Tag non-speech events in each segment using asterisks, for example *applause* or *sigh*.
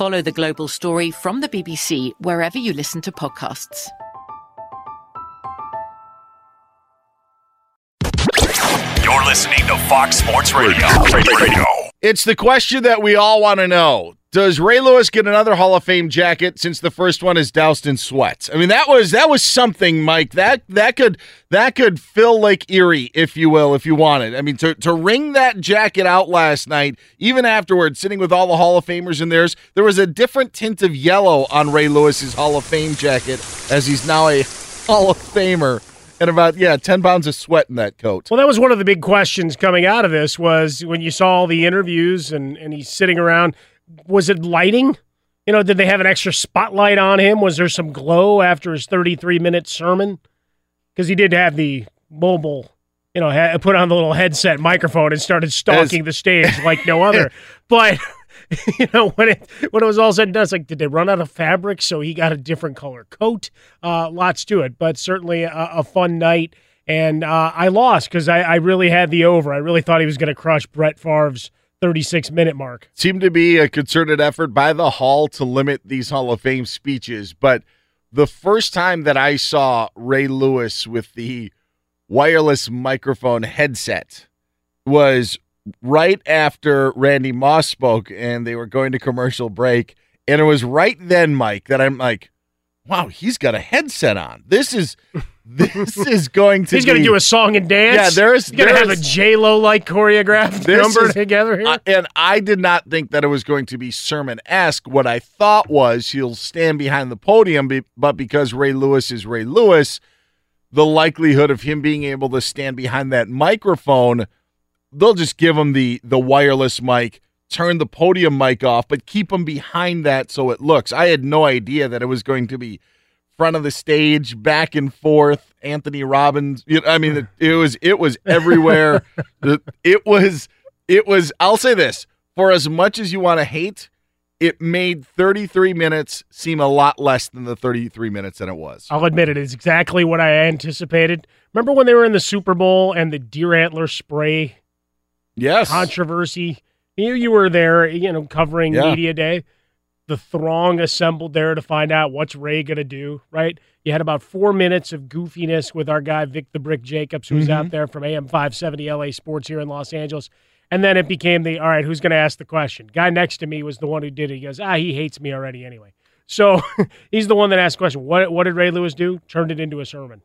Follow the global story from the BBC wherever you listen to podcasts. You're listening to Fox Sports Radio. Radio. It's the question that we all want to know. Does Ray Lewis get another Hall of Fame jacket since the first one is doused in sweat? I mean, that was that was something, Mike. That that could that could fill Lake Erie, if you will, if you wanted. I mean, to to wring that jacket out last night, even afterwards, sitting with all the Hall of Famers in theirs, there was a different tint of yellow on Ray Lewis's Hall of Fame jacket, as he's now a Hall of Famer and about yeah, ten pounds of sweat in that coat. Well, that was one of the big questions coming out of this was when you saw all the interviews and and he's sitting around. Was it lighting? You know, did they have an extra spotlight on him? Was there some glow after his 33 minute sermon? Because he did have the mobile, you know, ha- put on the little headset microphone and started stalking As- the stage like no other. *laughs* but *laughs* you know, when it when it was all said and done, it's like, did they run out of fabric? So he got a different color coat. Uh, lots to it, but certainly a, a fun night. And uh, I lost because I, I really had the over. I really thought he was going to crush Brett Favre's 36 minute mark. seemed to be a concerted effort by the Hall to limit these Hall of Fame speeches. But the first time that I saw Ray Lewis with the wireless microphone headset was right after Randy Moss spoke and they were going to commercial break. And it was right then, Mike, that I'm like, wow, he's got a headset on. This is. This is going to He's going to do a song and dance. Yeah, there's- He's going to have a J Lo like choreographed number is- together here. Uh, and I did not think that it was going to be sermon esque. What I thought was he'll stand behind the podium, be- but because Ray Lewis is Ray Lewis, the likelihood of him being able to stand behind that microphone, they'll just give him the the wireless mic, turn the podium mic off, but keep him behind that so it looks. I had no idea that it was going to be front of the stage, back and forth. Anthony Robbins. You know, I mean, it, it was it was *laughs* everywhere. It was it was. I'll say this: for as much as you want to hate, it made 33 minutes seem a lot less than the 33 minutes that it was. I'll admit it is exactly what I anticipated. Remember when they were in the Super Bowl and the deer antler spray Yes, controversy? You you were there, you know, covering Yeah. media day. The throng assembled there to find out what's Ray gonna do. Right? You had about four minutes of goofiness with our guy Vic the Brick Jacobs, who was Mm-hmm. out there from AM five seventy LA Sports here in Los Angeles. And then it became the all right, who's going to ask the question? Guy next to me was the one who did it. He goes, ah, he hates me already anyway. So *laughs* he's the one that asked the question. What what did Ray Lewis do? Turned it into a sermon.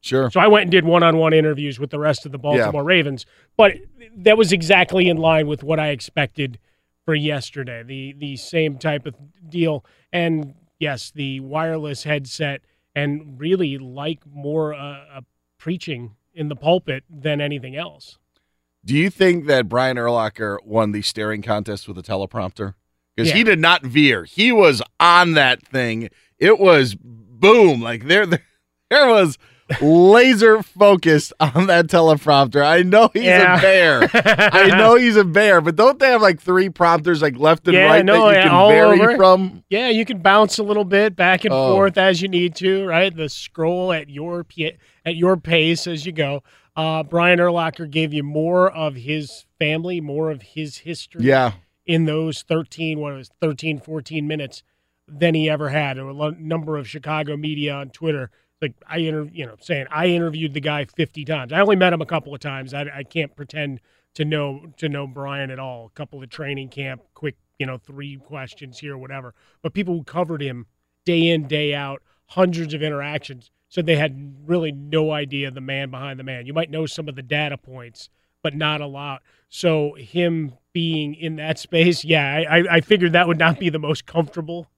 Sure. So I went and did one-on-one interviews with the rest of the Baltimore Ravens, but that was exactly in line with what I expected for yesterday. The the same type of deal, and yes, the wireless headset, and really like more uh, preaching in the pulpit than anything else. Do you think that Brian Urlacher won the staring contest with a teleprompter? Because Yeah. he did not veer. He was on that thing. It was boom. Like there, there, *laughs* there was laser focused on that teleprompter. I know he's Yeah. a bear. *laughs* I know he's a bear, but don't they have like three prompters like left and Yeah, right no, that you yeah, can vary over. from? Yeah, you can bounce a little bit back and Oh. forth as you need to, right? The scroll at your p- at your pace as you go. Uh, Brian Urlacher gave you more of his family, more of his history Yeah. in those 13, what it was 13, 14 minutes than he ever had. A number of Chicago media on Twitter. Like I inter- you know, saying I interviewed the guy 50 times. I only met him a couple of times. I, I can't pretend to know to know Brian at all. A couple of training camp, quick, you know, three questions here, whatever. But people who covered him day in, day out, hundreds of interactions, said they had really no idea the man behind the man. You might know some of the data points, but not a lot. So him being in that space, yeah, I, I- I figured that would not be the most comfortable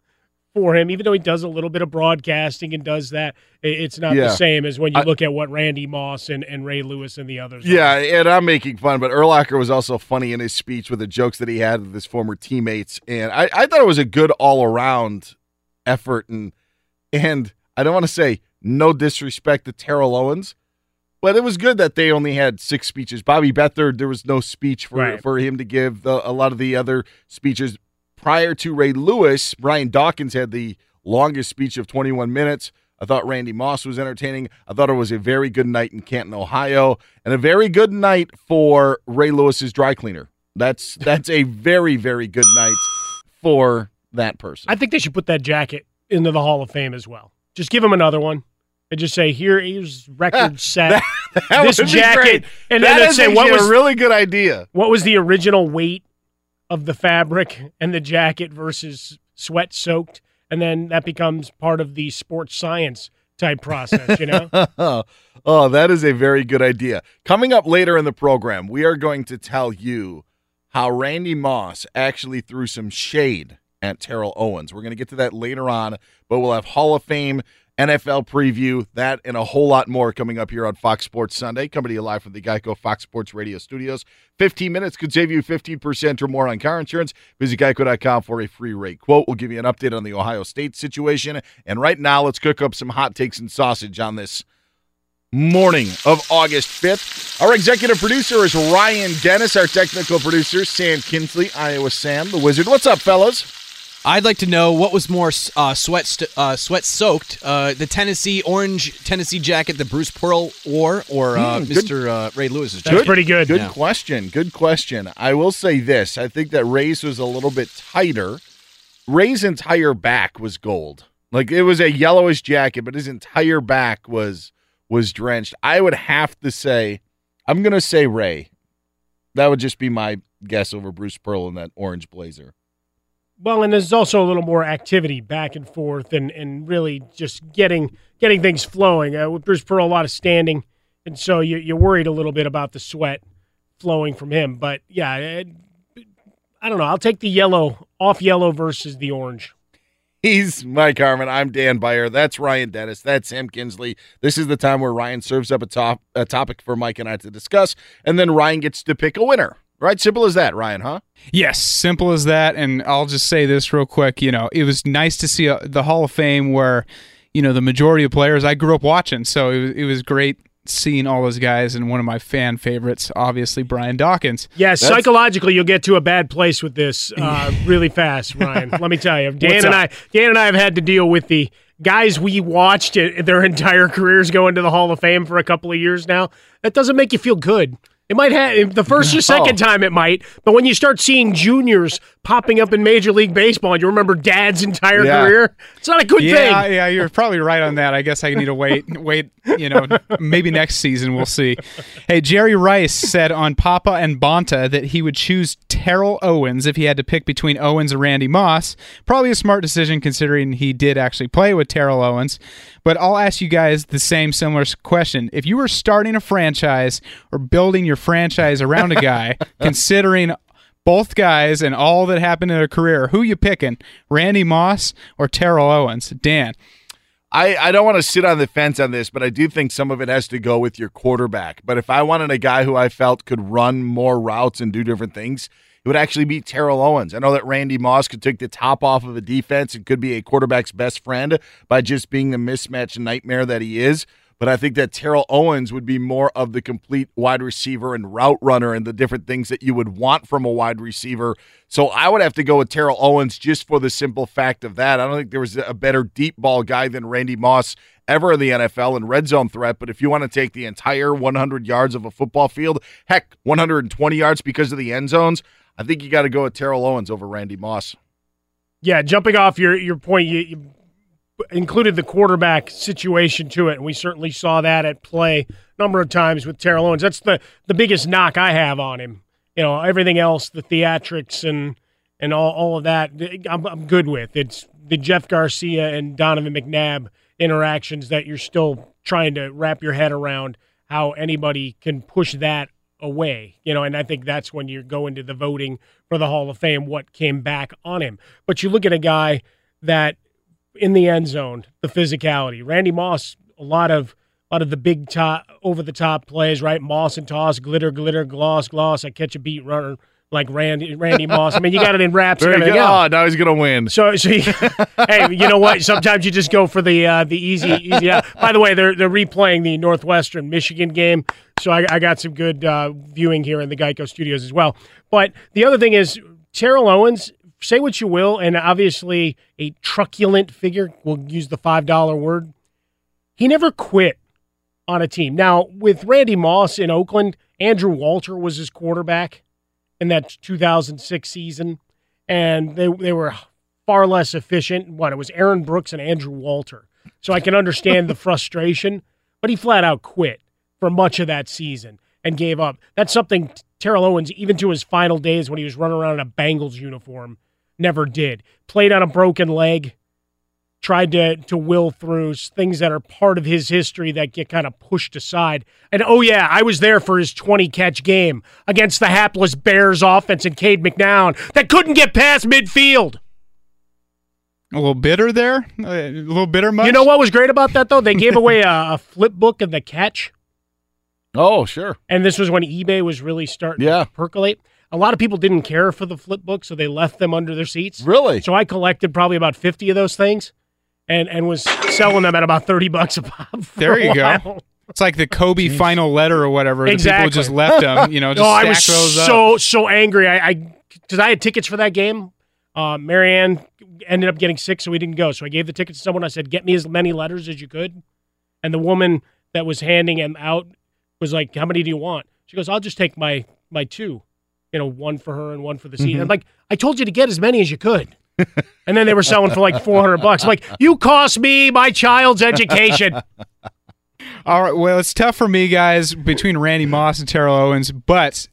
for him, even though he does a little bit of broadcasting and does that. It's not Yeah. the same as when you I- look at what Randy Moss and, and Ray Lewis and the others. are. Yeah, and I'm making fun, but Urlacher was also funny in his speech with the jokes that he had with his former teammates, and I, I thought it was a good all around effort, and and I don't want to say no disrespect to Terrell Owens, but it was good that they only had six speeches. Bobby Beathard, there was no speech for Right. for him to give. The, a lot of the other speeches prior to Ray Lewis, Brian Dawkins had the longest speech of 21 minutes. I thought Randy Moss was entertaining. I thought it was a very good night in Canton, Ohio, and a very good night for Ray Lewis's dry cleaner. That's *laughs* that's a very very good night for that person. I think they should put that jacket into the Hall of Fame as well. Just give him another one. And just say, here's record *laughs* set. That this would be jacket, and That then is say what was a really good idea. what was the original weight of the fabric and the jacket versus sweat soaked, and then that becomes part of the sports science type process. You know, *laughs* oh, that is a very good idea. Coming up later in the program, we are going to tell you how Randy Moss actually threw some shade at Terrell Owens. We're going to get to that later on, but we'll have Hall of Fame, NFL preview, that and a whole lot more coming up here on Fox Sports Sunday, coming to you live from the Geico Fox Sports Radio studios. 15 minutes could save you 15% or more on car insurance. Visit geico.com for a free rate quote. We'll give you an update on the Ohio State situation. And right now, let's cook up some hot takes and sausage on this morning of August 5th. Our executive producer is Ryan Dennis. Our technical producer, Sam Kinsley, Iowa Sam, the wizard. What's up, fellas? I'd like to know what was more uh, sweat st- uh, sweat soaked, uh, the Tennessee orange Tennessee jacket that Bruce Pearl wore, or uh, Hmm, Mr. Uh, Ray Lewis's That's jacket. pretty good. Good Yeah. question. Good question. I will say this. I think that Ray's was a little bit tighter. Ray's entire back was gold. Like it was a yellowish jacket, but his entire back was was drenched. I would have to say, I'm gonna say Ray. That would just be my guess over Bruce Pearl in that orange blazer. Well, and there's also a little more activity back and forth, and, and really just getting getting things flowing. Uh, Bruce Pearl, a lot of standing, and so you, you're worried a little bit about the sweat flowing from him. But yeah, it, I don't know. I'll take the yellow off yellow versus the orange. He's Mike Harmon. I'm Dan Beyer. That's Ryan Dennis. That's Sam Kinsley. This is the time where Ryan serves up a top a topic for Mike and I to discuss, and then Ryan gets to pick a winner. Right? Simple as that, Ryan, huh? Yes, simple as that. And I'll just say this real quick. You know, it was nice to see uh the Hall of Fame where, you know, the majority of players I grew up watching. So it was, it was great seeing all those guys and one of my fan favorites, obviously Brian Dawkins. Yeah, That's- psychologically, you'll get to a bad place with this uh, *laughs* really fast, Ryan. Let me tell you, Dan What's and up? I, Dan and I have had to deal with the guys we watched it, their entire *laughs* careers go into the Hall of Fame for a couple of years now. That doesn't make you feel good. It might have the first or second oh. time it might, but when you start seeing juniors popping up in Major League Baseball and you remember Dad's entire Yeah. career, it's not a good yeah, thing. yeah, you're probably right on that. I guess I need to wait, wait. You know, maybe next season we'll see. Hey, Jerry Rice said on Papa and Bonta that he would choose Terrell Owens if he had to pick between Owens and Randy Moss. Probably a smart decision considering he did actually play with Terrell Owens. But I'll ask you guys the same similar question: If you were starting a franchise or building your franchise around a guy, *laughs* considering both guys and all that happened in their career, who you picking? Randy Moss or Terrell Owens? Dan. I, I don't want to sit on the fence on this, but I do think some of it has to go with your quarterback. But if I wanted a guy who I felt could run more routes and do different things, it would actually be Terrell Owens. I know that Randy Moss could take the top off of a defense and could be a quarterback's best friend by just being the mismatch nightmare that he is. But I think that Terrell Owens would be more of the complete wide receiver and route runner and the different things that you would want from a wide receiver. So I would have to go with Terrell Owens just for the simple fact of that. I don't think there was a better deep ball guy than Randy Moss ever in the NFL and red zone threat. But if you want to take the entire 100 yards of a football field, heck, 120 yards because of the end zones, I think you got to go with Terrell Owens over Randy Moss. Yeah, jumping off your your point, you, you included the quarterback situation to it, and we certainly saw that at play a number of times with Terrell Owens. That's the the biggest knock I have on him. You know, everything else, the theatrics and and all, all of that, I'm, I'm good with. It's the Jeff Garcia and Donovan McNabb interactions that you're still trying to wrap your head around how anybody can push that away, you know, and I think that's when you go into the voting for the Hall of Fame, what came back on him. But you look at a guy that in the end zone, the physicality. Randy Moss, a lot of a lot of the big top over the top plays, right? Moss and toss, glitter, glitter, gloss, gloss. I catch a beat runner like Randy Randy Moss. I mean, you got it in wraps Very everything good. else. Oh, now he's going to win. So, so you, *laughs* hey, you know what? Sometimes you just go for the uh, the easy, easy. Out. By the way, they're they're replaying the Northwestern Michigan game, so I, I got some good uh, viewing here in the Geico Studios as well. But the other thing is Terrell Owens. Say what you will, and obviously a truculent figure. We'll use the five dollar word. He never quit on a team. Now with Randy Moss in Oakland, Andrew Walter was his quarterback in that 2006 season, and they they were far less efficient. What it was Aaron Brooks and Andrew Walter. So I can understand the frustration, but he flat out quit for much of that season and gave up. That's something Terrell Owens, even to his final days when he was running around in a Bengals uniform, never did. Played on a broken leg, tried to to will through things that are part of his history that get kind of pushed aside. And oh yeah, I was there for his 20 catch game against the hapless Bears offense and Cade McNown that couldn't get past midfield. A little bitter there? A little bitter much? You know what was great about that though? They gave away a, a flip book of the catch. Oh, sure. And this was when eBay was really starting Yeah. to percolate. A lot of people didn't care for the flip book, so they left them under their seats. Really? So I collected probably about 50 of those things and, and was selling them at about 30 bucks a pop. There a you go. It's like the Kobe final letter or whatever. Exactly. The people just left them, you know, *laughs* just no, I was those up. so so angry. I because I, had tickets for that game. Uh, Marianne ended up getting sick, so we didn't go. So I gave the tickets to someone. I said, "Get me as many letters as you could." And the woman that was handing them out was like, "How many do you want?" She goes, "I'll just take my my two, you know, one for her and one for the seat." Mm-hmm. I'm like, "I told you to get as many as you could." And then they were selling for like 400 bucks. I'm like, "You cost me my child's education." All right. Well, it's tough for me, guys, between Randy Moss and Terrell Owens, but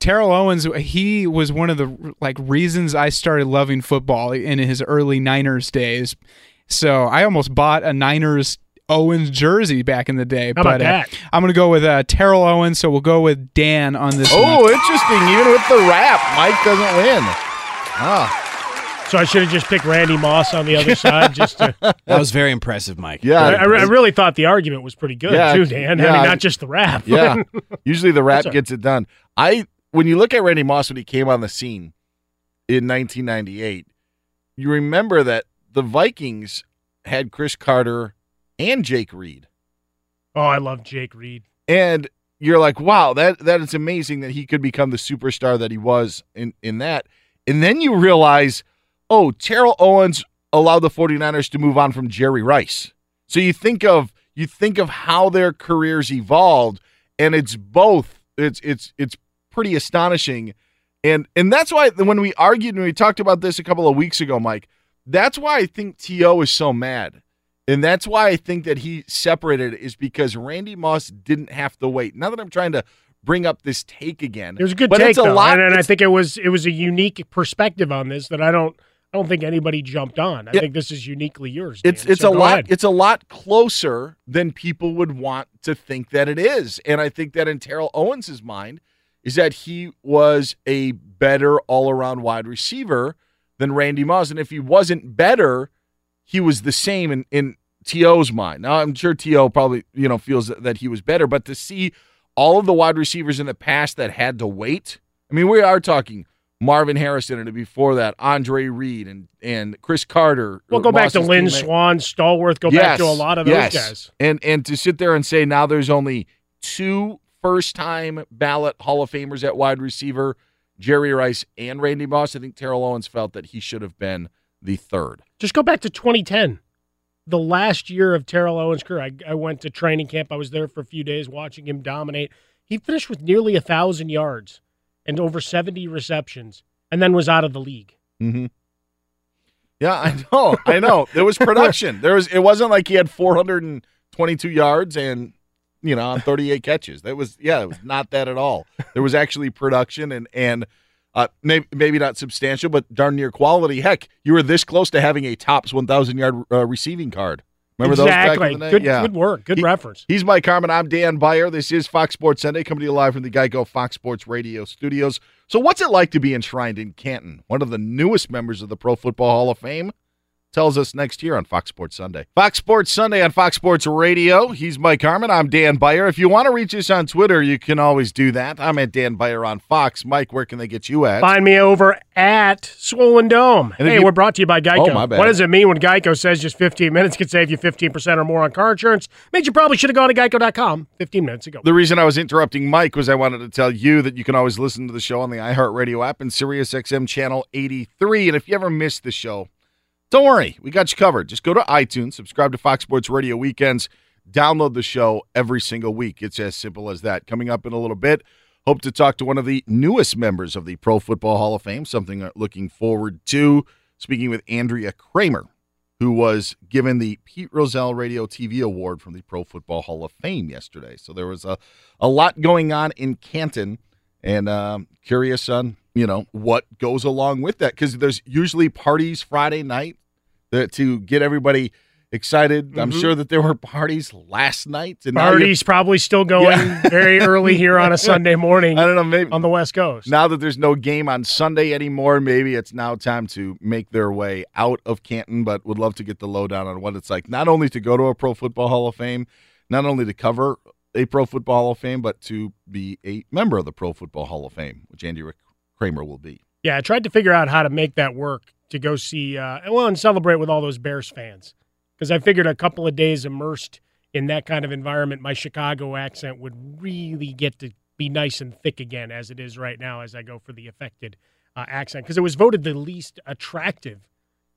Terrell Owens, he was one of the like reasons I started loving football in his early Niners days. So I almost bought a Niners Owens jersey back in the day. How about but uh, that? I'm going to go with uh, Terrell Owens. So we'll go with Dan on this. Oh, one. interesting. Even with the rap, Mike doesn't win. Ah, So I should have just picked Randy Moss on the other *laughs* side just to. That was very impressive, Mike. yeah. I, I I really thought the argument was pretty good Yeah, too, Dan. I mean, not just the rap. yeah. *laughs* Usually the rap a- gets it done. I when you look at Randy Moss when he came on the scene in 1998, you remember that the Vikings had Cris Carter and Jake Reed. oh, I love Jake Reed. And you're like, wow, that that is amazing that he could become the superstar that he was in in that. And then you realize, oh, Terrell Owens allowed the 49ers to move on from Jerry Rice. So you think of you think of how their careers evolved and it's both It's it's it's pretty astonishing, and and that's why when we argued and we talked about this a couple of weeks ago, Mike, that's why I think To is so mad, and that's why I think that he separated is because Randy Moss didn't have to wait. Now that I'm trying to bring up this take again, It was a good but take, it's a though, lot. and, and I think it was it was a unique perspective on this that I don't I don't think anybody jumped on. I Yeah. think this is uniquely yours. it's Dan, it's so a lot ahead. it's a lot closer than people would want to think that it is and i think that in terrell owens's mind is that he was a better all-around wide receiver than randy moss and if he wasn't better he was the same in, in to's mind now i'm sure to probably you know feels that, that he was better but to see all of the wide receivers in the past that had to wait i mean we are talking Marvin Harrison, and before that, Andre Reed and and Cris Carter. We'll go back to Lynn teammate. Swann, Stallworth. Go back to a lot of those yes. guys. And and to sit there and say now there's only two first time ballot Hall of Famers at wide receiver, Jerry Rice and Randy Moss. I think Terrell Owens felt that he should have been the third. Just go back to 2010, the last year of Terrell Owens' career. I, I went to training camp. I was there for a few days watching him dominate. He finished with nearly a thousand yards and over 70 receptions, and then was out of the league. Mm-hmm. Yeah, I know. I know. There was production. There was. It wasn't like he had 422 yards and you know on 38 catches. That was yeah. It was not that at all. There was actually production and and uh, maybe maybe not substantial, but darn near quality. Heck, you were this close to having a tops 1,000 yard uh, receiving card. Remember those exactly. the day? Good, yeah. good work. Good He- reference. He's Mike Harmon. I'm Dan Beyer. This is Fox Sports Sunday coming to you live from the Geico Fox Sports Radio studios. So, what's it like to be enshrined in Canton, one of the newest members of the Pro Football Hall of Fame? Tells us next year on Fox Sports Sunday. Fox Sports Sunday on Fox Sports Radio. He's Mike Harmon. I'm Dan Beyer. If you want to reach us on Twitter, you can always do that. I'm at Dan Beyer on Fox. Mike, where can they get you at? Find me over at Swollen Dome. And hey, you- we're brought to you by Geico. Oh, my bad. What does it mean when Geico says just 15 minutes can save you 15% or more on car insurance? Means you probably should have gone to geico.com 15 minutes ago. The reason I was interrupting Mike was I wanted to tell you that you can always listen to the show on the iHeartRadio app and SiriusXM channel 83. And if you ever missed the show, don't worry, we got you covered. Just go to iTunes, subscribe to Fox Sports Radio Weekends, download the show every single week. It's as simple as that. Coming up in a little bit, hope to talk to one of the newest members of the Pro Football Hall of Fame, something looking forward to. Speaking with Andrea Kremer, who was given the Pete Rozelle Radio TV Award from the Pro Football Hall of Fame yesterday. So there was a, a lot going on in Canton, and um, curious on you know what goes along with that because there's usually parties Friday night that, to get everybody excited. I'm Mhm. sure that there were parties last night. And Party's probably still *laughs* going Yeah. very early here on a Sunday *laughs* morning I don't know, maybe on the West Coast. now that there's no game on Sunday anymore, maybe it's now time to make their way out of Canton, but would love to get the lowdown on what it's like not only to go to a Pro Football Hall of Fame, not only to cover a Pro Football Hall of Fame, but to be a member of the Pro Football Hall of Fame, which Andy Rick Kramer will be. Yeah, I tried to figure out how to make that work to go see, uh, well, and celebrate with all those Bears fans. Because I figured a couple of days immersed in that kind of environment, my Chicago accent would really get to be nice and thick again, as it is right now, as I go for the affected uh, accent. Because it was voted the least attractive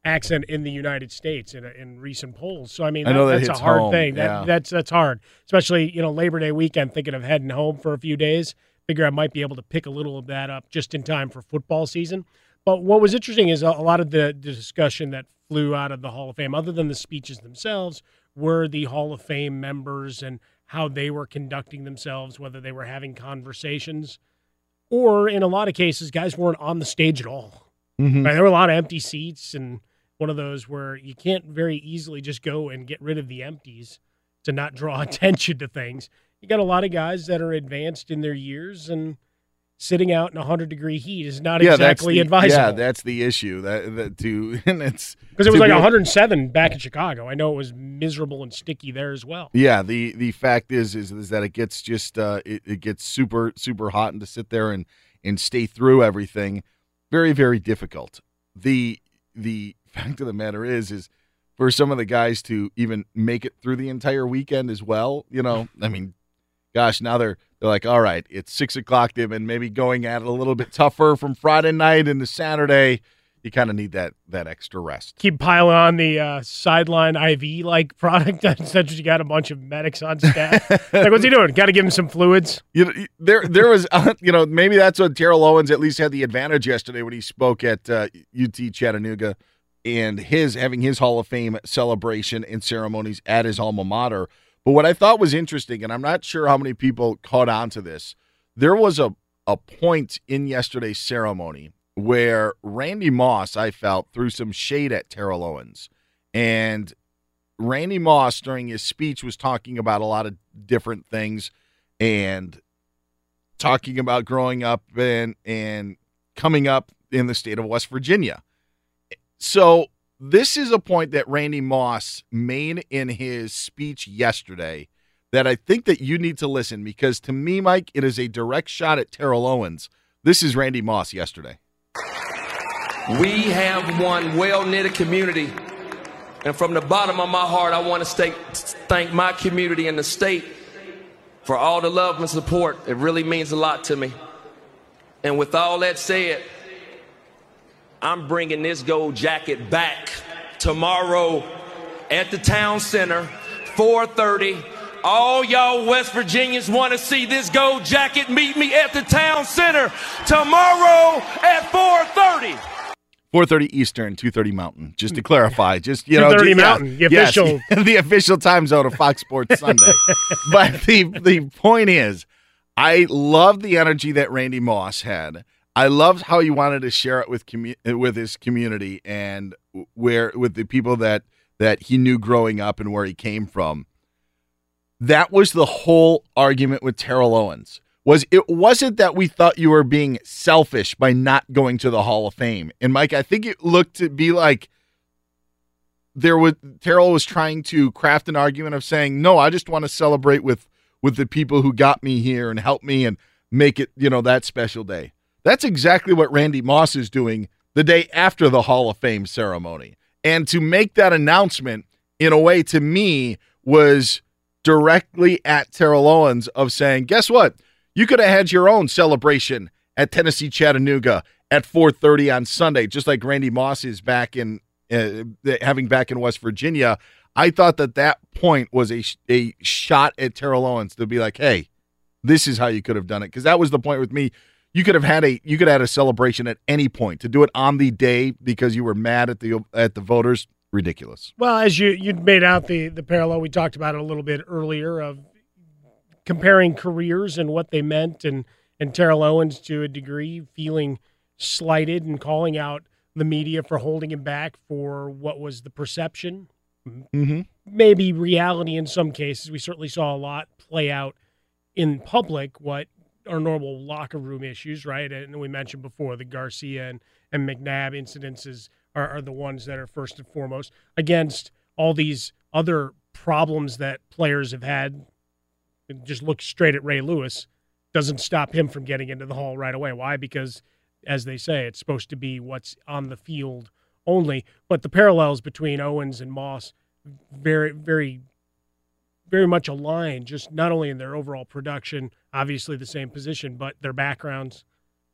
accent in the United States in, in recent polls. So I mean, I know that that's a hard home, thing. That, yeah. That's that's hard, especially you know Labor Day weekend. Thinking of heading home for a few days. Figure I might be able to pick a little of that up just in time for football season. But what was interesting is a, lot of the, the discussion that flew out of the Hall of Fame, other than the speeches themselves, were the Hall of Fame members and how they were conducting themselves, whether they were having conversations, or in a lot of cases, guys weren't on the stage at all. Mm-hmm. Right? There were a lot of empty seats, and one of those where you can't very easily just go and get rid of the empties to not draw *laughs* attention to things. You got a lot of guys that are advanced in their years, and sitting out in 100 degree heat is not exactly the, advisable. Yeah, that's the issue. That, that to *laughs* and it's because it was like be- 107 back in Chicago. I know it was miserable and sticky there as well. Yeah, the the fact is is, is that it gets just uh, it, it gets super super hot, and to sit there and and stay through everything, very very difficult. The the *laughs* fact of the matter is is for some of the guys to even make it through the entire weekend as well. You know, I mean, gosh, now they're they're like, all right, it's six o'clock. They've been maybe going at it a little bit tougher from Friday night into Saturday. you kind of need that that extra rest. Keep piling on the uh, sideline IV like product. *laughs* Essentially, you got a bunch of medics on staff. like, what's he doing? Got to give him some fluids. You know, there there was uh, you know maybe that's what Terrell Owens at least had the advantage yesterday when he spoke at uh, UT Chattanooga and his having his Hall of Fame celebration and ceremonies at his alma mater. But what I thought was interesting, and I'm not sure how many people caught on to this, there was a a point in yesterday's ceremony where Randy Moss, I felt, threw some shade at Terrell Owens. And Randy Moss, during his speech, was talking about a lot of different things and talking about growing up and, and coming up in the state of West Virginia. So, this is a point that Randy Moss made in his speech yesterday that I think that you need to listen because to me, Mike, it is a direct shot at Terrell Owens. This is Randy Moss yesterday. We have one well knitted community. And from the bottom of my heart, I want to stay, thank my community and the state for all the love and support. It really means a lot to me. And with all that said, I'm bringing this gold jacket back tomorrow at the town center, 430 all y'all West Virginians want to see this gold jacket, meet me at the town center tomorrow at 4:30. 4:30 Eastern, 2:30 Mountain. Just to clarify, just you know, 2:30 just- Mountain, the yes, official- *laughs* the official time zone of Fox Sports *laughs* Sunday. but the the point is, I love the energy that Randy Moss had. I loved how he wanted to share it with commu- with his community and where with the people that that he knew growing up and where he came from. That was the whole argument with Terrell Owens. Was it wasn't that we thought you were being selfish by not going to the Hall of Fame. And Mike, I think it looked to be like there was Terrell was trying to craft an argument of saying, "No, I just want to celebrate with with the people who got me here and helped me and make it, you know, that special day." That's exactly what Randy Moss is doing the day after the Hall of Fame ceremony. And to make that announcement in a way to me was directly at Terrell Owens of saying, "Guess what? You could have had your own celebration at Tennessee Chattanooga at 4:30 on Sunday, just like Randy Moss is back in uh, having back in West Virginia." I thought that that point was a a shot at Terrell Owens to be like, "Hey, this is how you could have done it," because that was the point with me. You could have had a you could have had a celebration at any point to do it on the day because you were mad at the at the voters. Ridiculous. Well, as you you made out the the parallel, we talked about it a little bit earlier of comparing careers and what they meant, and and Terrell Owens to a degree feeling slighted and calling out the media for holding him back for what was the perception, Mm-hmm. maybe reality in some cases. We certainly saw a lot play out in public what are normal locker room issues, right? And we mentioned before the Garcia and, and McNabb incidences are, are the ones that are first and foremost against all these other problems that players have had. And Just look straight at Ray Lewis. Doesn't stop him from getting into the hall right away. Why? Because, as they say, it's supposed to be what's on the field only. But the parallels between Owens and Moss very, very, very much aligned. Just not only in their overall production, obviously the same position, but their backgrounds,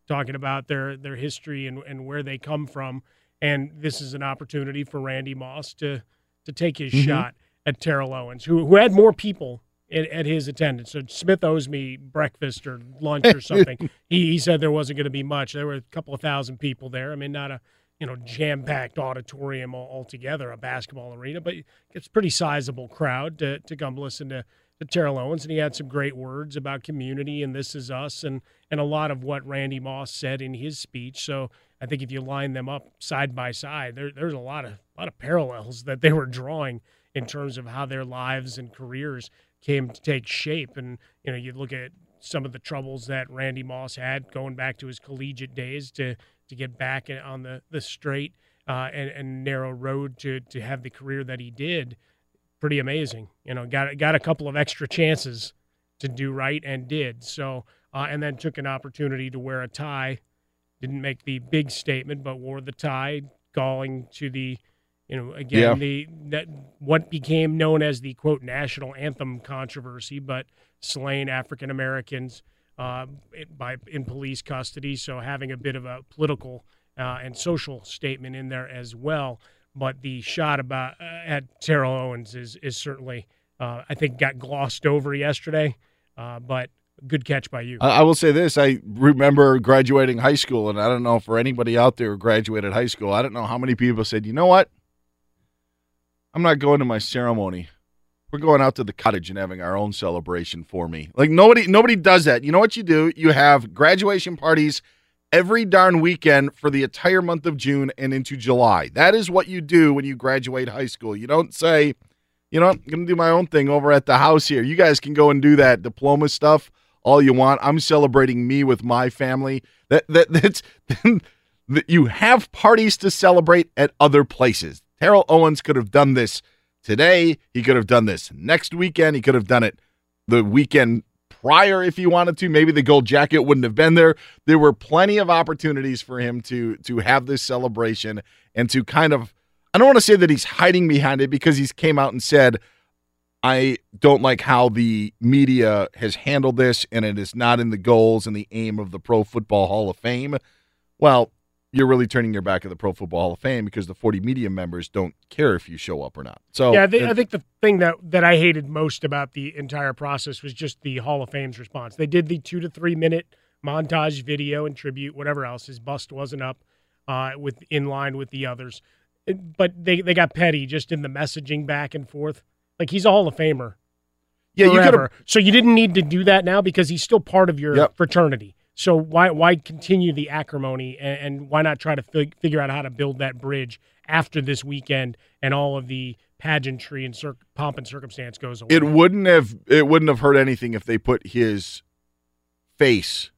talking about their their history and, and where they come from. And this is an opportunity for Randy Moss to to take his Mhm. shot at Terrell Owens, who who had more people at, at his attendance. So Smith owes me breakfast or lunch or *laughs* something. he, he said there wasn't going to be much. There were a couple of thousand people there. I mean, not a you know jam packed auditorium altogether, a basketball arena, but it's pretty sizable crowd to to come listen to. To Terrell Owens, and he had some great words about community and this is us, and and a lot of what Randy Moss said in his speech. So I think if you line them up side by side, there, there's a lot of a lot of parallels that they were drawing in terms of how their lives and careers came to take shape. And you know, you look at some of the troubles that Randy Moss had going back to his collegiate days to to get back on the the straight uh, and, and narrow road to to have the career that he did. Pretty amazing. You know, got got a couple of extra chances to do right and did. So uh, and then took an opportunity to wear a tie. Didn't make the big statement, but wore the tie, galling to the, you know, again Yeah. the that what became known as the quote national anthem controversy, but slain African Americans uh, by in police custody. So having a bit of a political uh, and social statement in there as well. But the shot about uh, at Terrell Owens is is certainly uh, I think got glossed over yesterday. Uh, but good catch by you. I, I will say this: I remember graduating high school, and I don't know for anybody out there who graduated high school, I don't know how many people said, "You know what? I'm not going to my ceremony. We're going out to the cottage and having our own celebration for me." Like nobody, nobody does that. You know what you do? You have graduation parties every darn weekend for the entire month of June and into July. That is what you do when you graduate high school. You don't say, you know, I'm going to do my own thing over at the house here. You guys can go and do that diploma stuff all you want. I'm celebrating me with my family. That that *laughs* that's *laughs* that you have parties to celebrate at other places. Terrell Owens could have done this today. He could have done this next weekend. He could have done it the weekend prior if he wanted to. Maybe the gold jacket wouldn't have been there. There were plenty of opportunities for him to to have this celebration and to kind of I don't want to say that he's hiding behind it because he's came out and said I don't like how the media has handled this and it is not in the goals and the aim of the Pro Football Hall of Fame. Well, you're really turning your back at the Pro Football Hall of Fame because the 40 media members don't care if you show up or not. So yeah, I think, I think the thing that that I hated most about the entire process was just the Hall of Fame's response. They did the two to three minute montage video and tribute, whatever else. His bust wasn't up uh, with in line with the others, but they they got petty just in the messaging back and forth. Like he's a Hall of Famer. Yeah, you forever. So you didn't need to do that now because he's still part of your Yep. fraternity. So why why continue the acrimony and, and why not try to fig- figure out how to build that bridge after this weekend and all of the pageantry and cir- pomp and circumstance goes away? it wouldn't have it wouldn't have hurt anything if they put his face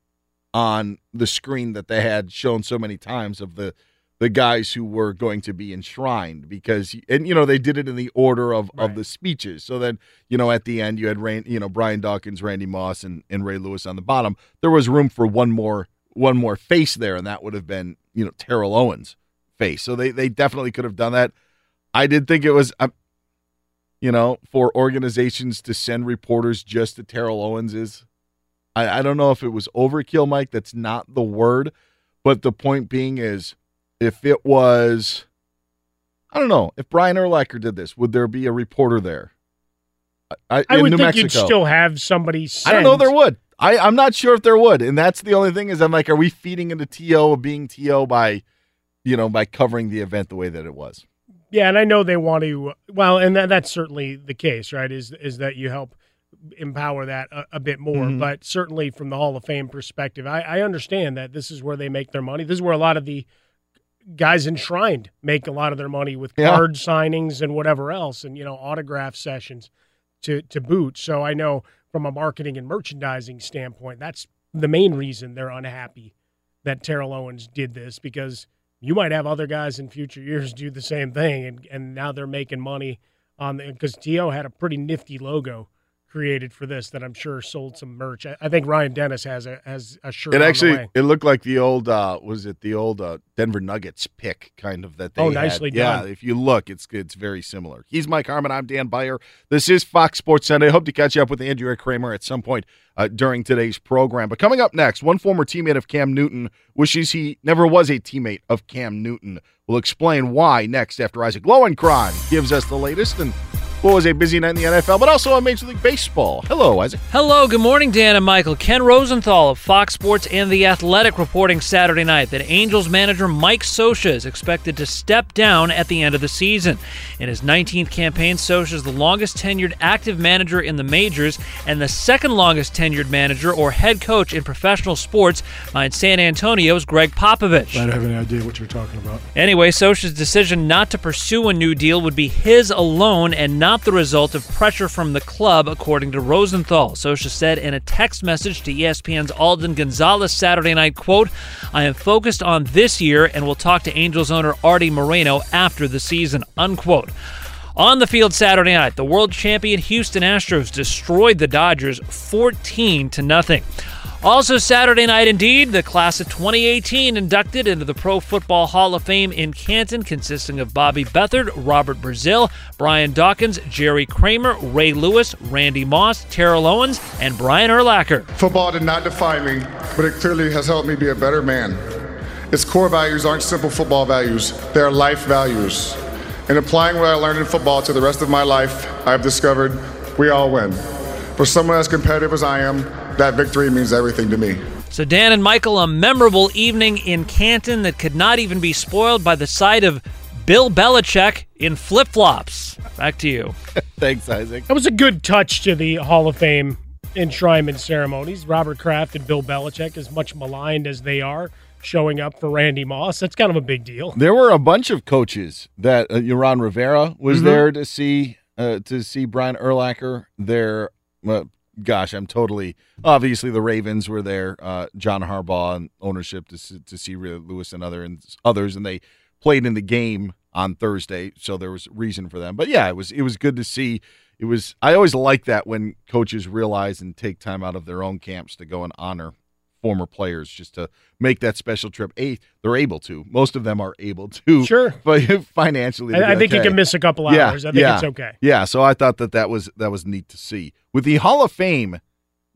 on the screen that they had shown so many times of the the guys who were going to be enshrined because and you know they did it in the order of of the speeches so then you know at the end you had you know Brian Dawkins Randy Moss and, and Ray Lewis on the bottom there was room for one more one more face there and that would have been you know Terrell Owens face so they they definitely could have done that I did think it was um, you know, for organizations to send reporters just to Terrell Owens is. I, I don't know if it was overkill, Mike. That's not the word. But the point being is if it was, I don't know, if Brian Urlacher did this, would there be a reporter there? I, I in would New think Mexico. you'd still have somebody. I don't know there would. I, I'm not sure if there would. And that's the only thing is I'm like, are we feeding into TO of being TO by, you know, by covering the event the way that it was? Yeah, and I know they want to. Well, and that, that's certainly the case, right? Is is that you help empower that a, a bit more? Mhm. But certainly from the Hall of Fame perspective, I, I understand that this is where they make their money. This is where a lot of the guys enshrined make a lot of their money with Yeah. card signings and whatever else, and you know autograph sessions to to boot. So I know from a marketing and merchandising standpoint, that's the main reason they're unhappy that Terrell Owens did this because you might have other guys in future years do the same thing, and and now they're making money on the because To had a pretty nifty logo created for this that I'm sure sold some merch. I, I think Ryan Dennis has a has a shirt. It actually it looked like the old uh was it the old uh Denver Nuggets pick kind of that they Oh, had. nicely Yeah, if you look, it's it's very similar. He's Mike Harmon. I'm Dan Beyer. This is Fox Sports Sunday. Hope to catch you up with Andrea Kremer at some point uh, during today's program. But coming up next, one former teammate of Cam Newton wishes he never was a teammate of Cam Newton. We'll explain why next after Isaac Lowenkron gives us the latest and what was a busy night in the NFL, but also on Major League Baseball. Hello, Isaac. Hello, good morning, Dan and Michael. Ken Rosenthal of Fox Sports and The Athletic reporting Saturday night that Angels manager Mike Scioscia is expected to step down at the end of the season. In his 19th campaign, Scioscia is the longest tenured active manager in the majors and the second longest tenured manager or head coach in professional sports behind San Antonio's Gregg Popovich. I don't have any idea what you're talking about. Anyway, Scioscia's decision not to pursue a new deal would be his alone and not the result of pressure from the club, according to Rosenthal. Scioscia said in a text message to ESPN's Alden Gonzalez Saturday night, quote, I am focused on this year and will talk to Angels owner Artie Moreno after the season, unquote. On the field Saturday night, the world champion Houston Astros destroyed the Dodgers 14 to nothing. Also, Saturday night, indeed, the class of 2018 inducted into the Pro Football Hall of Fame in Canton, consisting of Bobby Beathard, Robert Brazile, Brian Dawkins, Jerry Kramer, Ray Lewis, Randy Moss, Terrell Owens, and Brian Urlacher. Football did not define me, but it clearly has helped me be a better man. Its core values aren't simple football values, they are life values. In applying what I learned in football to the rest of my life, I've discovered we all win. For someone as competitive as I am, that victory means everything to me. So, Dan and Michael, a memorable evening in Canton that could not even be spoiled by the sight of Bill Belichick in flip flops. Back to you. *laughs* Thanks, Isaac. That was a good touch to the Hall of Fame enshrinement ceremonies. Robert Kraft and Bill Belichick, as much maligned as they are, showing up for Randy Moss. That's kind of a big deal. There were a bunch of coaches that uh, Ron Rivera was Mhm. there to see uh, to see Brian Urlacher. There, uh, gosh, I'm totally obviously the Ravens were there. Uh, John Harbaugh and ownership to to see Lewis and other and others, and they played in the game on Thursday, so there was reason for them. But yeah, it was it was good to see. It was I always like that when coaches realize and take time out of their own camps to go and honor former players just to make that special trip. A, they're able to. Most of them are able to. *laughs* Sure. But financially, I- I think you can miss a couple Yeah, hours. I think yeah, it's okay. Yeah. So I thought that that was that was neat to see with the Hall of Fame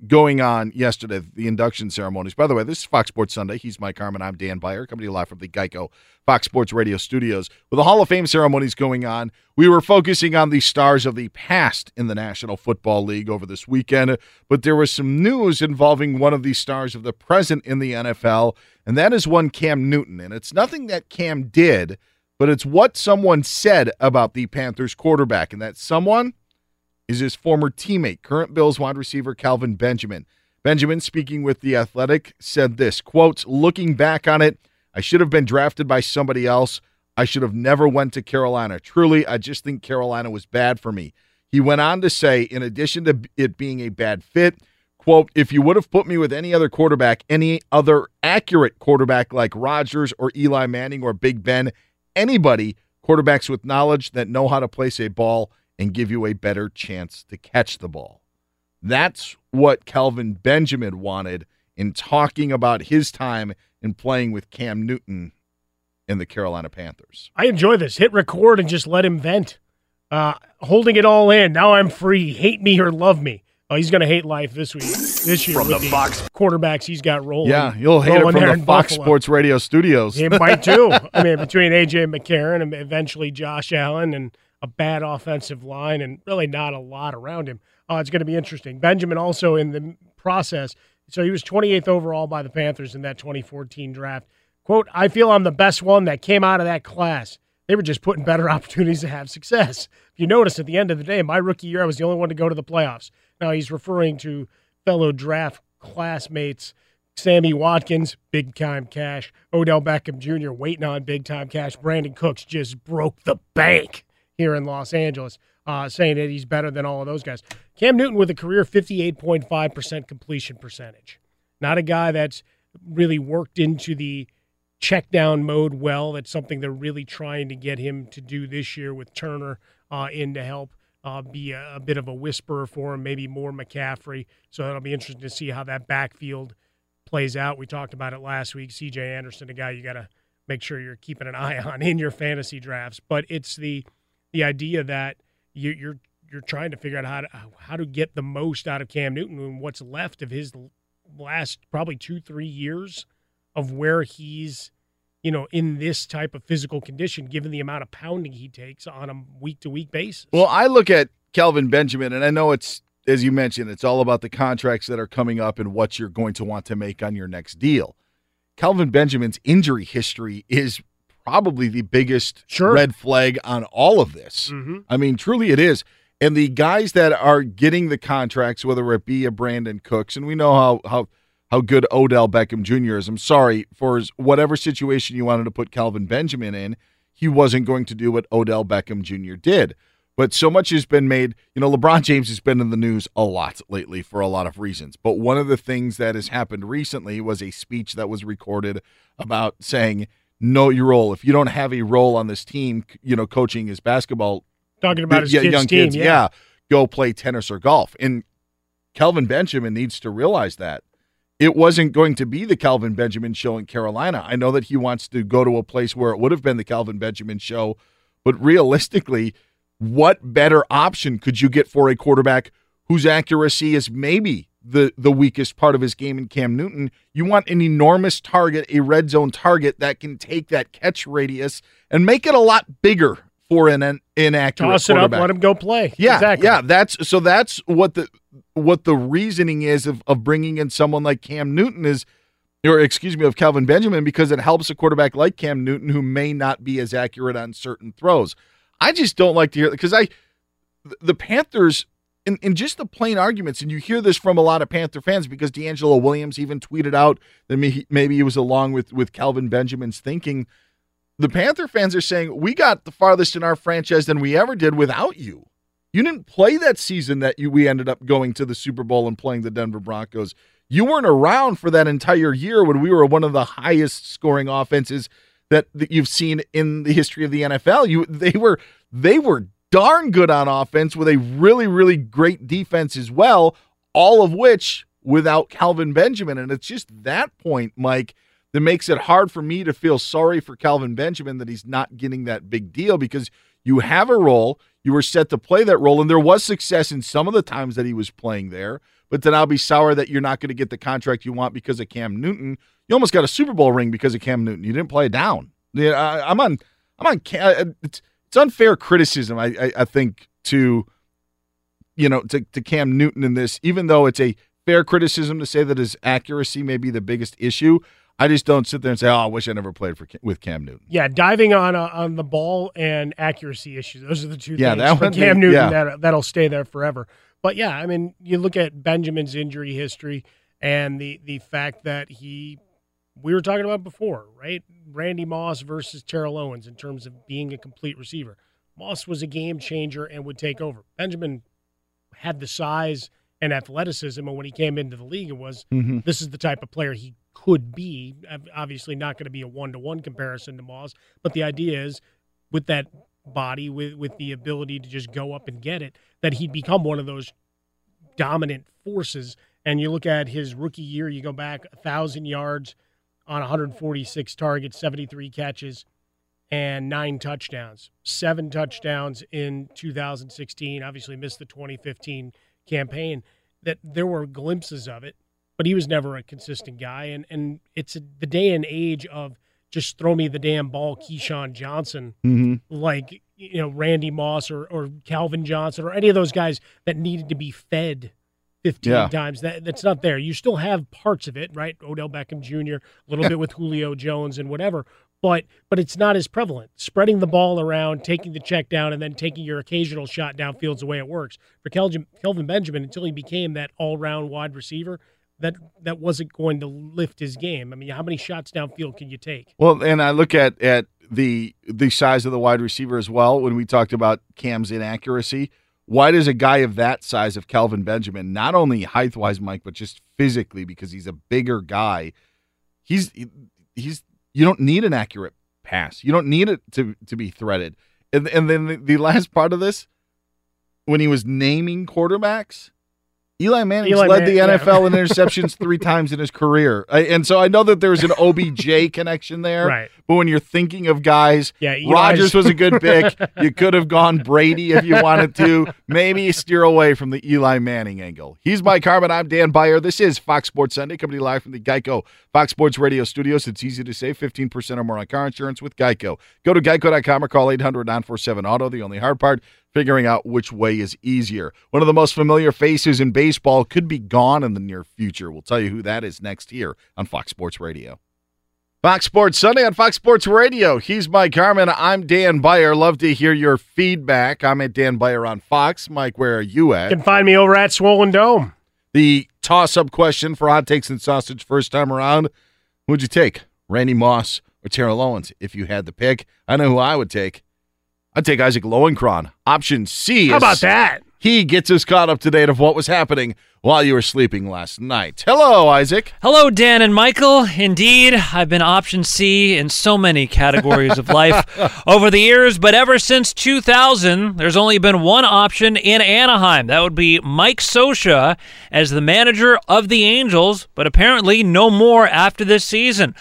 going on yesterday, the induction ceremonies. By the way, this is Fox Sports Sunday. He's Mike Harmon. I'm Dan Beyer, coming to you live from the Geico Fox Sports Radio studios. With the Hall of Fame ceremonies going on, we were focusing on the stars of the past in the National Football League over this weekend, but there was some news involving one of the stars of the present in the NFL, and that is one Cam Newton. And it's nothing that Cam did, but it's what someone said about the Panthers quarterback, and that someone is his former teammate, current Bills wide receiver Kelvin Benjamin. Benjamin, speaking with The Athletic, said this, quote, looking back on it, I should have been drafted by somebody else. I should have never went to Carolina. Truly, I just think Carolina was bad for me. He went on to say, in addition to it being a bad fit, quote, if you would have put me with any other quarterback, any other accurate quarterback like Rodgers or Eli Manning or Big Ben, anybody, quarterbacks with knowledge that know how to place a ball and give you a better chance to catch the ball. That's what Kelvin Benjamin wanted in talking about his time in playing with Cam Newton in the Carolina Panthers. I enjoy this. Hit record and just let him vent. Uh, holding it all in. Now I'm free. Hate me or love me. Oh, he's going to hate life this week, this year From with the the Fox- quarterbacks he's got rolling. Yeah, you'll hate it rolling from there the Fox Buffalo. Sports Radio studios. He might too. *laughs* I mean, between AJ McCarron and eventually Josh Allen and a bad offensive line and really not a lot around him. Uh, it's going to be interesting. Benjamin also in the process. So he was 28th overall by the Panthers in that 2014 draft. Quote, I feel I'm the best one that came out of that class. They were just putting better *laughs* opportunities to have success. If you notice, at the end of the day, my rookie year, I was the only one to go to the playoffs. Now he's referring to fellow draft classmates Sammy Watkins, big time cash. Odell Beckham Jr. waiting on big time cash. Brandin Cooks just broke the bank here in Los Angeles, uh, saying that he's better than all of those guys. Cam Newton with a career 58.5% completion percentage. Not a guy that's really worked into the check down mode well. That's something they're really trying to get him to do this year with Turner uh, in to help uh, be a, a bit of a whisperer for him, maybe more McCaffrey. So it'll be interesting to see how that backfield plays out. We talked about it last week. CJ Anderson, a guy you got to make sure you're keeping an eye on in your fantasy drafts. But it's the the idea that you, you're you're trying to figure out how to how to get the most out of Cam Newton and what's left of his last probably two three years of where he's you know in this type of physical condition given the amount of pounding he takes on a week to week basis. Well, I look at Kelvin Benjamin, and I know it's, as you mentioned, it's all about the contracts that are coming up and what you're going to want to make on your next deal. Kelvin Benjamin's injury history is probably the biggest red flag on all of this. Mhm. I mean, truly it is. And the guys that are getting the contracts, whether it be a Brandin Cooks, and we know how how how good Odell Beckham Jr. is. I'm sorry for his, whatever situation you wanted to put Kelvin Benjamin in, he wasn't going to do what Odell Beckham Jr. did. But so much has been made. You know, LeBron James has been in the news a lot lately for a lot of reasons. But one of the things that has happened recently was a speech that was recorded about saying, know your role. If you don't have a role on this team, you know, coaching his basketball, Talking about his yeah, kids' young team, kids, yeah. go play tennis or golf. And Kelvin Benjamin needs to realize that it wasn't going to be the Kelvin Benjamin show in Carolina. I know that he wants to go to a place where it would have been the Kelvin Benjamin show, but realistically, what better option could you get for a quarterback whose accuracy is maybe the the weakest part of his game in Cam Newton. You want an enormous target, a red zone target that can take that catch radius and make it a lot bigger for an, an inaccurate Toss it up, let him go play. Yeah, exactly. yeah. That's so. That's what the what the reasoning is of, of bringing in someone like Cam Newton is, or excuse me, of Kelvin Benjamin because it helps a quarterback like Cam Newton who may not be as accurate on certain throws. I just don't like to hear because I the Panthers in, in just the plain arguments, and you hear this from a lot of Panther fans because DeAngelo Williams even tweeted out that maybe, he was along with with Kelvin Benjamin's thinking. The Panther fans are saying we got the farthest in our franchise than we ever did without you. You didn't play that season that you we ended up going to the Super Bowl and playing the Denver Broncos. You weren't around for that entire year when we were one of the highest scoring offenses that, that you've seen in the history of the NFL. You they were they were darn good on offense with a really really great defense as well, all of which without Kelvin Benjamin and it's just that point, Mike, that makes it hard for me to feel sorry for Kelvin Benjamin that he's not getting that big deal because you have a role, you were set to play that role and there was success in some of the times that he was playing there, but then I'll be sour that you're not going to get the contract you want because of Cam Newton. You almost got a Super Bowl ring because of Cam Newton. You didn't play it down. Yeah, I, I'm on I'm on uh, it's it's unfair criticism I, I, I think to you know to, to Cam Newton in this, even though it's a fair criticism to say that his accuracy may be the biggest issue. I just don't sit there and say, "Oh, I wish I never played for with Cam Newton." Yeah, diving on uh, on the ball and accuracy issues; those are the two Yeah, things that one, Cam Newton yeah. that that'll stay there forever. But yeah, I mean, you look at Benjamin's injury history and the the fact that he, we were talking about before, right? Randy Moss versus Terrell Owens in terms of being a complete receiver. Moss was a game changer and would take over. Benjamin had the size and athleticism, and when he came into the league, it was Mhm. this is the type of player he could be. Obviously, not going to be a one to one comparison to Moss, but the idea is with that body, with with the ability to just go up and get it, that he'd become one of those dominant forces. And you look at his rookie year, you go back a thousand yards on 146 targets, 73 catches, and nine touchdowns. Seven touchdowns in 2016. Obviously, missed the 2015 campaign. That there were glimpses of it, but he was never a consistent guy. And and it's a, the day and age of just throw me the damn ball, Keyshawn Johnson, Mm-hmm. like you know Randy Moss or or Calvin Johnson or any of those guys that needed to be fed 15 Yeah. times. That that's not there. You still have parts of it, right? Odell Beckham Jr., a little bit with Julio Jones and whatever, but but it's not as prevalent. Spreading the ball around, taking the check down, and then taking your occasional shot downfield's the way it works. For Kelvin, Kelvin Benjamin, until he became that all-round wide receiver, that that wasn't going to lift his game. I mean, how many shots downfield can you take? Well, and I look at at the the size of the wide receiver as well. When we talked about Cam's inaccuracy, why does a guy of that size of Kelvin Benjamin, not only height wise, Mike, but just physically because he's a bigger guy, he's he's you don't need an accurate pass. You don't need it to to be threaded. And and then the, the last part of this, when he was naming quarterbacks. Eli Manning Eli led Man- the yeah. NFL in *laughs* interceptions three times in his career, I, and so I know that there's an OBJ connection there. Right. But when you're thinking of guys, Yeah, Rodgers was a good *laughs* pick. you could have gone Brady if you wanted to. Maybe steer away from the Eli Manning angle. He's Mike Harmon. I'm Dan Beyer. This is Fox Sports Sunday, coming to you live from the Geico Fox Sports Radio studios. It's easy to save 15% or more on car insurance with Geico. Go to geico.com or call 800 947 Auto. The only hard part, figuring out which way is easier. One of the most familiar faces in baseball could be gone in the near future. We'll tell you who that is next here on Fox Sports Radio. Fox Sports Sunday on Fox Sports Radio. He's Mike Harmon. I'm Dan Beyer. Love to hear your feedback. I'm at Dan Beyer on Fox. Mike, where are you at? You can find me over at Swollen Dome. The toss up question for Hot Takes and Sausage first time around. Who'd you take? Randy Moss or Terrell Owens? If you had the pick, I know who I would take. I'd take Isaac Lowenkron. Option C. How about that? He gets us caught up to date of what was happening while you were sleeping last night. Hello, Isaac. Hello, Dan and Michael. Indeed, I've been option C in so many categories of life *laughs* over the years, but ever since 2000, there's only been one option in Anaheim. That would be Mike Scioscia as the manager of the Angels, but apparently no more after this season.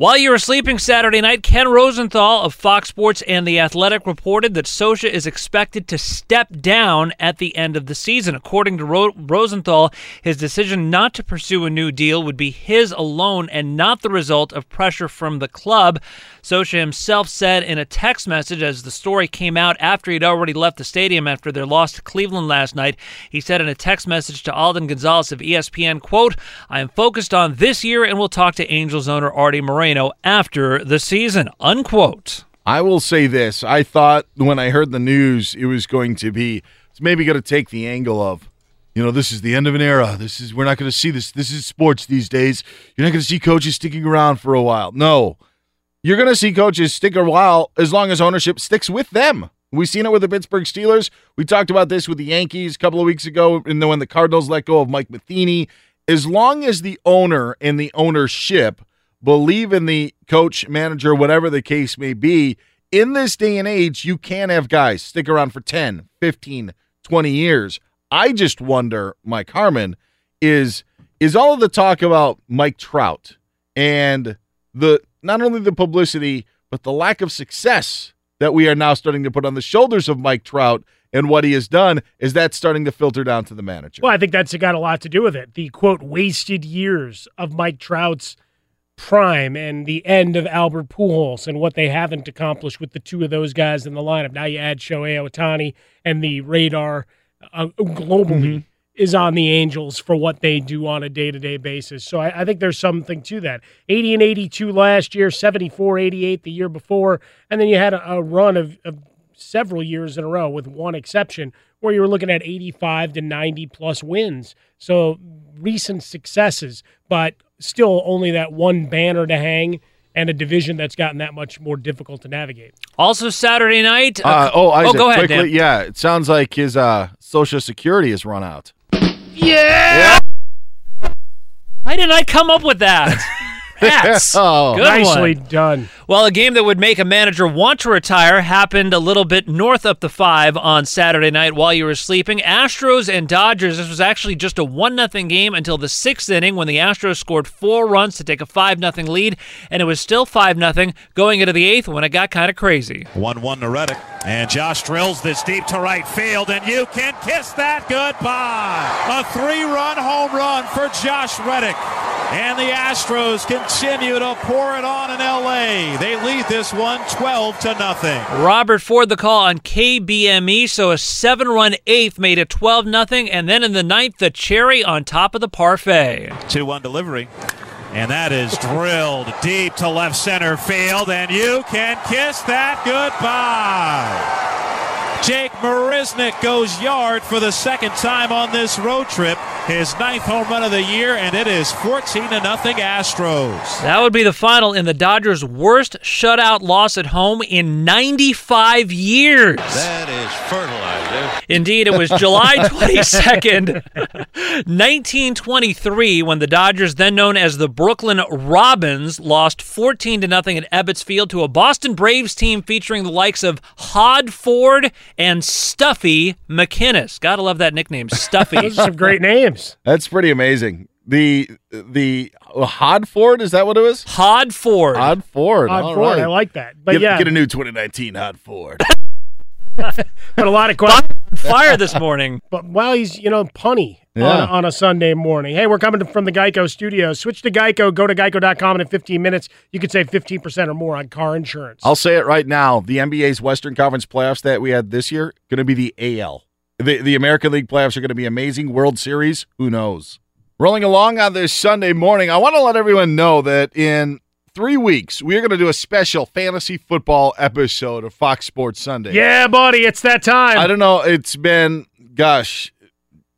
While you were sleeping Saturday night, Ken Rosenthal of Fox Sports and The Athletic reported that Scioscia is expected to step down at the end of the season. According to Ro- Rosenthal, his decision not to pursue a new deal would be his alone and not the result of pressure from the club. Scioscia himself said in a text message as the story came out after he'd already left the stadium after their loss to Cleveland last night. He said in a text message to Alden Gonzalez of ESPN, quote, I am focused on this year and will talk to Angels owner Artie Moreno after the season, unquote. I will say this. I thought when I heard the news, it was going to be, it's maybe going to take the angle of, you know, this is the end of an era. This is, we're not going to see this. This is sports these days. You're not going to see coaches sticking around for a while. No. You're going to see coaches stick a while as long as ownership sticks with them. We've seen it with the Pittsburgh Steelers. We talked about this with the Yankees a couple of weeks ago, and then when the Cardinals let go of Mike Matheny. As long as the owner and the ownership believe in the coach, manager, whatever the case may be, in this day and age, you can have guys stick around for 10, 15, 20 years. I just wonder, Mike Harmon, is is all of the talk about Mike Trout and the not only the publicity, but the lack of success that we are now starting to put on the shoulders of Mike Trout and what he has done, is that starting to filter down to the manager? Well, I think that's got a lot to do with it. The quote wasted years of Mike Trout's prime and the end of Albert Pujols and what they haven't accomplished with the two of those guys in the lineup. Now you add Shohei Ohtani and the radar uh, globally Mm-hmm. is on the Angels for what they do on a day to day basis. So I, I think there's something to that. 80 and 82 last year, 74, 88 the year before, and then you had a, a run of, of several years in a row, with one exception, where you were looking at 85 to 90 plus wins. So recent successes, but still only that one banner to hang and a division that's gotten that much more difficult to navigate. Also, Saturday night. Uh, oh, Isaac, go ahead, quickly. Dan. Yeah, it sounds like his uh, social security has run out. Yeah. Why didn't I come up with that? *laughs* Rats. *laughs* Oh. Good Nicely one. done. Well, a game that would make a manager want to retire happened a little bit north up the five on Saturday night while you were sleeping. Astros and Dodgers. This was actually just a one nothing game until the sixth inning when the Astros scored four runs to take a five nothing lead, and it was still five nothing going into the eighth when it got kind of crazy. 1 1 to Reddick. And Josh drills this deep to right field, and you can kiss that goodbye. A three run home run for Josh Reddick. And the Astros continue to pour it on in LA. They lead this one 12 to nothing. Robert Ford the call on KBME, so a seven run eighth made it 12 nothing, and then in the ninth, the cherry on top of the parfait. 2 1 delivery. And that is drilled deep to left center field, and you can kiss that goodbye. Jake Marisnick goes yard for the second time on this road trip. His ninth home run of the year, and it is 14 to nothing Astros. That would be the final in the Dodgers' worst shutout loss at home in 95 years. That is fertilizer. Indeed, it was *laughs* July 22nd, 1923, when the Dodgers, then known as the Brooklyn Robins, lost 14 to nothing at Ebbets Field to a Boston Braves team featuring the likes of Hod Ford and Stuffy McInnis. Gotta love that nickname, Stuffy. *laughs* Those are some great names. That's pretty amazing. The the Hod Ford is that what it was? Hod Ford. Hod Ford. Hod All Ford, right. I like that. But get, yeah, get a new 2019 Hod Ford. *laughs* *laughs* but a lot of questions. Fire this *laughs* morning. But while he's, you know, punny Yeah. on, on a Sunday morning. Hey, we're coming from the Geico studio. Switch to Geico. Go to geico.com, and in 15 minutes, you could save 15% or more on car insurance. I'll say it right now. The NBA's Western Conference playoffs that we had this year going to be the AL. The the American League playoffs are going to be amazing. World Series, who knows? Rolling along on this Sunday morning, I want to let everyone know that in three weeks we are going to do a special fantasy football episode of Fox Sports Sunday. Yeah, buddy, it's that time. I don't know. It's been, gosh,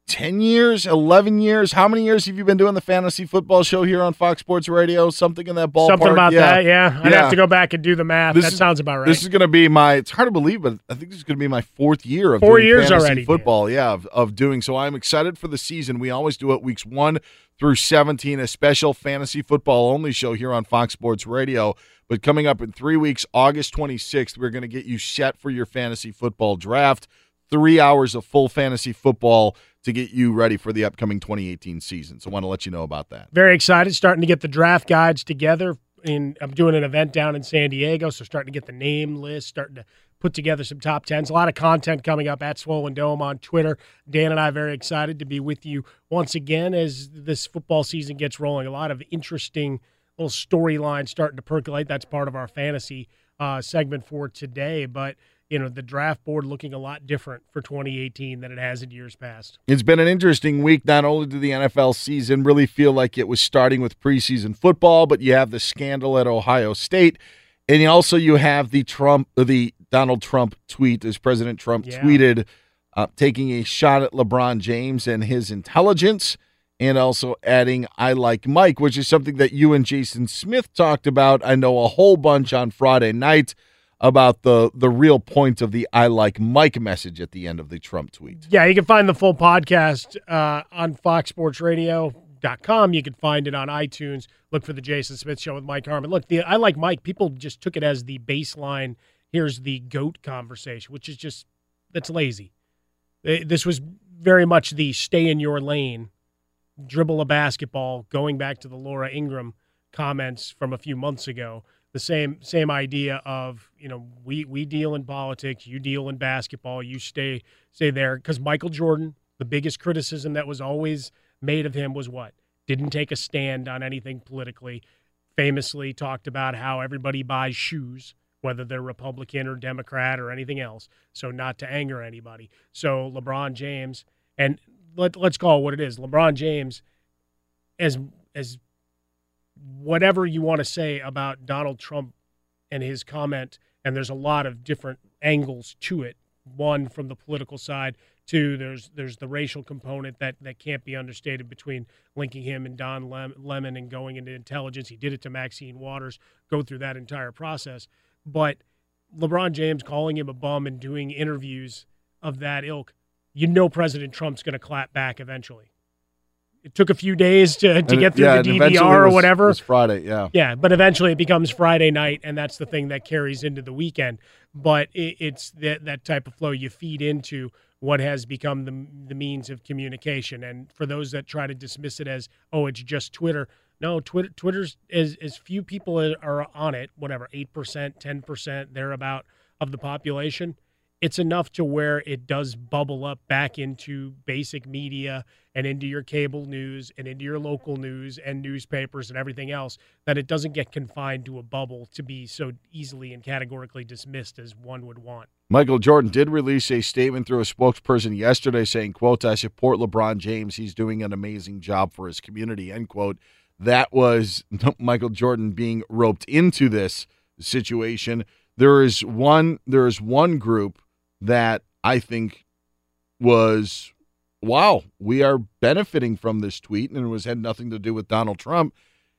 10 years, 11 years. How many years have you been doing the fantasy football show here on Fox Sports Radio? Something in that ballpark. Something about Yeah. that, yeah. I'd Yeah. have to go back and do the math. This that is- sounds about right. This is going to be my. It's hard to believe, but I think this is going to be my fourth year of Four doing years fantasy already, football. Yeah, of, of doing so. I'm excited for the season. We always do it weeks one through 17, a special fantasy football only show here on Fox Sports Radio. But coming up in three weeks, August 26th, we're going to get you set for your fantasy football draft. Three hours of full fantasy football to get you ready for the upcoming 2018 season. So I want to let you know about that. Very excited. Starting to get the draft guides together. in I'm doing an event down in San Diego, so starting to get the name list, starting to put together some top tens. A lot of content coming up at Swollen Dome on Twitter. Dan and I very excited to be with you once again as this football season gets rolling. A lot of interesting little storylines starting to percolate. That's part of our fantasy uh, segment for today, but you know the draft board looking a lot different for 2018 than it has in years past. It's been an interesting week. Not only did the NFL season really feel like it was starting with preseason football, but you have the scandal at Ohio State, and also you have the Trump, the Donald Trump tweet, as President Trump Yeah. tweeted, uh, taking a shot at LeBron James and his intelligence, and also adding "I like Mike," which is something that you and Jason Smith talked about. I know a whole bunch on Friday night about the the real point of the "I like Mike" message at the end of the Trump tweet. Yeah, you can find the full podcast uh, on foxsportsradio.com. You can find it on iTunes. Look for the Jason Smith Show with Mike Harmon. Look, the I like Mike. People just took it as the baseline. Here's the goat conversation, which is just that's lazy. This was very much the stay in your lane, dribble a basketball. Going back to the Laura Ingraham comments from a few months ago, the same same idea of you know we we deal in politics, you deal in basketball, you stay stay there because Michael Jordan, the biggest criticism that was always made of him was what didn't take a stand on anything politically. Famously talked about how everybody buys shoes, whether they're Republican or Democrat or anything else, so not to anger anybody. So LeBron James and let, let's call it what it is. LeBron James, as as whatever you want to say about Donald Trump and his comment, and there's a lot of different angles to it. One from the political side, two there's there's the racial component that that can't be understated between linking him and Don Lem- Lemon and going into intelligence. He did it to Maxine Waters. Go through that entire process, but LeBron James calling him a bum and doing interviews of that ilk, you know President Trump's going to clap back eventually. It took a few days to, to get through yeah, the DVR or was- whatever. was Friday, yeah. Yeah, but eventually it becomes Friday night, and that's the thing that carries into the weekend. But it, it's that that type of flow you feed into what has become the the means of communication. And for those that try to dismiss it as oh, it's just Twitter. No, Twitter Twitter's as as few people are on it, whatever eight percent, ten percent, thereabout of the population. It's enough to where it does bubble up back into basic media and into your cable news and into your local news and newspapers and everything else that it doesn't get confined to a bubble to be so easily and categorically dismissed as one would want. Michael Jordan did release a statement through a spokesperson yesterday saying, quote, I support LeBron James. He's doing an amazing job for his community, end quote. That was *laughs* Michael Jordan being roped into this situation. There is one there is one group that I think was wow, we are benefiting from this tweet and it was had nothing to do with Donald Trump.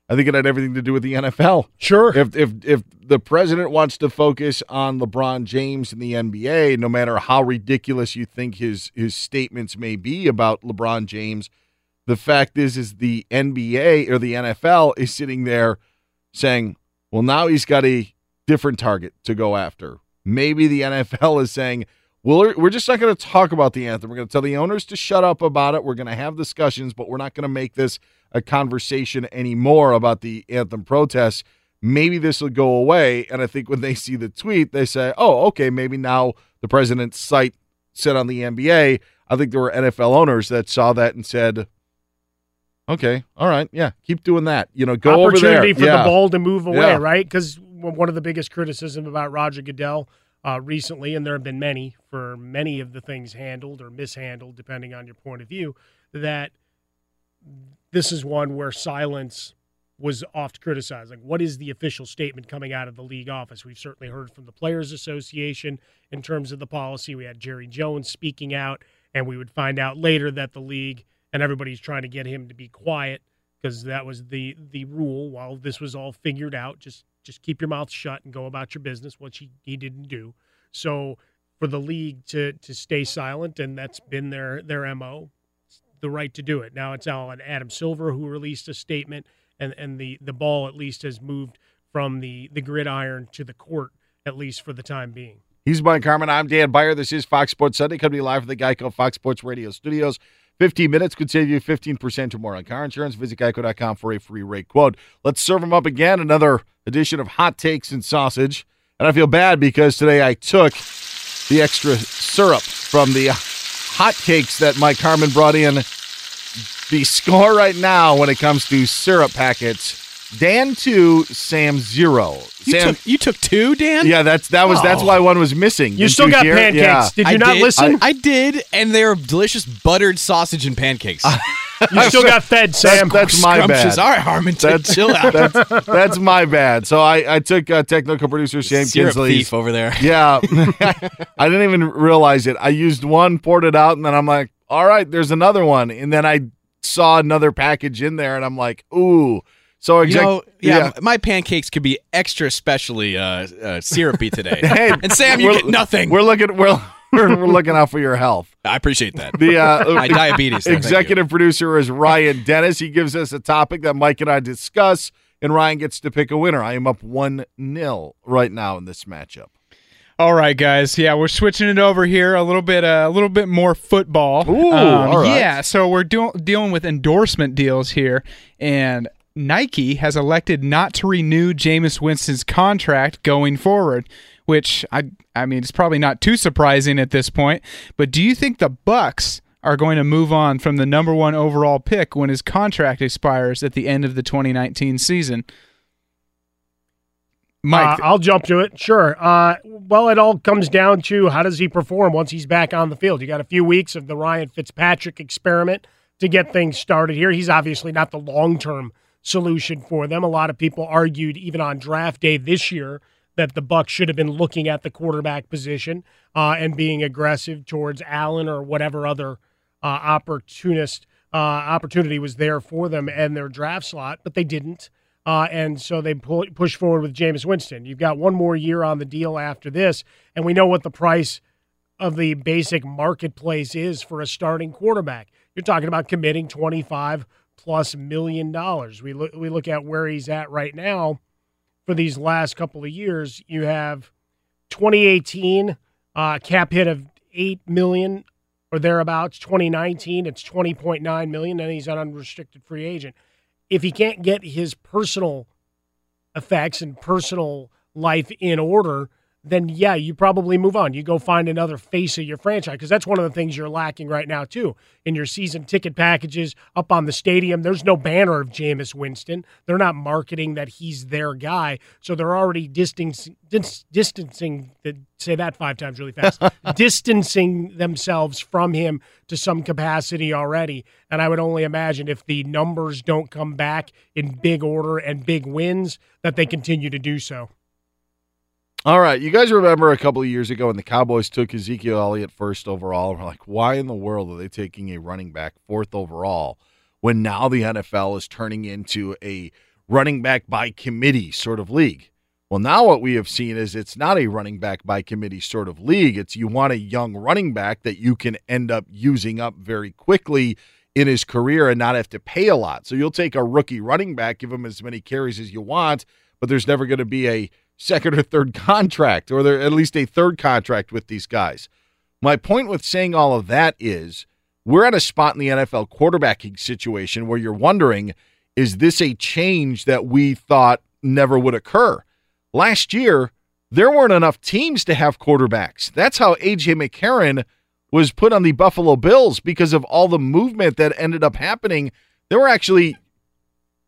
I think it had everything to do with the NFL. Sure. If if if the president wants to focus on LeBron James and the NBA, no matter how ridiculous you think his his statements may be about LeBron James, the fact is is the NBA or the NFL is sitting there saying, "Well, now he's got a different target to go after." Maybe the *laughs* NFL is saying, well, we're- just not going to talk about the anthem. We're going to tell the owners to shut up about it. We're going to have discussions, but we're not going to make this a conversation anymore about the anthem protests. Maybe this will go away. And I think when they see the tweet, they say, oh, okay, maybe now the president's sight set on the NBA. I think there were NFL owners that saw that and said, okay, all right, yeah, keep doing that. You know, go over there. opportunity for Yeah. the ball to move away, Yeah. right? Because one of the biggest criticism about Roger Goodell uh, recently, and there have been many for many of the things handled or mishandled, depending on your point of view, that this is one where silence was oft criticized. Like, what is the official statement coming out of the league office? We've certainly heard from the Players Association in terms of the policy. We had Jerry Jones speaking out, and we would find out later that the league and everybody's trying to get him to be quiet because that was the the rule. While this was all figured out, just just keep your mouth shut and go about your business, which he, he didn't do. So for the league to to stay silent, and that's been their their mo, the right to do it. Now it's all Alan Adam Silver who released a statement, and and the the ball at least has moved from the the gridiron to the court at least for the time being. He's Mike Harmon. I'm Dan Beyer. This is Fox Sports Sunday, coming live from the Geico Fox Sports Radio studios. 15 minutes could save you 15% or more on car insurance. Visit geico.com for a free rate quote. Let's serve them up again. Another edition of Hot Takes and Sausage. And I feel bad because today I took the extra syrup from the hot cakes that Mike Harmon brought in. The score right now when it comes to syrup packets Dan two, Sam zero. You Sam, took, you took two, Dan? yeah, that's that was that's Oh. why one was missing. You Didn't still got hear? pancakes. Yeah. Did you I not did. listen? I, I did, and they are delicious buttered sausage and pancakes. *laughs* you still got fed, Sam. That's, that's my bad. All right, Harmon, That's, chill out. That's, that's my bad. So I, I took uh, technical producer Sam Syrup Kinsley's. thief over there. *laughs* Yeah, *laughs* I didn't even realize it. I used one, poured it out, and then I'm like, all right, there's another one, and then I saw another package in there, and I'm like, ooh. So You know, yeah, m- my pancakes could be extra specially uh, uh, syrupy today. *laughs* Hey, and Sam, you get nothing. We're looking we're, we're, *laughs* we're looking out for your health. I appreciate that. The uh, *laughs* my diabetes. though, executive producer is Ryan Dennis. He gives us a topic that Mike and I discuss, and Ryan gets to pick a winner. I am up one 0 right now in this matchup. All right, guys. Yeah, we're switching it over here a little bit, uh, a little bit more football. Ooh, Um, right. Yeah, so we're do- dealing with endorsement deals here, and Nike has elected not to renew Jameis Winston's contract going forward. Which I, I mean, it's probably not too surprising at this point. But do you think the Bucks are going to move on from the number one overall pick when his contract expires at the end of the 2019 season? Mike, Uh, I'll jump to it. Sure. Uh, well, it all comes down to how does he perform once he's back on the field. You got a few weeks of the Ryan Fitzpatrick experiment to get things started here. He's obviously not the long term solution for them. A lot of people argued even on draft day this year that the Bucks should have been looking at the quarterback position uh, and being aggressive towards Allen or whatever other uh, opportunist uh, opportunity was there for them and their draft slot, but they didn't. Uh, and so they pull, push forward with Jameis Winston. You've got one more year on the deal after this, and we know what the price of the basic marketplace is for a starting quarterback. You're talking about committing 25 plus million dollars. We look we look at where he's at right now for these last couple of years. You have 2018 uh, cap hit of 8 million or thereabouts. 2019 it's 20.9 million and he's an unrestricted free agent. If he can't get his personal effects and personal life in order, then yeah, you probably move on. You go find another face of your franchise because that's one of the things you're lacking right now too in your season ticket packages up on the stadium. There's no banner of Jameis Winston. They're not marketing that he's their guy, so they're already distancing dis- distancing. Say that five times really fast. *laughs* distancing themselves from him to some capacity already. And I would only imagine if the numbers don't come back in big order and big wins, that they continue to do so. All right, you guys remember a couple of years ago when the Cowboys took Ezekiel Elliott first overall? We're like, why in the world are they taking a running back fourth overall when now the NFL is turning into a running back by committee sort of league? Well, now what we have seen is it's not a running back by committee sort of league. It's you want a young running back that you can end up using up very quickly in his career and not have to pay a lot. So you'll take a rookie running back, give him as many carries as you want, but there's never going to be a second or third contract, or there at least a third contract with these guys. My point with saying all of that is we're at a spot in the NFL quarterbacking situation where you're wondering, is this a change that we thought never would occur? Last year, there weren't enough teams to have quarterbacks. That's how AJ McCarron was put on the Buffalo Bills because of all the movement that ended up happening. There were actually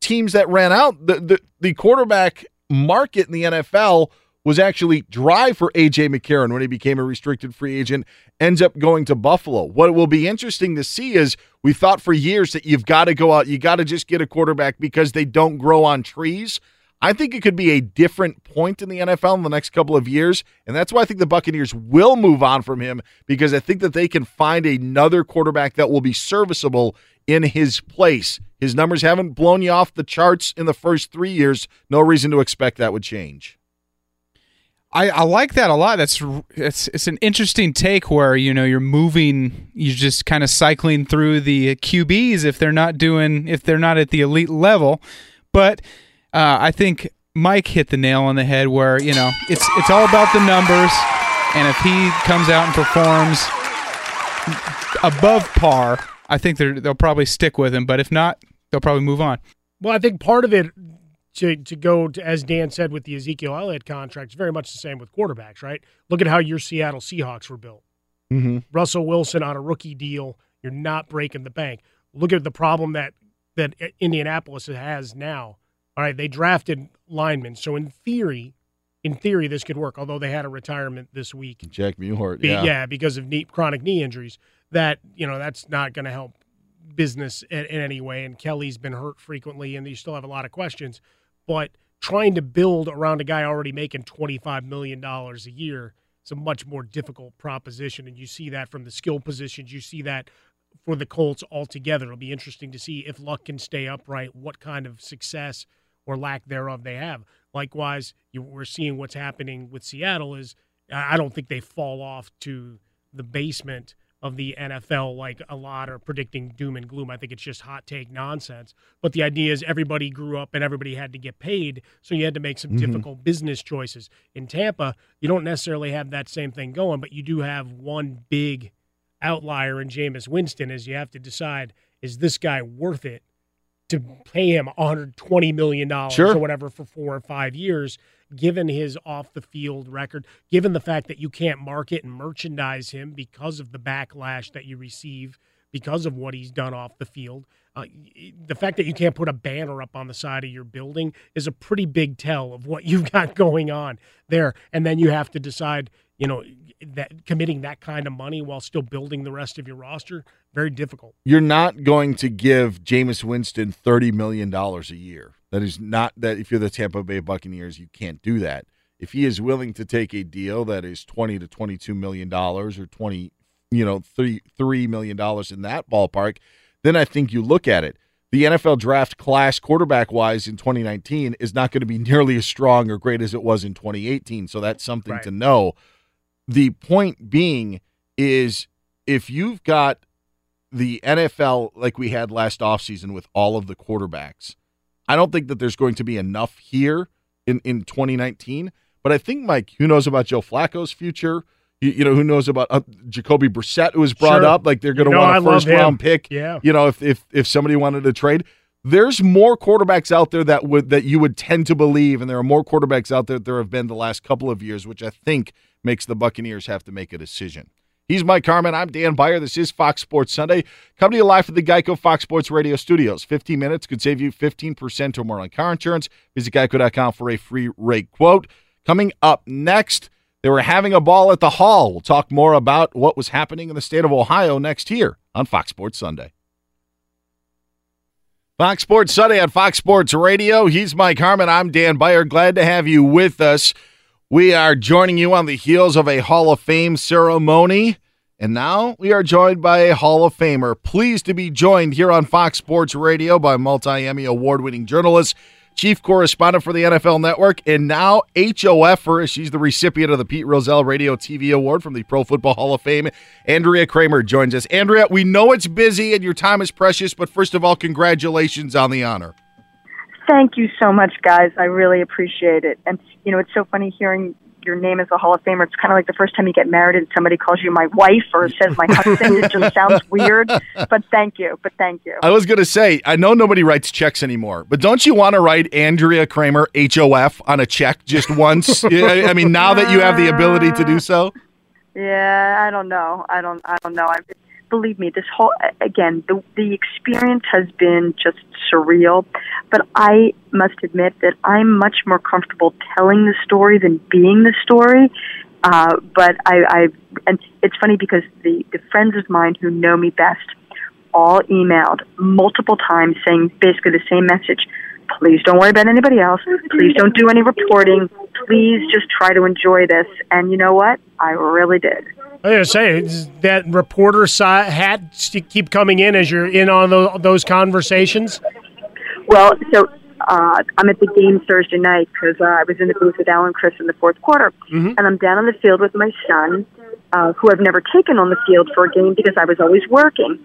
teams that ran out. The the, the quarterback market in the NFL was actually dry for AJ McCarron when he became a restricted free agent, ends up going to Buffalo. What will be interesting to see is we thought for years that you've got to go out, you got to just get a quarterback because they don't grow on trees. I think it could be a different point in the NFL in the next couple of years. And that's why I think the Buccaneers will move on from him because I think that they can find another quarterback that will be serviceable in his place. His numbers haven't blown you off the charts in the first three years. No reason to expect that would change. I, I like that a lot. That's it's it's an interesting take where you know you're moving, you're just kind of cycling through the QBs if they're not doing if they're not at the elite level. But uh, I think Mike hit the nail on the head where you know it's it's all about the numbers, and if he comes out and performs above par, I think they're, they'll probably stick with him. But if not, they'll probably move on. Well, I think part of it to to go to, as Dan said with the Ezekiel Elliott contract is very much the same with quarterbacks, right? Look at how your Seattle Seahawks were built. Mm-hmm. Russell Wilson on a rookie deal, you're not breaking the bank. Look at the problem that that Indianapolis has now. All right, they drafted linemen, so in theory, in theory, this could work. Although they had a retirement this week, Jack Mewhort, Be- yeah. yeah, because of knee, chronic knee injuries. That you know, that's not going to help business in, in any way. And Kelly's been hurt frequently, and you still have a lot of questions. But trying to build around a guy already making twenty five million dollars a year is a much more difficult proposition, and you see that from the skill positions. You see that for the Colts altogether. It'll be interesting to see if Luck can stay upright, what kind of success or lack thereof they have. Likewise, you, we're seeing what's happening with Seattle is I I don't think they fall off to the basement of the NFL like a lot are predicting doom and gloom. I think it's just hot take nonsense. But the idea is everybody grew up and everybody had to get paid, so you had to make some Mhm. difficult business choices. In Tampa, you don't necessarily have that same thing going, but you do have one big outlier in Jameis Winston is you have to decide is this guy worth it to pay him 120 million dollars Sure. or whatever for 4 or 5 years given his off the field record given the fact that you can't market and merchandise him because of the backlash that you receive because of what he's done off the field uh, the fact that you can't put a banner up on the side of your building is a pretty big tell of what *laughs* you've got going on there and then you have to decide you know that committing that kind of money while still building the rest of your roster very difficult You're not going to give Jameis Winston thirty million dollars a year. That is not that. If you're the Tampa Bay Buccaneers, you can't do that. If he is willing to take a deal that is twenty to twenty-two million dollars, or twenty, you know, three three million dollars in that ballpark, then I think you look at it. The NFL draft class, quarterback wise, in 2019 is not going to be *laughs* nearly as strong or great as it was in 2018. So that's something Right. to know. The point being is if you've got the NFL like we had last offseason with all of the quarterbacks, I don't think that there's going to be enough here in, in 2019. But I think, Mike, who knows about Joe Flacco's future? You, you know, who knows about uh, Jacoby Brissett, who was brought Sure. up? Like they're going to You know, want I a love first round pick. Yeah. You know, if, if if somebody wanted to trade, there's more quarterbacks out there that would that you would tend to believe, and there are more quarterbacks out there that there have been the last couple of years, which I think makes the Buccaneers have to make a decision. He's Mike Harmon. I'm Dan Beyer. This is Fox Sports Sunday. Coming to you live from the Geico Fox Sports Radio studios. 15 minutes could save you 15% or more on car insurance. Visit geico.com for a free rate quote. Coming up next, they were having a ball at the Hall. We'll talk more about what was happening in the state of Ohio next here on Fox Sports Sunday. Fox Sports Sunday on Fox Sports Radio. He's Mike Harmon. I'm Dan Beyer. Glad to have you with us. We are joining you on the heels of a Hall of Fame ceremony. And now we are joined by a Hall of Famer. Pleased to be joined here on Fox Sports Radio by multi Emmy award winning journalist, chief correspondent for the NFL Network, and now HOFer. She's the recipient of the Pete Rozelle Radio TV Award from the Pro Football Hall of Fame. Andrea Kremer joins us. Andrea, we know it's busy and your time is precious, but first of all, congratulations on the honor. Thank you so much, guys. I really appreciate it. And you know, it's so funny hearing your name as a Hall of Famer. It's kind of like the first time you get married and somebody calls you my wife or says my husband. it just *laughs* sounds weird. But thank you. But thank you. I was going to say, I know nobody writes checks anymore, but don't you want to write Andrea Kremer HOF on a check just once? *laughs* I mean, now that you have the ability to do so? Yeah, I don't know. I don't. I don't know. I believe me. This whole again, the the experience has been just surreal. But I must admit that I'm much more comfortable telling the story than being the story. Uh, but I, I and it's funny because the the friends of mine who know me best all emailed multiple times saying basically the same message. Please don't worry about anybody else. Please don't do any reporting. Please just try to enjoy this. And you know what? I really did. I was gonna say that reporter hat keep coming in as you're in on those, those conversations. Well, so uh, I'm at the game Thursday night because uh, I was in the booth with Alan Chris in the fourth quarter, Mhm. and I'm down on the field with my son, uh, who I've never taken on the field for a game because I was always working.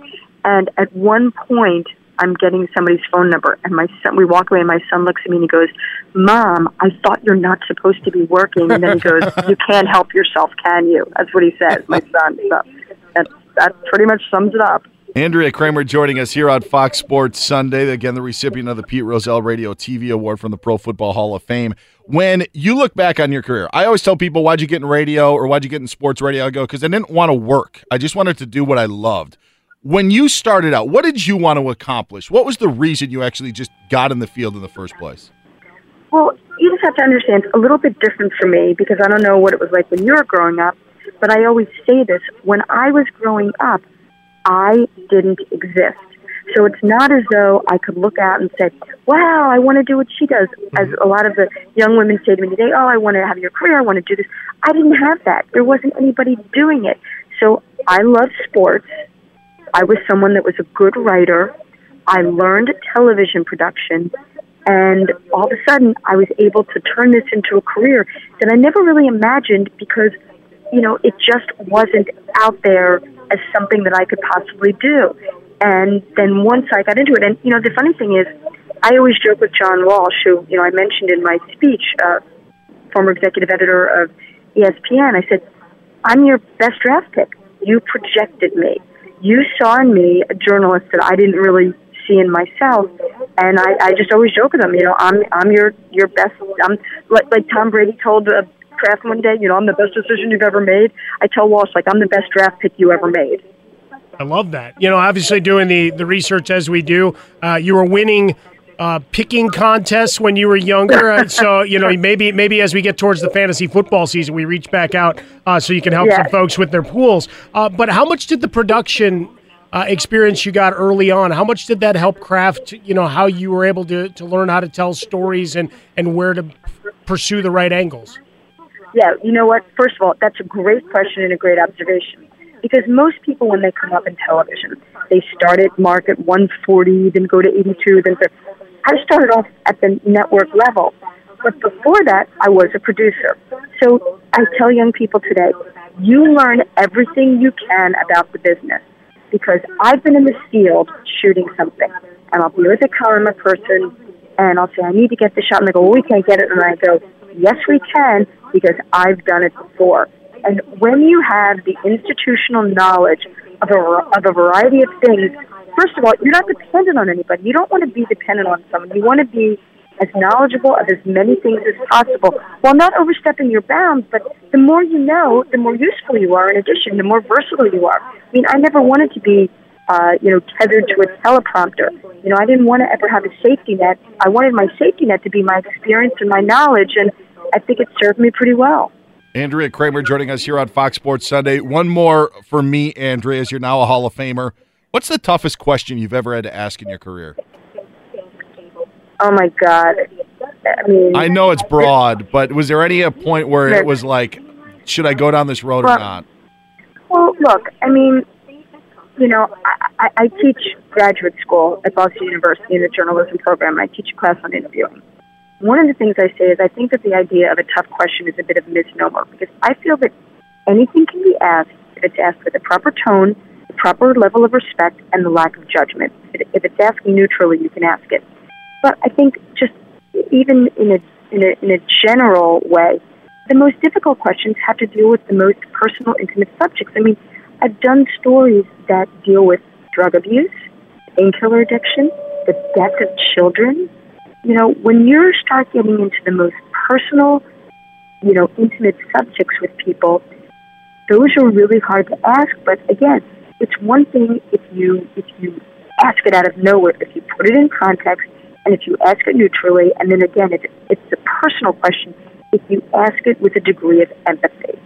And at one point, I'm getting somebody's phone number, and my son. We walk away, and my son looks at me and he goes, "Mom, I thought you're not supposed to be working." And then he goes, *laughs* "You can't help yourself, can you?" That's what he says, my son. So that that pretty much sums it up. Andrea Kremer joining us here on Fox Sports Sunday. Again, the recipient of the Pete Rozelle Radio TV Award from the Pro Football Hall of Fame. When you look back on your career, I always tell people, why'd you get in radio or why'd you get in sports radio? I go, because I didn't want to work. I just wanted to do what I loved. When you started out, what did you want to accomplish? What was the reason you actually just got in the field in the first place? Well, you just have to understand it's a little bit different for me because I don't know what it was like when you were growing up, but I always say this. When I was growing up, I didn't exist. So it's not as though I could look out and say, wow, I want to do what she does. As mm-hmm. a lot of the young women say to me today, oh, I want to have your career, I want to do this. I didn't have that. There wasn't anybody doing it. So I love sports. I was someone that was a good writer. I learned television production. And all of a sudden, I was able to turn this into a career that I never really imagined because, you know, it just wasn't out there as something that I could possibly do. And then once I got into it, and, you know, the funny thing is, I always joke with John Walsh, who, you know, I mentioned in my speech, uh, former executive editor of ESPN. I said, I'm your best draft pick. You projected me. You saw in me a journalist that I didn't really see in myself, and I, I just always joke with them. You know, I'm I'm your your best. I'm like like Tom Brady told uh, Kraft one day. You know, I'm the best decision you've ever made. I tell Walsh like I'm the best draft pick you ever made. I love that. You know, obviously doing the the research as we do, uh, you were winning. Uh, picking contests when you were younger, uh, so you know *laughs* maybe maybe as we get towards the fantasy football season, we reach back out uh, so you can help Yeah. some folks with their pools. Uh, but how much did the production uh, experience you got early on? How much did that help craft? You know how you were able to to learn how to tell stories and and where to pursue the right angles. Yeah, you know what? First of all, that's a great question and a great observation. Because most people, when they come up in television, they start at market 140, then go to 82, then. thir- I started off at the network level, but before that, I was a producer. So I tell young people today, you learn everything you can about the business because I've been in the field shooting something, and I'll be with a camera person, and I'll say, I need to get the shot, and they go, well, we can't get it, and I go, yes, we can because I've done it before. And when you have the institutional knowledge of a, of a variety of things, first of all, you're not dependent on anybody. You don't want to be dependent on someone. You want to be as knowledgeable of as many things as possible while not overstepping your bounds. But the more you know, the more useful you are. In addition, the more versatile you are. I mean, I never wanted to be, uh, you know, tethered to a teleprompter. You know, I didn't want to ever have a safety net. I wanted my safety net to be my experience and my knowledge, and I think it served me pretty well. Andrea Kremer joining us here on Fox Sports Sunday. One more for me, Andrea, as you're now a Hall of Famer. What's the toughest question you've ever had to ask in your career? Oh my God! I mean, I know it's broad, but was there any a point where it was like, should I go down this road or not? Well, look, I mean, you know, I, I, I teach graduate school at Boston University in the journalism program, I teach a class on interviewing. One of the things I say is I think that the idea of a tough question is a bit of a misnomer because I feel that anything can be asked if it's asked with the proper tone, the proper level of respect, and the lack of judgment. If it's asked neutrally, you can ask it. But I think just even in a, in a, in a general way, the most difficult questions have to deal with the most personal, intimate subjects. I mean, I've done stories that deal with drug abuse, painkiller addiction, the death of children. You know, when you start getting into the most personal, you know, intimate subjects with people, those are really hard to ask. But again, it's one thing if you if you ask it out of nowhere, if you put it in context, and if you ask it neutrally, and then again, if it's a personal question, if you ask it with a degree of empathy.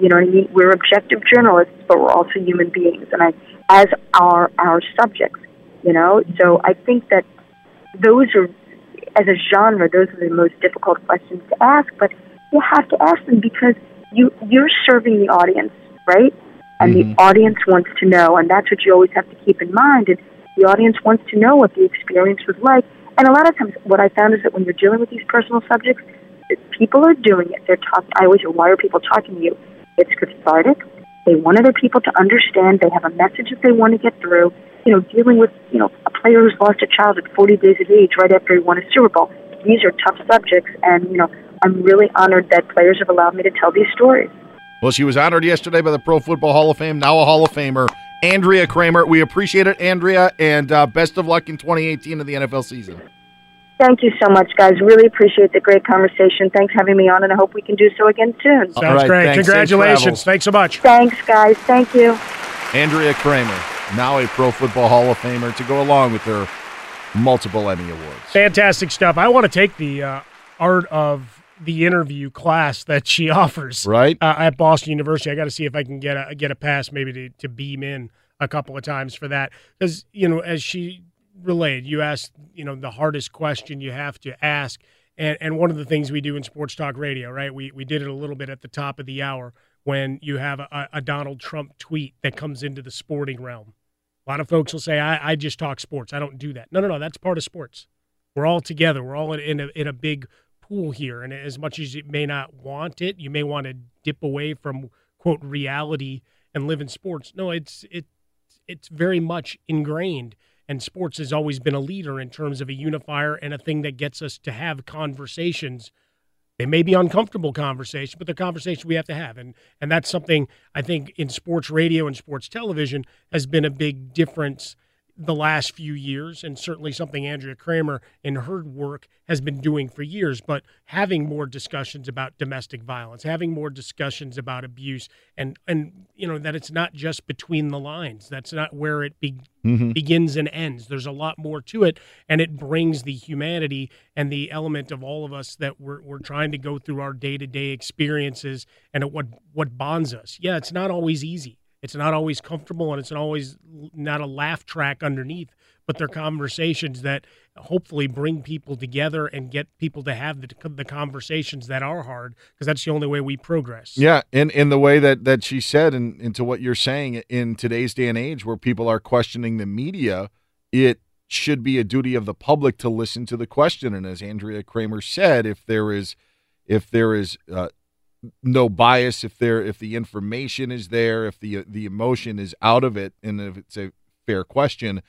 You know what I mean? We're objective journalists, but we're also human beings, and I, as are our subjects. You know, so I think that those are, as a genre, those are the most difficult questions to ask. But you have to ask them because you you're serving the audience, right? And the mm-hmm. audience wants to know, and that's what you always have to keep in mind. And the audience wants to know what the experience was like. And a lot of times, what I found is that when you're dealing with these personal subjects, people are doing it. They're talking. I always say, "Why are people talking to you?" It's cathartic. They want other people to understand. They have a message that they want to get through. You know, dealing with you know a player who's lost a child at 40 days of age right after he won a Super Bowl. These are tough subjects, and you know I'm really honored that players have allowed me to tell these stories. Well, she was honored yesterday by the Pro Football Hall of Fame, now a Hall of Famer. Andrea Kremer. We appreciate it, Andrea, and uh, best of luck in 2018 of the NFL season. Thank you so much, guys. Really appreciate the great conversation. Thanks for having me on, and I hope we can do so again soon. Sounds right, great. Thanks. Congratulations. Thanks so much. Thanks, guys. Thank you. Andrea Kremer, now a Pro Football Hall of Famer, to go along with her multiple Emmy Awards. Fantastic stuff. I want to take the uh, art of the interview class that she *laughs* offers right uh, at Boston University. I got to see if I can get a get a pass, maybe to, to beam in a couple of times for that, because you know, as she relayed, you asked, you know, the hardest question you have to ask. And, and one of the things we do in sports talk radio, right? We, we did it a little bit at the top of the hour when you have a, a Donald Trump tweet that comes into the sporting realm. A lot of folks will say, I, I just talk sports. I don't do that. No, no, no. That's part of sports. We're all together. We're all in a, in a big here. And as much as you may not want it, you may want to dip away from, quote, reality and live in sports. No, it's, it, it's very much ingrained and sports has always been a leader in terms of a unifier and a thing that gets us to have conversations. They may be uncomfortable conversations, but they're conversations we have to have. And and that's something I think in sports radio and sports television has been a big difference the last few years, and certainly something Andrea Kremer and her work has been doing for years. But having more discussions about domestic violence, having more discussions about abuse, and and you know that it's not just between the lines. That's not where it be, Mhm. begins and ends. There's a lot more to it, and it brings the humanity and the element of all of us that we're we're trying to go through our day to day experiences and at what what bonds us. Yeah, it's not always easy. It's not always comfortable and it's always not a laugh track underneath, but they're conversations that hopefully bring people together and get people to have the, the conversations that are hard because that's the only way we progress. Yeah, in in the way that that she said, and into what you're saying in today's day and age, where people are questioning the media, it should be a duty of the public to listen to the question. And as Andrea Kremer said, if there is if there is uh, no bias, if there if the information is there, if the the emotion is out of it, and if it's a fair question,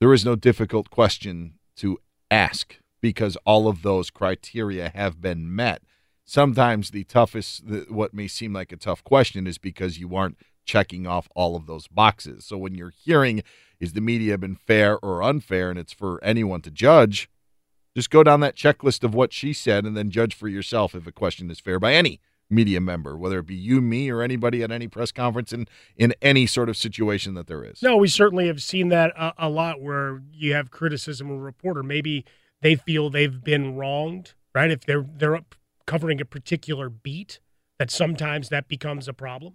there is no difficult question to ask because all of those criteria have been met. Sometimes the toughest, the, what may seem like a tough question, is because you aren't checking off all of those boxes. So when you're hearing, is the media been fair or unfair, and it's for anyone to judge, just go down that checklist of what she said and then judge for yourself if a question is fair by any media member, whether it be you, me, or anybody at any press conference in in any sort of situation that there is. No, we certainly have seen that a, a lot where you have criticism of a reporter. Maybe they feel they've been wronged, right? If they're they're up covering a particular beat, that sometimes that becomes a problem,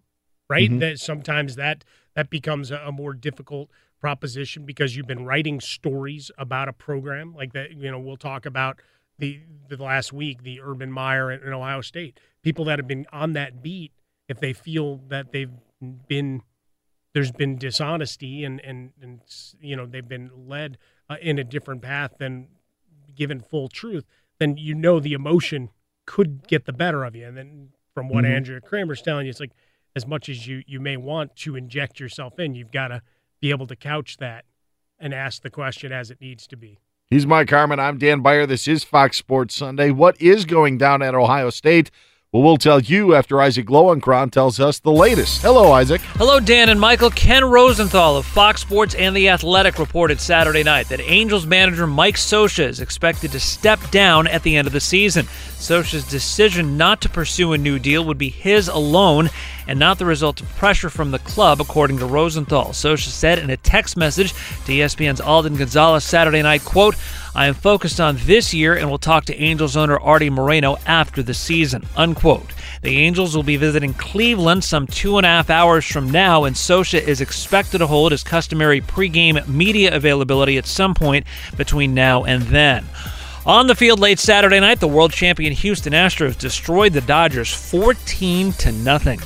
right? Mhm. That sometimes that that becomes a, a more difficult proposition because you've been writing stories about a program like that. You know, we'll talk about the the last week the Urban Meyer in, in Ohio State. People that have been on that beat, if they feel that they've been there's been dishonesty and and and you know they've been led uh, in a different path than given full truth, then you know the emotion could get the better of you. And then from what Mhm. Andrea Kremer's telling you, it's like as much as you you may want to inject yourself in, you've got to be able to couch that and ask the question as it needs to be. He's Mike Harmon. I'm Dan Beyer. This is Fox Sports Sunday. What is going down at Ohio State? Well, we'll tell you after Isaac Lowenkron tells us the latest. Hello, Isaac. Hello, Dan and Michael. Ken Rosenthal of Fox Sports and The Athletic reported Saturday night that Angels manager Mike Scioscia is expected to step down at the end of the season. Scioscia's decision not to pursue a new deal would be his alone and not the result of pressure from the club, according to Rosenthal. Scioscia said in a text message to ESPN's Alden Gonzalez Saturday night, quote, I am focused on this year and will talk to Angels owner Arte Moreno after the season, unquote. The Angels will be visiting Cleveland some two and a half hours from now, and Scioscia is expected to hold his customary pregame media availability at some point between now and then. On the field late Saturday night, the world champion Houston Astros destroyed the Dodgers 14 to nothing.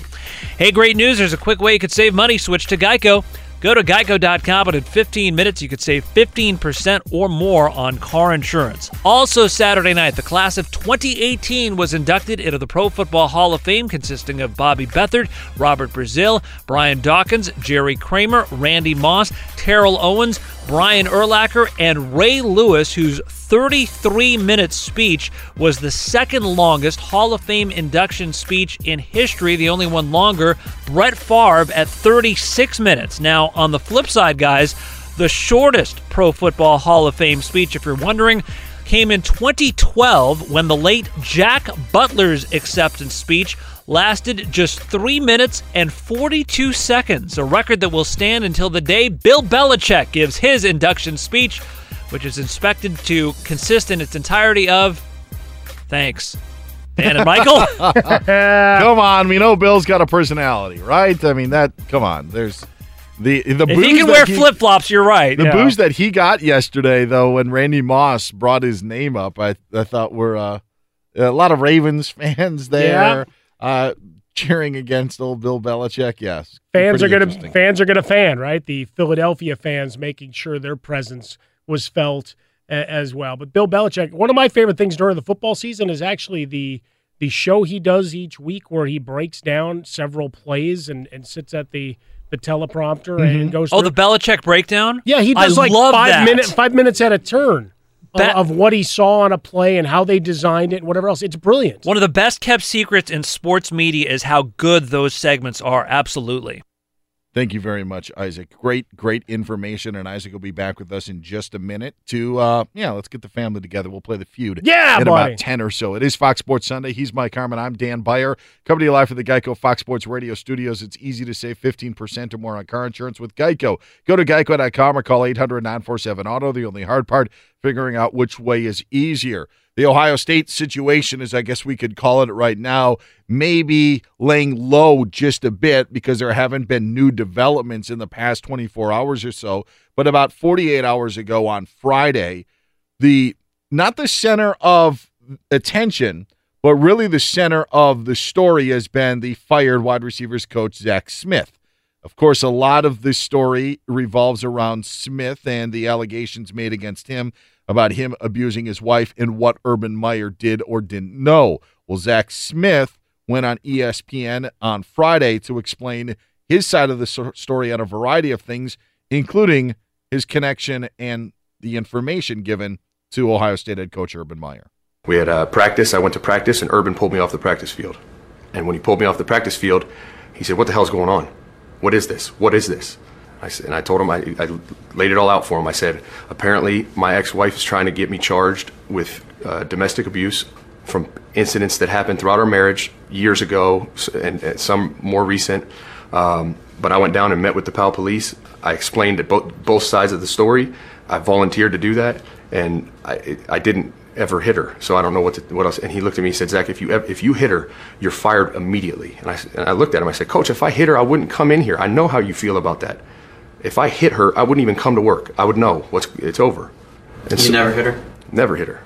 Hey, great news! There's a quick way you could save money. Switch to Geico. Go to geico.com, and in 15 minutes, you could save 15% or more on car insurance. Also, Saturday night, the class of 2018 was inducted into the Pro Football Hall of Fame, consisting of Bobby Beathard, Robert Brazile, Brian Dawkins, Jerry Kramer, Randy Moss, Terrell Owens, Brian Urlacher, and Ray Lewis, whose 33 minute speech was the second longest Hall of Fame induction speech in history, the only one longer, Brett Favre at 36 minutes. Now, on the flip side, guys, the shortest Pro Football Hall of Fame speech, if you're wondering, came in 2012 when the late Jack Butler's acceptance speech lasted just 3 minutes and 42 seconds, a record that will stand until the day Bill Belichick gives his induction speech, which is expected to consist in its entirety of thanks. Dan and Michael? *laughs* come on, we know Bill's got a personality, right? I mean that. Come on, there's the the. If booze he can wear flip flops, you're right. The yeah. booze that he got yesterday, though, when Randy Moss brought his name up, I I thought were uh, a lot of Ravens *laughs* fans there uh, *laughs* cheering against old Bill Belichick. Yes, fans are gonna fans are gonna fan right. The Philadelphia fans making sure their presence was felt a- as well. But Bill Belichick, one of my favorite things during the football season is actually the the show he does each week where he breaks down several plays and, and sits at the the teleprompter and goes. Oh, the Belichick breakdown? yeah, he does I like love five minutes five minutes at a turn. Of- That- of what he saw on a play and how they designed it and whatever else. It's brilliant. One of the best kept secrets in sports media is how good those segments are. Absolutely. Thank you very much, Isaac. Great, great information, and Isaac will be back with us in just a minute. To uh, yeah, let's get the family together. We'll play the feud. Yeah, in buddy. about ten or so. It is Fox Sports Sunday. He's Mike Harmon. I'm Dan Beyer. Coming to you live from the Geico Fox Sports Radio studios. It's easy to save 15 percent or more on car insurance with Geico. Go to geico.com or call 800-947 Auto. The only hard part figuring out which way is easier. The Ohio State situation, as I guess we could call it right now, maybe laying low just a bit because there haven't been new developments in the past 24 hours or so. But about 48 hours ago on Friday, the not the center of attention, but really the center of the story has been the fired wide receivers coach Zach Smith. Of course, a lot of this story revolves around Smith and the allegations made against him about him abusing his wife and what Urban Meyer did or didn't know. Well, Zach Smith went on ESPN on Friday to explain his side of the story on a variety of things, including his connection and the information given to Ohio State head coach Urban Meyer. We had a practice. I went to practice, and Urban pulled me off the practice field. And when he pulled me off the practice field, he said, "What the hell's going on? What is this? What is this?" I said, and I told him I, I laid it all out for him. I said, "Apparently, my ex-wife is trying to get me charged with uh, domestic abuse from incidents that happened throughout our marriage years ago, and, and some more recent." Um, but I went down and met with the Powell police. I explained it both both sides of the story. I volunteered to do that, and I, I didn't ever hit her. So I don't know what to, what else. And he looked at me and said, Zach, if you if you hit her, you're fired immediately. And I and I looked at him. I said, Coach, if I hit her, I wouldn't come in here. I know how you feel about that. If I hit her, I wouldn't even come to work. I would know what's it's over. And You never hit her? Never hit her.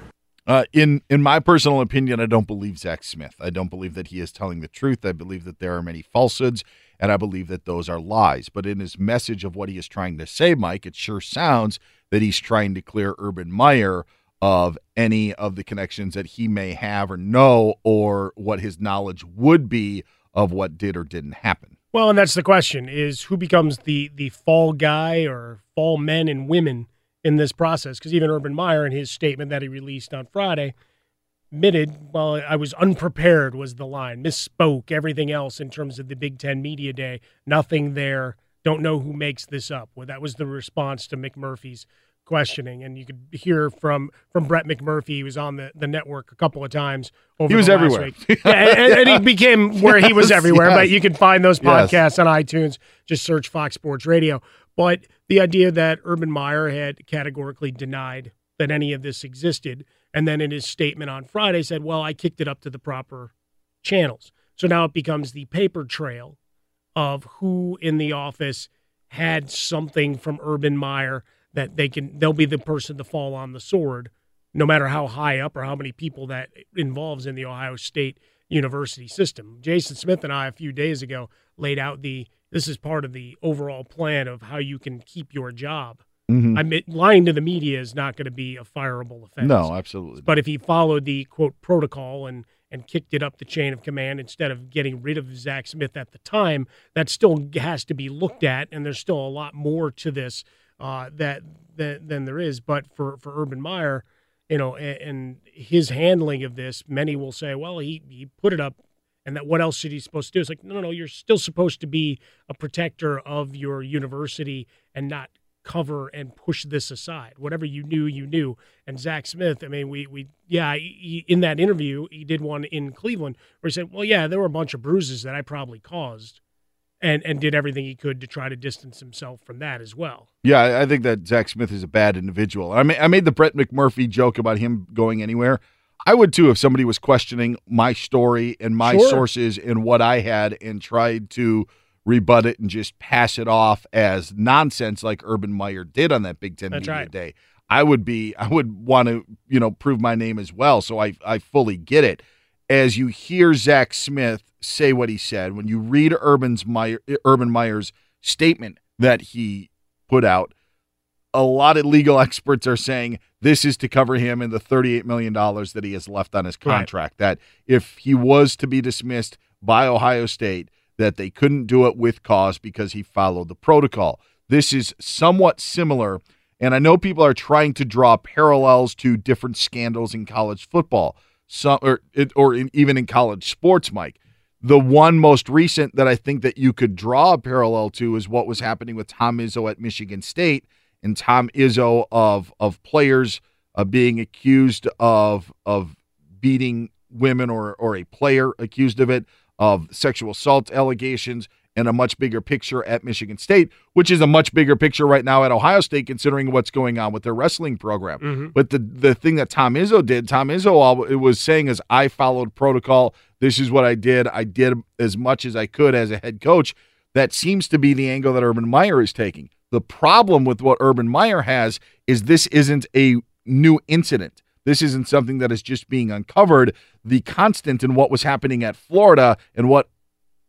Uh, in in my personal opinion, I don't believe Zach Smith. I don't believe that he is telling the truth. I believe that there are many falsehoods, and I believe that those are lies. But in his message of what he is trying to say, Mike, it sure sounds that he's trying to clear Urban Meyer of any of the connections that he may have or know, or what his knowledge would be of what did or didn't happen. Well, and that's the question: is who becomes the the fall guy or fall men and women in this process? Because even Urban Meyer, in his statement that he released on Friday, admitted, "Well, I was unprepared," was the line. Misspoke. Everything else in terms of the Big Ten media day, nothing there. Don't know who makes this up. Well, that was the response to McMurphy's questioning, and you could hear from from Brett McMurphy. He was on the, the network a couple of times. Over He was the last everywhere. yeah, and, and he *laughs* became where he was Yes, everywhere. But you can find those Yes. podcasts on iTunes. Just search Fox Sports Radio. But the idea that Urban Meyer had categorically denied that any of this existed, and then in his statement on Friday said, "Well, I kicked it up to the proper channels." So now it becomes the paper trail of who in the office had something from Urban Meyer that they can they'll be the person to fall on the sword no matter how high up or how many people that involves in the Ohio State University system. Jason Smith and I a few days ago laid out the this is part of the overall plan of how you can keep your job. Mhm. I mean, lying to the media is not going to be a fireable offense. No, absolutely. But if he followed the quote protocol and and kicked it up the chain of command instead of getting rid of Zach Smith at the time, that still has to be looked at, and there's still a lot more to this uh, that, that than there is. But for for Urban Meyer, you know, and, and his handling of this, many will say, well, he he put it up. And that what else is he supposed to do? It's like, no, no, no. You're still supposed to be a protector of your university and not cover and push this aside. Whatever you knew, you knew. And Zach Smith, I mean, we we yeah, he, in that interview, he did one in Cleveland where he said, "Well, yeah, there were a bunch of bruises that I probably caused." And, and did everything he could to try to distance himself from that as well. Yeah, I- think that Zach Smith is a bad individual. I made, I made the Brett McMurphy joke about him going anywhere. I would too if somebody was questioning my story and my Sure. sources and what I had and tried to rebut it and just pass it off as nonsense like Urban Meyer did on that Big Ten That's Media right. Day. I would be I would want to, you know, prove my name as well. So I I fully get it. As you hear Zach Smith say what he said, when you read Urban's Meyer Urban Meyer's statement that he put out, a lot of legal *laughs* experts are saying this is to cover him and the $38 million that he has left on his Right. contract. That if he was to be dismissed by Ohio State, that they couldn't do it with cause because he followed the protocol. This is somewhat similar, and I know people are trying to draw parallels to different scandals in college football, some or it, or in, even in college sports, Mike. The one most recent that I think that you could draw a parallel to is what was happening with Tom Izzo at Michigan State and Tom Izzo of of players uh, being accused of of beating women or or a player accused of it of sexual assault allegations and a much bigger picture at Michigan State, which is a much bigger picture right now at Ohio State, considering what's going on with their wrestling program. Mhm. But the the thing that Tom Izzo did, Tom Izzo all it was saying is, I followed protocol. This is what I did. I did as much as I could as a head coach. That seems to be the angle that Urban Meyer is taking. The problem with what Urban Meyer has is this isn't a new incident. This isn't something that is just being uncovered. The constant in what was happening at Florida and what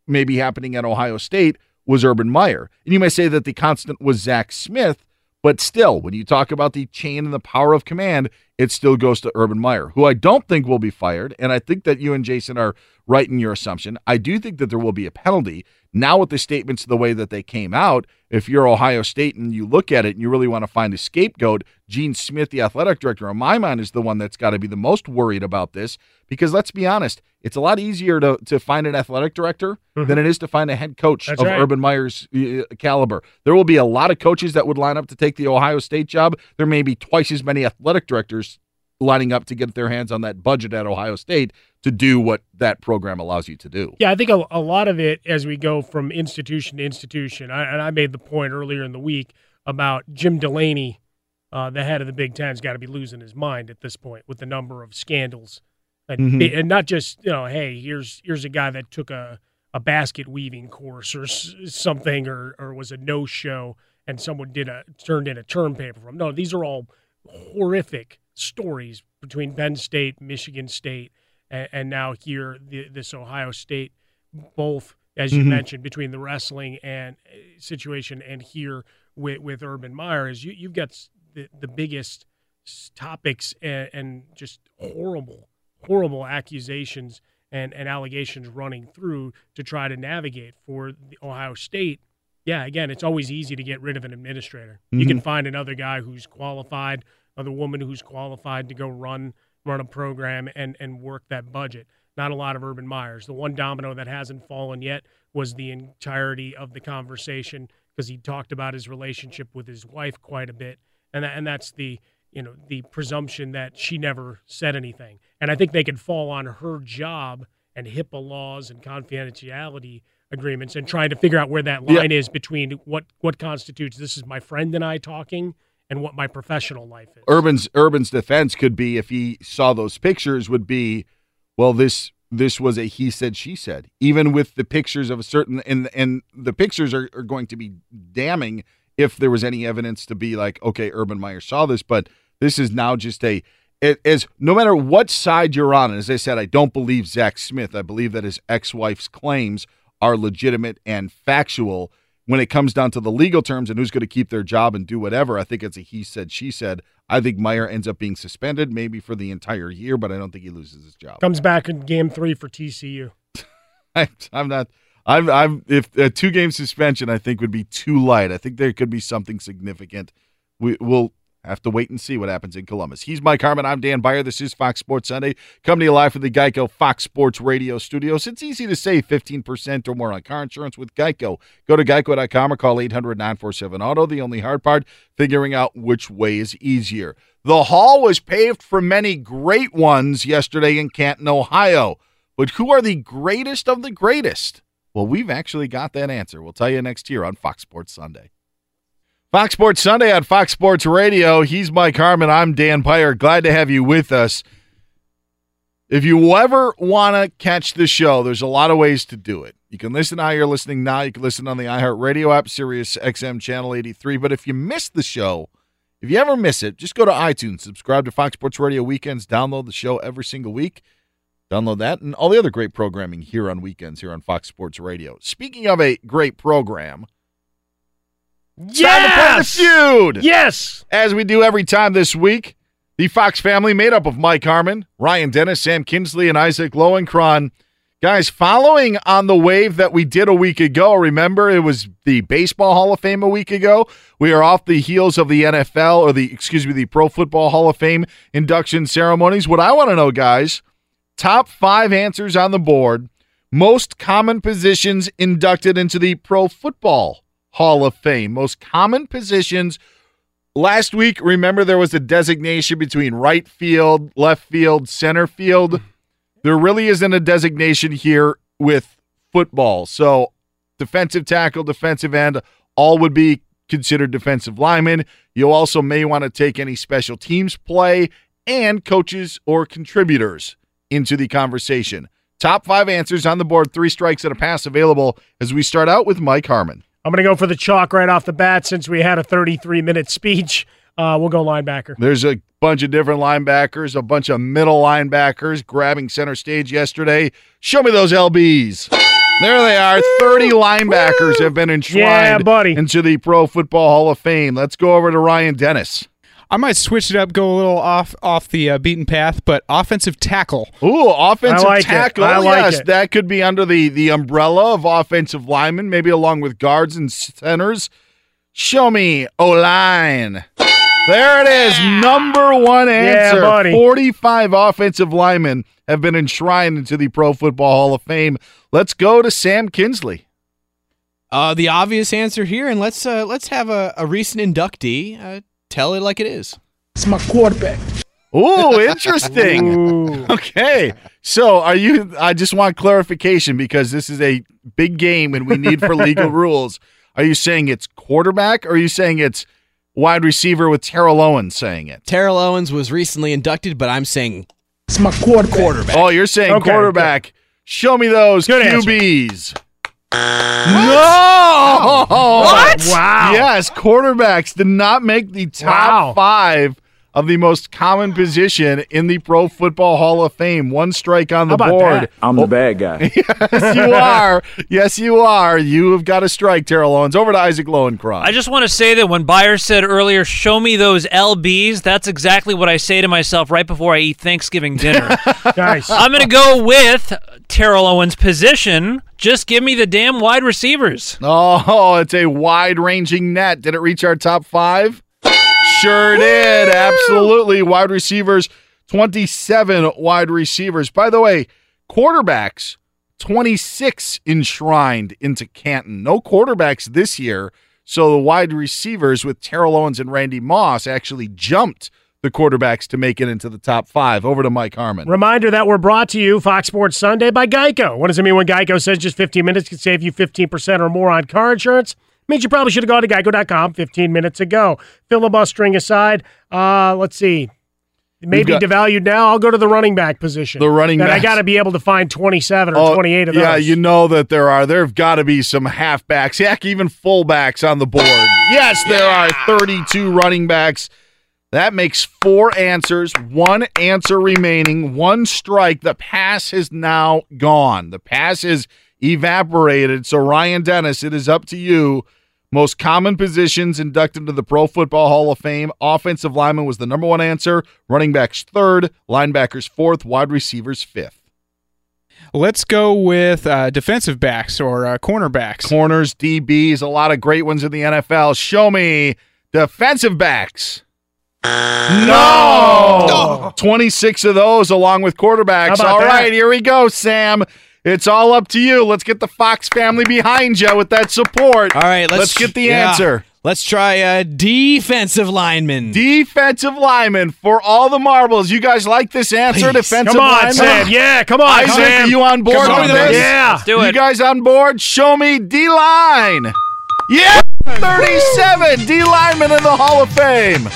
may be happening at Ohio State was Urban Meyer. And you may say that the constant was Zach Smith, but still, when you talk about the chain and the power of command, it still goes to Urban Meyer, who I don't think will be fired. And I think that you and Jason are right in your assumption. I do think that there will be a penalty. Now, with the statements the way that they came out, if you're Ohio State and you look at it and you really want to find a scapegoat, Gene Smith, the athletic director, in my mind, is the one that's got to be the most worried about this. Because let's be honest, it's a lot easier to, to find an athletic director than it is to find a head coach Mm-hmm. That's of right. Urban Meyer's uh, caliber. There will be a lot of coaches that would line up to take the Ohio State job. There may be twice as many athletic directors lining up to get their hands on that budget at Ohio State to do what that program allows you to do. Yeah, I think a, a lot of it as we go from institution to institution, I, and I made the point earlier in the week about Jim Delaney, uh, the head of the Big Ten's got to be losing his mind at this point with the number of scandals, and, Mhm. and not just you know, hey, here's here's a guy that took a, a basket weaving course or s- something, or or was a no show, and someone did a turned in a term paper from. No, these are all horrific stories between Penn State, Michigan State, and, and now here the, this Ohio State, both as you Mhm. mentioned between the wrestling and uh, situation and here with with Urban Meyer is you you've got the the biggest topics and, and just horrible horrible accusations and, and allegations running through to try to navigate for the Ohio State. Yeah, again, it's always easy to get rid of an administrator. You can Mhm. find another guy who's qualified, another woman who's qualified to go run run a program and and work that budget. Not a lot of Urban Myers. The one domino that hasn't fallen yet was the entirety of the conversation because he talked about his relationship with his wife quite a bit, and that, and that's the you know the presumption that she never said anything. And I think they could fall on her job and HIPAA laws and confidentiality agreements and trying to figure out where that Yeah. line is between what what constitutes this is my friend and I talking and what my professional life is. Urban's Urban's defense could be if he saw those pictures would be, well, this this was a he said she said. Even with the pictures of a certain and and the pictures are, are going to be damning if there was any evidence to be like, okay, Urban Meyer saw this, but this is now just a it is no matter what side you're on, and as I said, I don't believe Zach Smith. I believe that his ex-wife's claims are legitimate and factual. When it comes down to the legal terms and who's going to keep their job and do whatever, I think it's a he said, she said. I think Meyer ends up being suspended, maybe for the entire year, but I don't think he loses his job. Comes back in game three for TCU. *laughs* I, I'm not. I'm, I'm if a two game suspension, I think would be too light. I think there could be something significant. We will have to wait and see what happens in Columbus. He's Mike Harmon. I'm Dan Beyer. This is Fox Sports Sunday. Coming to you live from the Geico Fox Sports Radio studios. It's easy to save 15% or more on car insurance with Geico. Go to geico.com or call 800 947 Auto. The only hard part, figuring out which way is easier. The hall was paved for many great ones yesterday in Canton, Ohio. But who are the greatest of the greatest? Well, we've actually got that answer. We'll tell you next year on Fox Sports Sunday. Fox Sports Sunday on Fox Sports Radio. He's Mike Harmon. I'm Dan Beyer. Glad to have you with us. If you ever want to catch the show, there's a lot of ways to do it. You can listen how you're listening now. You can listen on the iHeartRadio app, Sirius XM Channel 83. But if you miss the show, if you ever miss it, just go to iTunes, subscribe to Fox Sports Radio Weekends, download the show every single week. Download that and all the other great programming here on weekends here on Fox Sports Radio. Speaking of a great program, it's time to play the Yes! feud. Yes. As we do every time this week, the Fox family made up of Mike Harmon, Ryan Dennis, Sam Kinsley, and Isaac Lowenkron. Guys, following on the wave that we did a week ago, remember it was the Baseball Hall of Fame a week ago. We are off the heels of the NFL or the excuse me, the Pro Football Hall of Fame induction ceremonies. What I want to know, guys, top five answers on the board. Most common positions inducted into the Pro Football Hall of Fame. Most common positions. Last week, remember there was a designation between right field, left field, center field. Mm-hmm. There really isn't a designation here with football. So, defensive tackle, defensive end, all would be considered defensive linemen. You also may want to take any special teams play and coaches or contributors into the conversation. Top five answers on the board, three strikes and a pass available as we start out with Mike Harmon. I'm going to go for the chalk right off the bat since we had a 33 minute speech. Uh, we'll go linebacker. There's a bunch of different linebackers, a bunch of middle linebackers grabbing center stage yesterday. Show me those LBs. There they are. 30 linebackers have been enshrined Yeah, buddy. into the Pro Football Hall of Fame. Let's go over to Ryan Dennis. I might switch it up, go a little off off the uh, beaten path, but offensive tackle. Ooh, offensive I like it. tackle. I like yes, it. that could be under the, the umbrella of offensive linemen, maybe along with guards and centers. Show me O line. There it is. Number one Yeah, answer. buddy. 45 offensive linemen have been enshrined into the Pro Football Hall of Fame. Let's go to Sam Kinsley. Uh, the obvious answer here, and let's uh, let's have a, a recent inductee uh, tell it like it is. It's my quarterback. Ooh, *laughs* interesting. okay. So are you I just want clarification because this is a big game and we need for legal *laughs* rules. Are you saying it's quarterback or are you saying it's wide receiver with Terrell Owens saying it? Terrell Owens was recently inducted, but I'm saying It's my quarterback. quarterback. Oh, you're saying Okay, quarterback. Show me those Good answer. QBs. No! What? Wow. Yes, quarterbacks did not make the top Wow. five of the most common position in the Pro Football Hall of Fame. One strike on the about board. that? I'm the oh. bad guy. *laughs* yes, you are. Yes, you are. You have got a strike, Terrell Owens. Over to Isaac Lowenkron. I just want to say that when Byers said earlier, show me those LBs, that's exactly what I say to myself right before I eat Thanksgiving dinner. *laughs* Nice. I'm going to go with Terrell Owens' position. Just give me the damn wide receivers. Oh, it's a wide ranging net. Did it reach our top five? Sure did. Absolutely. Wide receivers, 27 wide receivers. By the way, quarterbacks, 26 enshrined into Canton. No quarterbacks this year. So the wide receivers with Terrell Owens and Randy Moss actually jumped the quarterbacks to make it into the top five. Over to Mike Harmon. Reminder that we're brought to you, Fox Sports Sunday, by Geico. What does it mean when Geico says just 15 minutes can save you 15% or more on car insurance? means you probably should have gone to geico.com 15 minutes ago. Filibustering aside, uh, let's see. Maybe got- devalued now. I'll go to the running back position. The running that I got to be able to find 27 or Oh, 28 of those. Yeah, you know that there are. There have got to be some halfbacks, heck, even fullbacks on the board. Yes, there are 32 running backs. That makes four answers, one answer remaining, one strike. The pass is now gone. The pass is evaporated. So, Ryan Dennis, it is up to you. Most common positions inducted into the Pro Football Hall of Fame. Offensive lineman was the number one answer. Running backs third. Linebackers fourth. Wide receivers fifth. Let's go with uh, defensive backs or uh, cornerbacks. Corners, DBs, a lot of great ones in the NFL. Show me defensive backs. No! 26 of those along with quarterbacks. How about All that? right, here we go, Sam. It's all up to you. Let's get the Fox family behind you with that support. All right, let's, get the yeah. answer. Let's try a defensive lineman. Defensive lineman for all the marbles. You guys like this answer? Please. Defensive Come on, lineman. Sam. Yeah, come on, Isaac, Sam. are you on board Come on on, this? Yeah. Let's do it. You guys on board? Show me D line. Yeah, 37 D lineman in the Hall of Fame.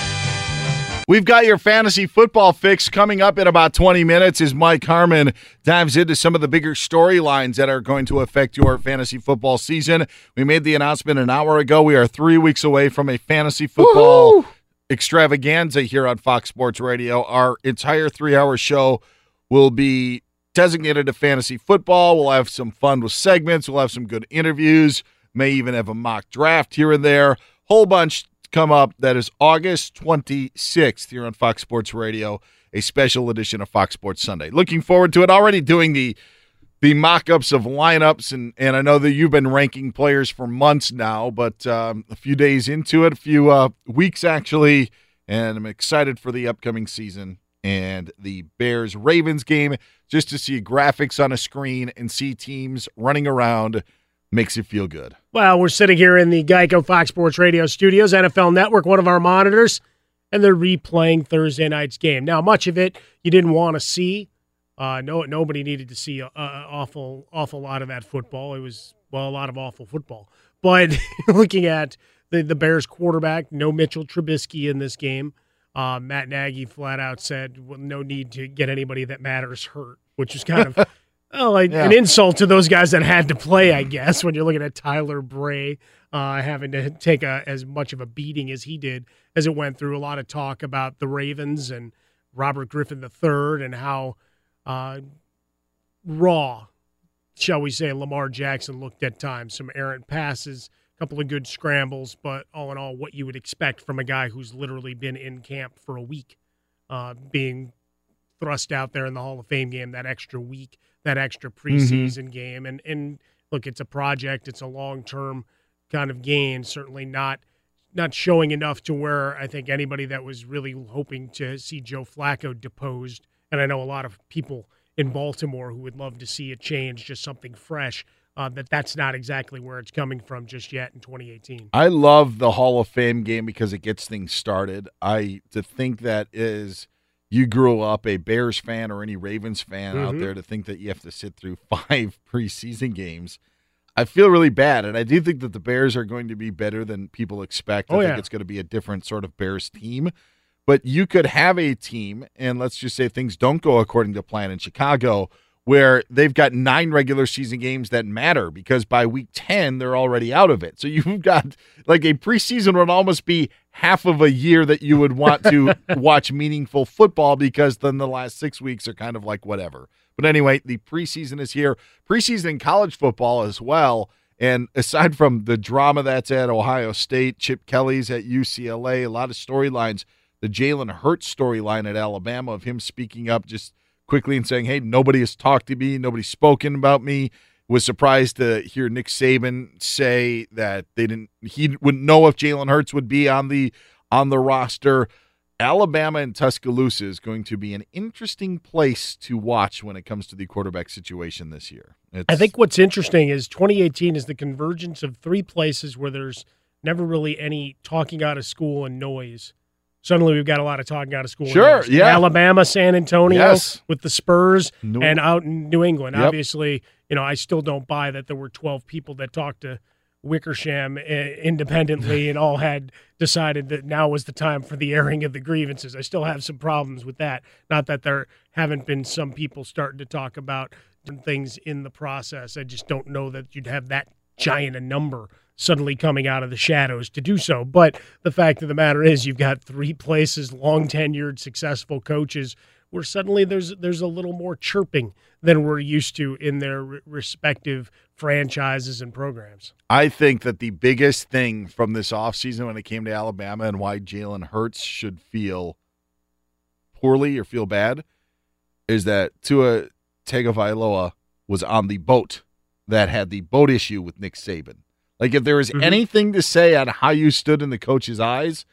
We've got your fantasy football fix coming up in about 20 minutes as Mike Harmon dives into some of the bigger storylines that are going to affect your fantasy football season. We made the announcement an hour ago. We are three weeks away from a fantasy football extravaganza here on Fox Sports Radio. Our entire three hour show will be designated to fantasy football. We'll have some fun with segments. We'll have some good interviews. May even have a mock draft here and there. Whole bunch come up. That is August 26th here on Fox Sports Radio, a special edition of Fox Sports Sunday. Looking forward to it. Already doing the the mock-ups of lineups and and I know that you've been ranking players for months now, but um, a few days into it, a few uh, weeks actually, and I'm excited for the upcoming season and the Bears Ravens game just to see graphics on a screen and see teams running around makes you feel good. Well, we're sitting here in the Geico Fox Sports Radio studios, NFL Network, one of our monitors, and they're replaying Thursday night's game. Now, much of it you didn't want to see. Uh, no, nobody needed to see an awful, awful lot of that football. It was well, a lot of awful football. But *laughs* looking at the the Bears quarterback, no Mitchell Trubisky in this game. Uh, Matt Nagy flat out said, well, "No need to get anybody that matters hurt," which is kind of *laughs* Oh, like Yeah. an insult to those guys that had to play, I guess. When you're looking at Tyler Bray uh, having to take a, as much of a beating as he did as it went through, a lot of talk about the Ravens and Robert Griffin III and how uh, raw, shall we say, Lamar Jackson looked at times. Some errant passes, a couple of good scrambles, but all in all, what you would expect from a guy who's literally been in camp for a week, uh, being thrust out there in the Hall of Fame game that extra week, that extra preseason game. And and look, it's a project, it's a long term kind of gain. Certainly not not showing enough to where I think anybody that was really hoping to see Joe Flacco deposed, and I know a lot of people in Baltimore who would love to see a change, just something fresh. Uh, that that's not exactly where it's coming from just yet in 2018. I love the Hall of Fame game because it gets things started. I to think that is you grew up a Bears fan or any Ravens fan out Mhm. there to think that you have to sit through *laughs* five preseason games. I feel really bad, and I do think that the Bears are going to be better than people expect. I Oh, think yeah. it's going to be a different sort of Bears team. But you could have a team, and let's just say things don't go according to plan in Chicago, where they've got nine regular season games that matter because by week 10, they're already out of it. So *laughs* you've got like a preseason would almost be half of a year that you would want to *laughs* watch meaningful football because then the last six weeks are kind of like whatever. But anyway, the preseason is here. Preseason in college football as well. And aside from the drama that's at Ohio State, Chip Kelly's at UCLA, a lot of storylines. The Jalen Hurts storyline at Alabama of him speaking up just quickly and saying, "Hey, nobody has talked to me, nobody's spoken about me." Was surprised to hear Nick Saban say that they didn't. He wouldn't know if Jalen Hurts would be on the on the roster. Alabama and Tuscaloosa is going to be an interesting place to watch when it comes to the quarterback situation this year. It's, I think what's interesting is 2018 is the convergence of three places where there's never really any talking out of school and noise. Suddenly, we've got a lot of talking out of school. Sure, yeah. Alabama, San Antonio, Yes. with the Spurs, New- and out in New England. Yep. Obviously, you know, I still don't buy that there were 12 people that talked to Wickersham uh, independently and all had decided that now was the time for the airing of the grievances. I still have some problems with that. Not that there haven't been some people starting to talk about things in the process. I just don't know that you'd have that giant a number suddenly coming out of the shadows to do so. But the fact of the matter is, you've got three places, long tenured, successful coaches, where suddenly there's there's a little more chirping than we're used to in their respective franchises and programs. I think that the biggest thing from this offseason when it came to Alabama and why Jalen Hurts should feel poorly or feel bad is that Tua Tagovailoa was on the boat that had the boat issue with Nick Saban. Like, if there is Mhm. anything to say on how you stood in the coach's eyes,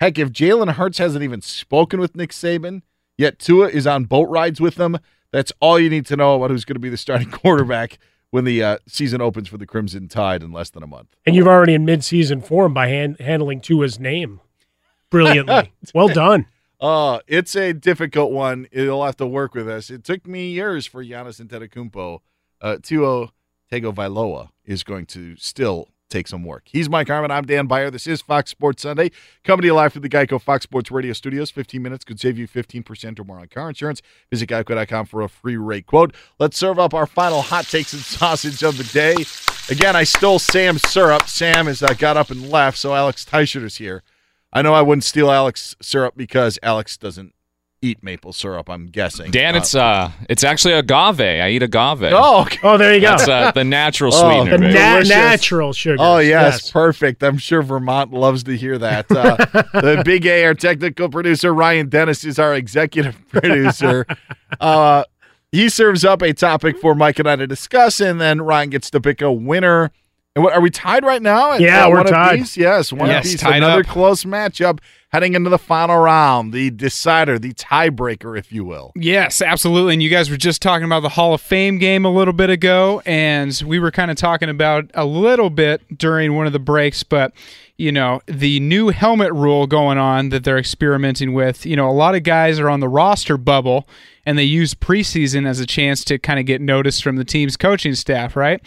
heck, if Jalen Hurts hasn't even spoken with Nick Saban, yet Tua is on boat rides with them, that's all you need to know about who's going to be the starting *laughs* quarterback when the uh, season opens for the Crimson Tide in less than a month. And you've already in mid-season form by hand, handling Tua's name brilliantly. *laughs* well done. Uh, it's a difficult one. It'll have to work with us. It took me years for Giannis Antetokounmpo. Uh, Tuo Tagovailoa is going to still take some work. He's Mike Harmon. I'm Dan Beyer. This is Fox Sports Sunday. Coming to you live from the Geico Fox Sports Radio studios. 15 minutes could save you 15% or more on car insurance. Visit geico.com for a free rate quote. Let's serve up our final hot takes and sausage of the day. Again, I stole Sam's syrup. Sam has uh, got up and left, so Alex Teichert is here. I know I wouldn't steal Alex syrup because Alex doesn't eat maple syrup, I'm guessing. Dan, Uh, it's uh, it's actually agave. I eat agave. Oh. Oh, there you go. That's uh, the natural *laughs* Oh, sweetener. the na- natural sugar. Oh yes, perfect. I'm sure Vermont loves to hear that. Uh, *laughs* the Big A, our technical producer Ryan Dennis, is our executive *laughs* producer. Uh, he serves up a topic for Mike and I to discuss, and then Ryan gets to pick a winner. And what are we tied right now? At, Yeah, uh, we're one tied. Apiece? Yes, one Yes, apiece. tied Another up. close matchup heading into the final round, the decider, the tiebreaker, if you will. Yes, absolutely. And you guys were just talking about the Hall of Fame game a little bit ago, and we were kind of talking about a little bit during one of the breaks, but you know, the new helmet rule going on that they're experimenting with. You know, a lot of guys are on the roster bubble and they use preseason as a chance to kind of get noticed from the team's coaching staff, right?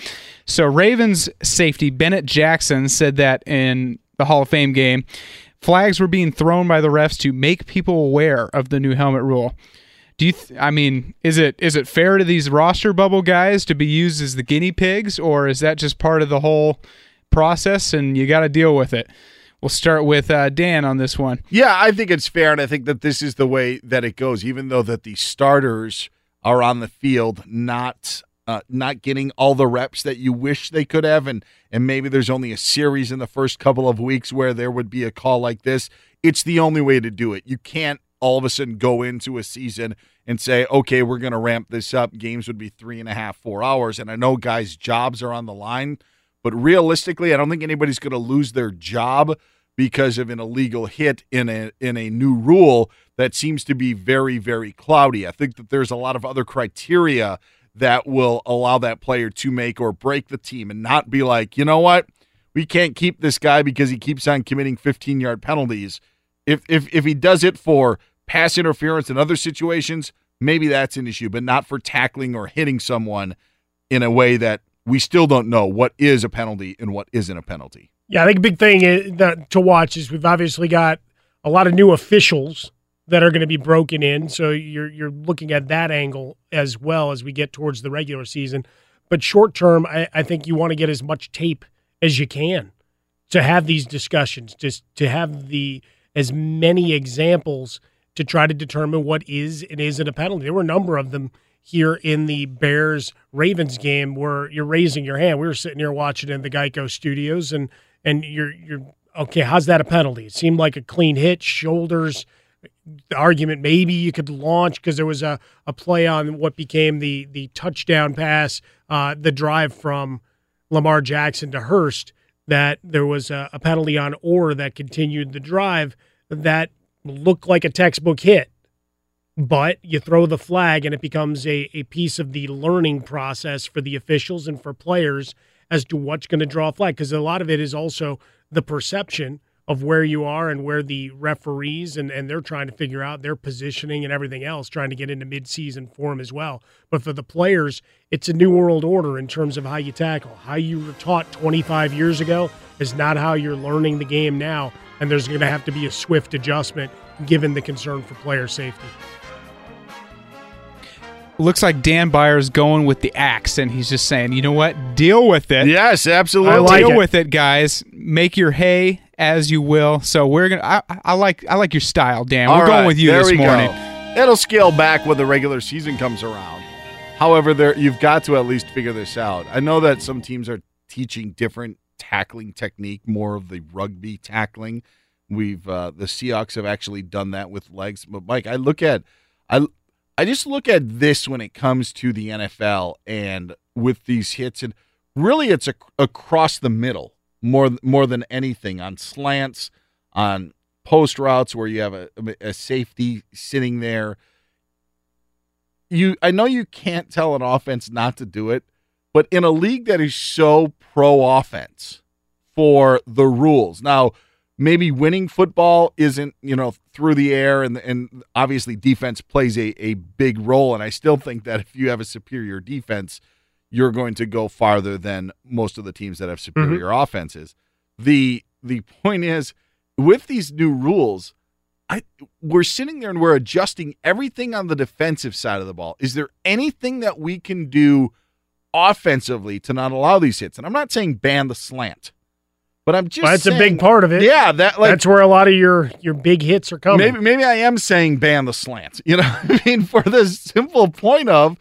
So Ravens safety Bennett Jackson said that in the Hall of Fame game, flags were being thrown by the refs to make people aware of the new helmet rule. Do you? Th- I mean, is it is it fair to these roster bubble guys to be used as the guinea pigs, or is that just part of the whole process and you got to deal with it? We'll start with uh, Dan on this one. Yeah, I think it's fair, and I think that this is the way that it goes. Even though that the starters are on the field, not uh, not getting all the reps that you wish they could have, and and maybe there's only a series in the first couple of weeks where there would be a call like this. It's the only way to do it. You can't all of a sudden go into a season and say, okay, we're going to ramp this up. Games would be three and a half, four hours, and I know guys' jobs are on the line. But realistically, I don't think anybody's going to lose their job because of an illegal hit in a in a new rule that seems to be very very cloudy. I think that there's a lot of other criteria that will allow that player to make or break the team and not be like, "You know what? We can't keep this guy because he keeps on committing 15-yard penalties." If if if he does it for pass interference and other situations, maybe that's an issue, but not for tackling or hitting someone in a way that we still don't know what is a penalty and what isn't a penalty. Yeah, I think a big thing is, that to watch is we've obviously got a lot of new officials that are going to be broken in. So you're you're looking at that angle as well as we get towards the regular season. But short term, I, I think you want to get as much tape as you can to have these discussions, just to have the as many examples to try to determine what is and isn't a penalty. There were a number of them here in the Bears Ravens game where you're raising your hand. We were sitting here watching in the Geico studios and and you're you're okay, how's that a penalty? It seemed like a clean hit, shoulders. The argument maybe you could launch because there was a, a play on what became the the touchdown pass, uh, the drive from Lamar Jackson to Hurst, that there was a, a penalty on Orr that continued the drive that looked like a textbook hit. But you throw the flag and it becomes a, a piece of the learning process for the officials and for players as to what's going to draw a flag because a lot of it is also the perception of where you are and where the referees and, and they're trying to figure out their positioning and everything else trying to get into midseason form as well but for the players it's a new world order in terms of how you tackle how you were taught 25 years ago is not how you're learning the game now and there's going to have to be a swift adjustment given the concern for player safety Looks like Dan Beyer's going with the axe, and he's just saying, you know what? Deal with it. Yes, absolutely. I like Deal it. with it, guys. Make your hay as you will. So we're gonna. I, I like. I like your style, Dan. All we're going with you there this we morning. Go. It'll scale back when the regular season comes around. However, there you've got to at least figure this out. I know that some teams are teaching different tackling technique, more of the rugby tackling. We've uh, the Seahawks have actually done that with legs. But Mike, I look at I I just look at this when it comes to the NFL and with these hits, and really it's a, across the middle more more than anything on slants, on post routes where you have a, a safety sitting there. You, I know you can't tell an offense not to do it, but in a league that is so pro offense for the rules now maybe winning football isn't you know through the air and and obviously defense plays a, a big role and i still think that if you have a superior defense you're going to go farther than most of the teams that have superior mm-hmm. offenses the the point is with these new rules I, we're sitting there and we're adjusting everything on the defensive side of the ball. Is there anything that we can do offensively to not allow these hits? And I'm not saying ban the slant. But I'm just that's saying, a big part of it. Yeah, that like, that's where a lot of your your big hits are coming. Maybe maybe I am saying ban the slants. You know, *laughs* I mean, for the simple point of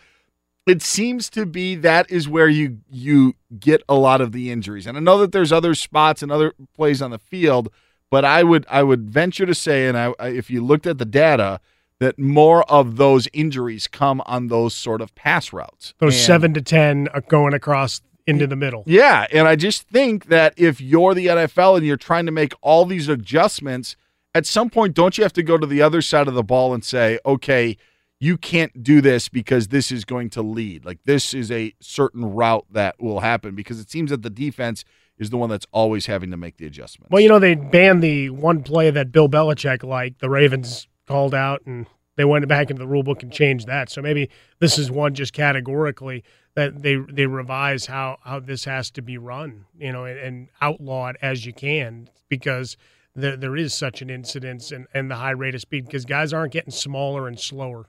it seems to be that is where you you get a lot of the injuries. And I know that there's other spots and other plays on the field, but I would I would venture to say, and I, if you looked at the data, that more of those injuries come on those sort of pass routes. Those and, seven to ten are going across into the middle. Yeah, and I just think that if you're the NFL and you're trying to make all these adjustments, at some point don't you have to go to the other side of the ball and say, "Okay, you can't do this because this is going to lead. Like this is a certain route that will happen because it seems that the defense is the one that's always having to make the adjustments. Well, you know, they banned the one play that Bill Belichick liked, the Ravens called out and they went back into the rule book and changed that. So maybe this is one just categorically that they they revise how how this has to be run, you know, and, and outlaw it as you can because there there is such an incidence and, and the high rate of speed because guys aren't getting smaller and slower.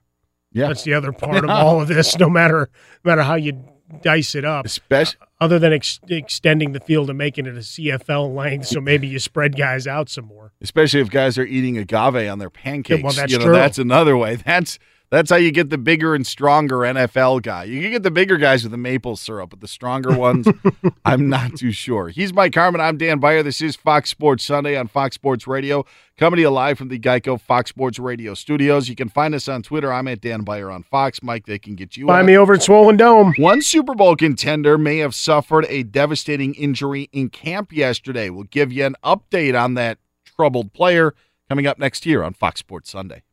Yeah, that's the other part of *laughs* all of this. No matter no matter how you dice it up, especially other than ex- extending the field and making it a CFL length, so maybe you spread guys out some more. Especially if guys are eating agave on their pancakes. Yeah, well, that's you know, true. That's another way. That's that's how you get the bigger and stronger NFL guy. You can get the bigger guys with the maple syrup, but the stronger ones, *laughs* I'm not too sure. He's Mike Harmon. I'm Dan Beyer. This is Fox Sports Sunday on Fox Sports Radio, coming to you live from the Geico Fox Sports Radio studios. You can find us on Twitter. I'm at Dan Beyer on Fox. Mike, they can get you. Find me over at Swollen Dome. One Super Bowl contender may have suffered a devastating injury in camp yesterday. We'll give you an update on that troubled player coming up next year on Fox Sports Sunday.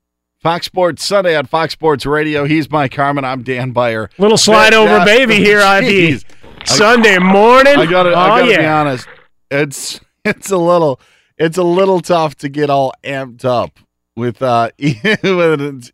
Fox Sports Sunday on Fox Sports Radio. He's Mike Harmon. I'm Dan Beyer. Little slide over yeah, baby here on the Sunday morning. I got oh, I gotta yeah. be honest. It's *laughs* it's a little it's a little tough to get all amped up with uh *laughs* with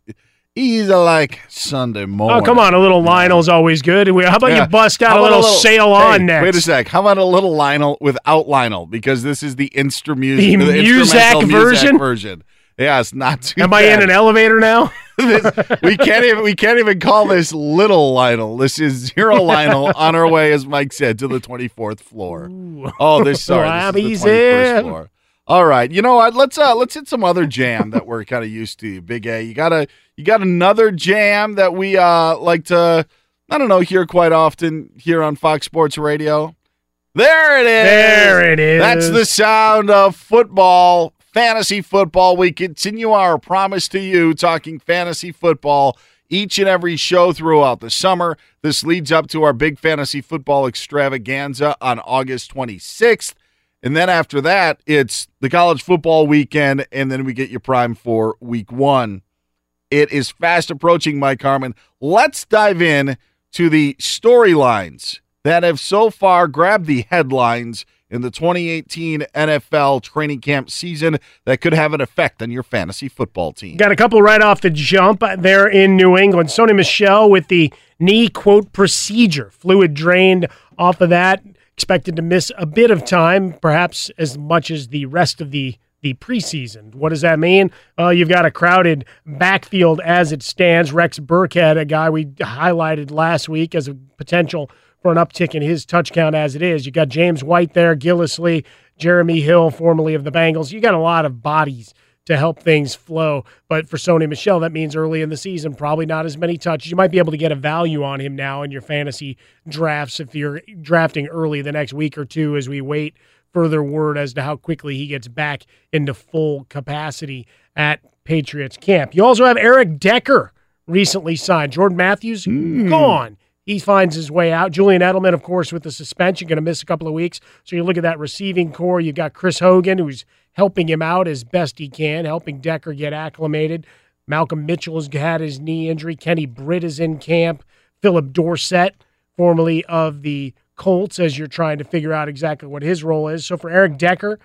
He's like Sunday morning. Oh, come on. A little Lionel's always good. How about yeah. you bust out a little, a little, sail hey, on next? Wait a sec. How about a little Lionel without Lionel? Because this is the instru music, the, the Muzak version. version. Yeah, it's not too. Am bad. I in an elevator now? this, *laughs* *laughs* we can't even we can't even call this little Lionel. This is zero Lionel *laughs* on our way, as Mike said, to the twenty fourth floor. Ooh. Oh, this sorry, this is the twenty first floor. All right, you know what? Let's uh let's hit some other jam that we're kind of used to. Big A, you got a you got another jam that we uh like to I don't know hear quite often here on Fox Sports Radio. There it is. There it is. That's the sound of football fantasy football. We continue our promise to you talking fantasy football each and every show throughout the summer. This leads up to our big fantasy football extravaganza on August 26th. And then after that, it's the college football weekend, and then we get you prime for week one. It is fast approaching, Mike Harmon. Let's dive in to the storylines that have so far grabbed the headlines in the 2018 NFL training camp season that could have an effect on your fantasy football team. Got a couple right off the jump there in New England. Sony Michel with the knee quote procedure, fluid drained off of that, expected to miss a bit of time, perhaps as much as the rest of the the preseason. What does that mean? Uh, you've got a crowded backfield as it stands. Rex Burkhead, a guy we highlighted last week as a potential for an uptick in his touch count as it is. You got James White there, Gillislee, Jeremy Hill, formerly of the Bengals. You got a lot of bodies to help things flow. But for Sony Michel, that means early in the season, probably not as many touches. You might be able to get a value on him now in your fantasy drafts if you're drafting early the next week or two as we wait further word as to how quickly he gets back into full capacity at Patriots camp. You also have Eric Decker recently signed. Jordan Matthews, hmm. gone. He finds his way out. Julian Edelman, of course, with the suspension, going to miss a couple of weeks. So you look at that receiving core. You've got Chris Hogan, who's helping him out as best he can, helping Decker get acclimated. Malcolm Mitchell has had his knee injury. Kenny Britt is in camp. Phillip Dorsett, formerly of the Colts, as you're trying to figure out exactly what his role is. So for Eric Decker,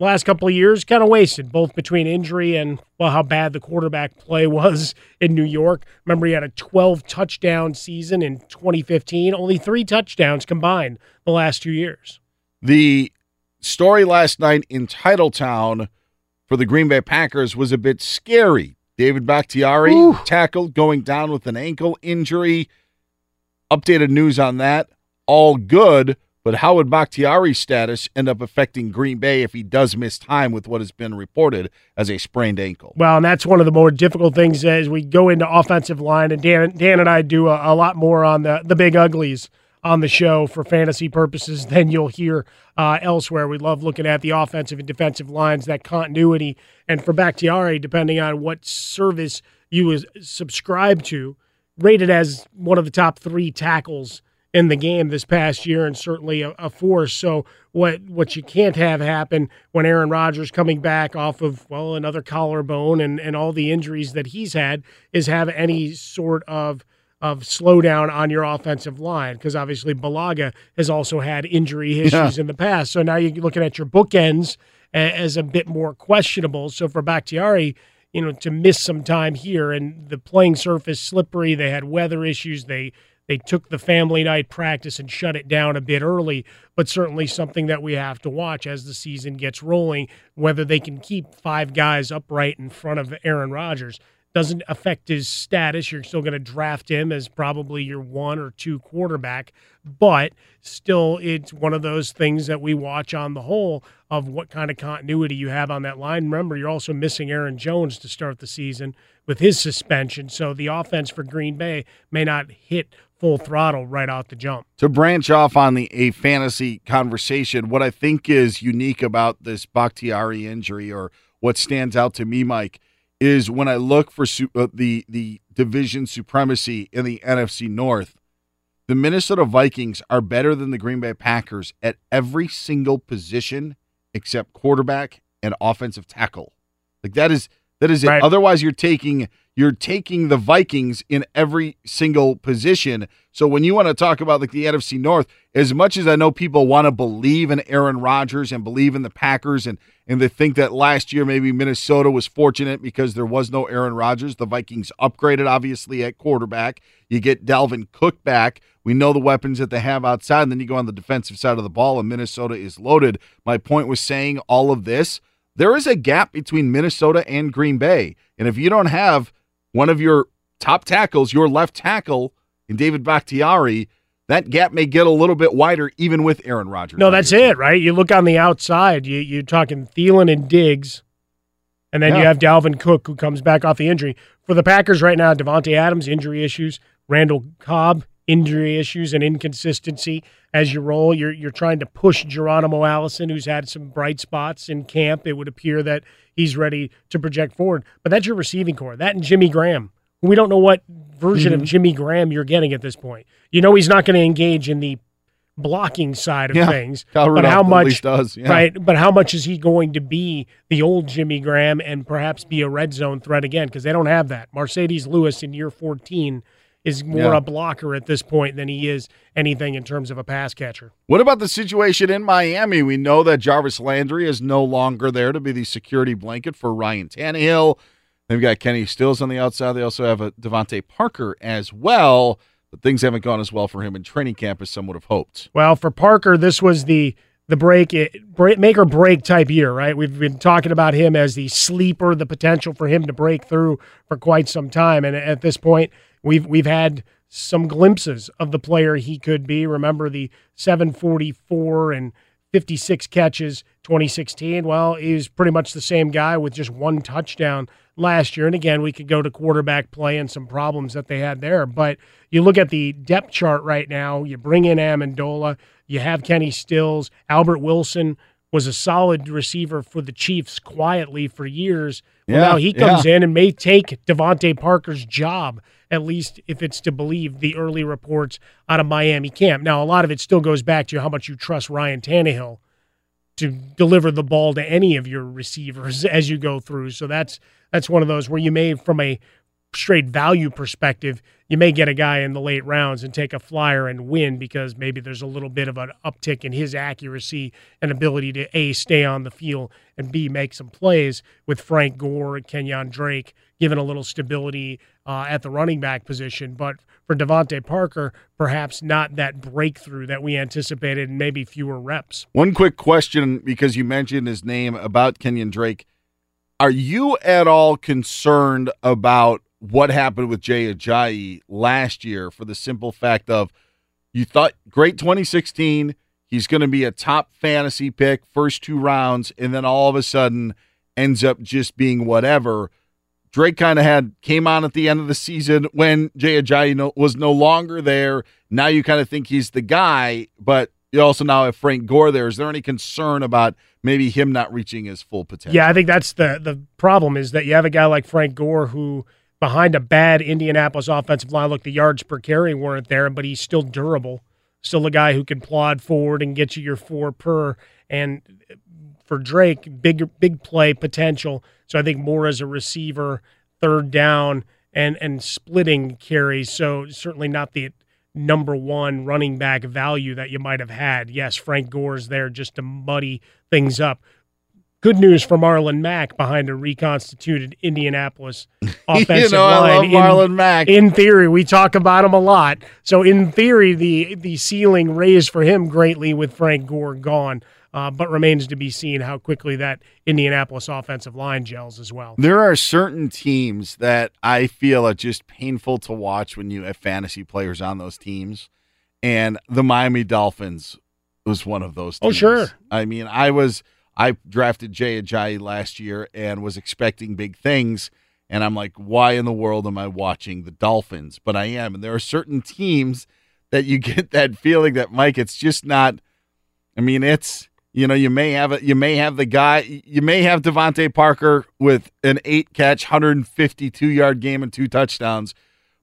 last couple of years kind of wasted, both between injury and well how bad the quarterback play *laughs* was in New York. Remember, he had a 12 touchdown season in 2015, only three touchdowns combined the last two years. The story last night in Titletown for the Green Bay Packers was a bit scary. David Bakhtiari tackled going down with an ankle injury. Updated news on that. All good, but how would Bakhtiari's status end up affecting Green Bay if he does miss time with what has been reported as a sprained ankle? Well, and that's one of the more difficult things as we go into offensive line. And Dan, Dan and I do a, a lot more on the, the big uglies on the show for fantasy purposes *laughs* than you'll hear uh, elsewhere. We love looking at the offensive and defensive lines, that continuity. And for Bakhtiari, depending on what service you subscribe to, rated as one of the top three tackles in the game this past year and certainly a, a force. So what what you can't have happen when Aaron Rodgers coming back off of well another collarbone and and all the injuries that he's had is have any sort of of slowdown on your offensive line because obviously Bulaga has also had injury issues Yeah. in the past. So now you're looking at your bookends as a bit more questionable. So for Bakhtiari, you know, to miss some time here and the playing surface slippery, they had weather issues. They they took the family night practice and shut it down a bit early, but certainly something that we have to watch as the season gets rolling, whether they can keep five guys upright in front of Aaron Rodgers. Doesn't affect his status. You're still going to draft him as probably your one or two quarterback, but still, it's one of those things that we watch on the whole of what kind of continuity you have on that line. Remember, you're also missing Aaron Jones to start the season with his suspension, so the offense for Green Bay may not hit full throttle right out the jump. to branch off on the a fantasy conversation, what I think is unique about this Bakhtiari injury, or what stands out to me, Mike, is when I look for su- uh, the the division supremacy in the NFC North. The Minnesota Vikings are better than the Green Bay Packers at every single position except quarterback and offensive tackle. Like that is that is it. Otherwise, you're taking you're taking the Vikings in every single position. So when you want to talk about like the NFC North, as much as I know people want to believe in Aaron Rodgers and believe in the Packers and and they think that last year maybe Minnesota was fortunate because there was no Aaron Rodgers. The Vikings upgraded obviously at quarterback. You get Dalvin Cook back. We know the weapons that they have outside, and then you go on the defensive side of the ball, and Minnesota is loaded. My point was saying all of this. There is a gap between Minnesota and Green Bay. And if you don't have one of your top tackles, your left tackle in David Bakhtiari, that gap may get a little bit wider even with Aaron Rodgers. No, that's it, right? You look on the outside, you, you're talking Thielen and Diggs, and then you have Dalvin Cook, who comes back off the injury. For the Packers right now, Davante Adams, injury issues, Randall Cobb, injury issues and inconsistency as you roll. You're, you're trying to push Geronimo Allison, who's had some bright spots in camp. It would appear that he's ready to project forward. But that's your receiving core. That and Jimmy Graham. We don't know what version of Mhm. Jimmy Graham you're getting at this point. You know he's not going to engage in the blocking side of Yeah, things. Kyle but how Rudolph much does, yeah. right? But how much is he going to be the old Jimmy Graham and perhaps be a red zone threat again? Because they don't have that. Marcedes Lewis in year 14 is more Yeah. a blocker at this point than he is anything in terms of a pass catcher. What about the situation in Miami? We know that Jarvis Landry is no longer there to be the security blanket for Ryan Tannehill. They've got Kenny Stills on the outside. They also have a DeVante Parker as well. But things haven't gone as well for him in training camp as some would have hoped. Well, for Parker, this was the the break, eh, it, break make or break type year, right? We've been talking about him as the sleeper, the potential for him to break through for quite some time, and at this point, we've we've had some glimpses of the player he could be. Remember the 744 and 56 catches 2016. Well, he's pretty much the same guy with just one touchdown last year. And again, we could go to quarterback play and some problems that they had there. But you look at the depth chart right now, you bring in Amendola, you have Kenny Stills, Albert Wilson was a solid receiver for the Chiefs quietly for years, Well, Yeah, now he comes yeah. in and may take DeVante Parker's job, at least if it's to believe the early reports out of Miami camp. Now, a lot of it still goes back to how much you trust Ryan Tannehill to deliver the ball to any of your receivers *laughs* as you go through. So that's that's one of those where you may, from a straight value perspective, you may get a guy in the late rounds and take a flyer and win because maybe there's a little bit of an uptick in his accuracy and ability to a stay on the field and b make some plays with Frank Gore and Kenyon Drake, given a little stability uh, at the running back position. But for DeVante Parker, perhaps not that breakthrough that we anticipated, and maybe fewer reps. One quick question because you mentioned his name about Kenyon Drake. Are you at all concerned about what happened with Jay Ajayi last year for the simple fact of you thought great 2016, he's going to be a top fantasy pick first two rounds and then all of a sudden ends up just being whatever. Drake kind of had came on at the end of the season when Jay Ajayi no, was no longer there. Now you kind of think he's the guy, but you also now have Frank Gore there. Is there any concern about maybe him not reaching his full potential? Yeah, I think that's the the problem is that you have a guy like Frank Gore who behind a bad Indianapolis offensive line, look, the yards per carry weren't there, but he's still durable. Still a guy who can plod forward and get you your four per. And for Drake, big big play potential. So I think more as a receiver, third down and and splitting carries. So certainly not the number one running back value that you might have had. Yes, Frank Gore's there just to muddy things up. Good news for Marlon Mack behind a reconstituted Indianapolis *laughs* offensive line. you know, I line. love Marlon Mack. In theory, we talk about him a lot. So in theory, the the ceiling raised for him greatly with Frank Gore gone. Uh, but remains to be seen how quickly that Indianapolis offensive line gels as well. There are certain teams that I feel are just painful to watch when you have fantasy players on those teams. And the Miami Dolphins was one of those Oh, sure. I mean, I was I drafted Jay Ajayi last year and was expecting big things. And I'm like, why in the world am I watching the Dolphins? But I am. And there are certain teams that you *laughs* get that feeling that Mike, it's just not I mean, it's you know, you may have a, you may have the guy, you may have DeVante Parker with an eight catch, 152 yard game and two touchdowns,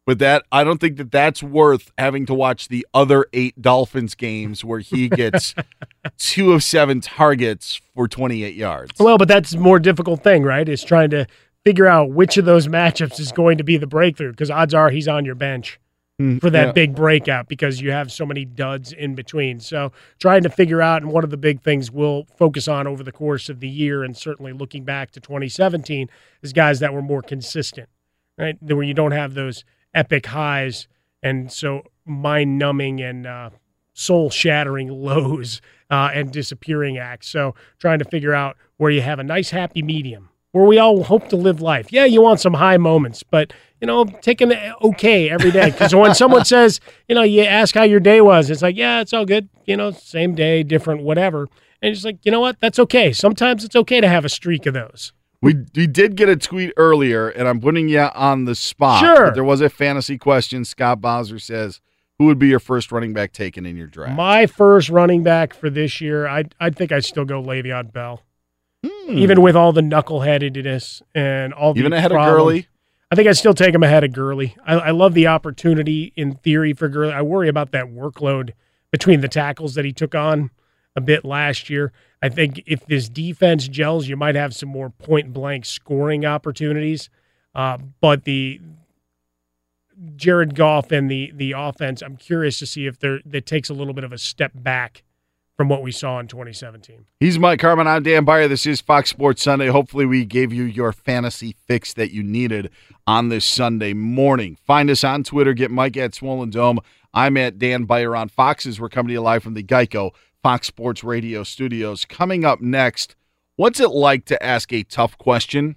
but that I don't think that that's worth having to watch the other eight Dolphins games where he gets *laughs* two of seven targets for 28 yards. Well, but that's a more difficult thing, right? Is trying to figure out which of those matchups is going to be the breakthrough because odds are he's on your bench mm, for that yeah. big breakout because you have so many duds in between. So trying to figure out, and one of the big things we'll focus on over the course of the year, and certainly looking back to 2017, is guys that were more consistent, right? Where you don't have those epic highs and so mind numbing and uh, soul shattering *laughs* lows uh, and disappearing acts. So trying to figure out where you have a nice happy medium where we all hope to live life. Yeah, you want some high moments, but you know, taking it okay every day. Because when someone *laughs* says, you know, you ask how your day was, it's like, yeah, it's all good. You know, same day, different, whatever. And it's like, you know what? That's okay. Sometimes it's okay to have a streak of those. We we did get a tweet earlier, and I'm putting you on the spot. Sure. but there was a fantasy question. Scott Bowser says, "Who would be your first running back taken in your draft?" My first running back for this year, I I think I'd still go Le'Veon Bell. Even with all the knuckleheadedness and all the Hmm. Even ahead of. Gurley? I think I'd still take him ahead of Gurley. I, I love the opportunity in theory for Gurley. I worry about that workload between the tackles that he took on a bit last year. I think if this defense gels, you might have some more point blank scoring opportunities. Uh, but the Jared Goff and the the offense, I'm curious to see if there that takes a little bit of a step back from what we saw in 2017. He's Mike Harmon. I'm Dan Beyer. This is Fox Sports Sunday. Hopefully, we gave you your fantasy fix that you needed on this Sunday morning. Find us on Twitter. Get Mike at Swollen Dome. I'm at Dan Beyer on Fox's. We're coming to you live from the Geico Fox Sports Radio studios. Coming up next, what's it like to ask a tough question?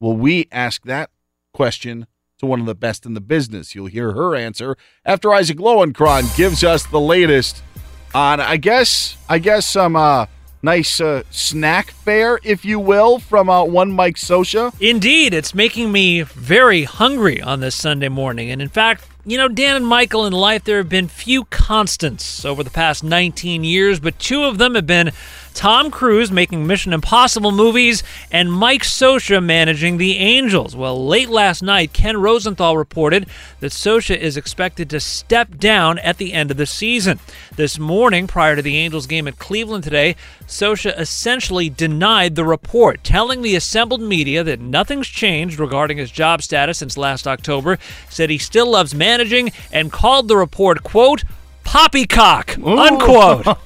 Well, we ask that question to one of the best in the business. You'll hear her answer after Isaac Lowenkron gives us the latest on I guess I guess some uh nice uh, snack fare, if you will, from uh, one Mike Scioscia. Indeed, it's making me very hungry on this Sunday morning. And in fact, you know, Dan and Michael in life, there have been few constants over the past 19 years, but two of them have been Tom Cruise making Mission Impossible movies, and Mike Scioscia managing the Angels. Well, late last night, Ken Rosenthal reported that Scioscia is expected to step down at the end of the season. This morning, prior to the Angels game at Cleveland today, Scioscia essentially denied the report, telling the assembled media that nothing's changed regarding his job status since last October, said he still loves managing, and called the report, quote, poppycock, unquote. *laughs*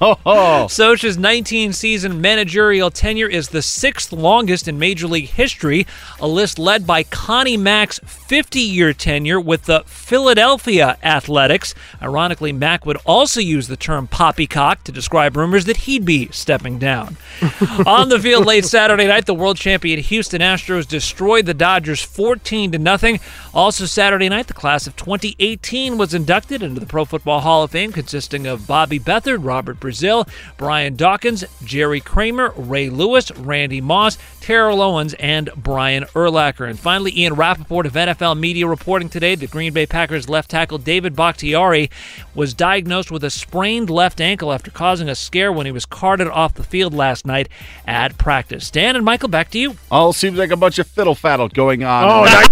Scioscia's 19 season managerial tenure is the sixth longest in Major League history, a list led by Connie Mack's 50 year tenure with the Philadelphia Athletics. Ironically, Mack would also use the term poppycock to describe rumors that he'd be stepping down. *laughs* On the field late Saturday night, the world champion Houston Astros destroyed the Dodgers 14 to nothing. Also Saturday night, the class of 2018 was inducted into the Pro Football Hall of Fame consisting of Bobby Beathard, Robert Brazile, Brian Dawkins, Jerry Kramer, Ray Lewis, Randy Moss, Terrell Owens, and Brian Urlacher. And finally, Ian Rapoport of NFL Media reporting today the Green Bay Packers left tackle David Bakhtiari was diagnosed with a sprained left ankle after causing a scare when he was carted off the field last night at practice. Dan and Michael, back to you. All seems like a bunch of fiddle faddle going on. Oh,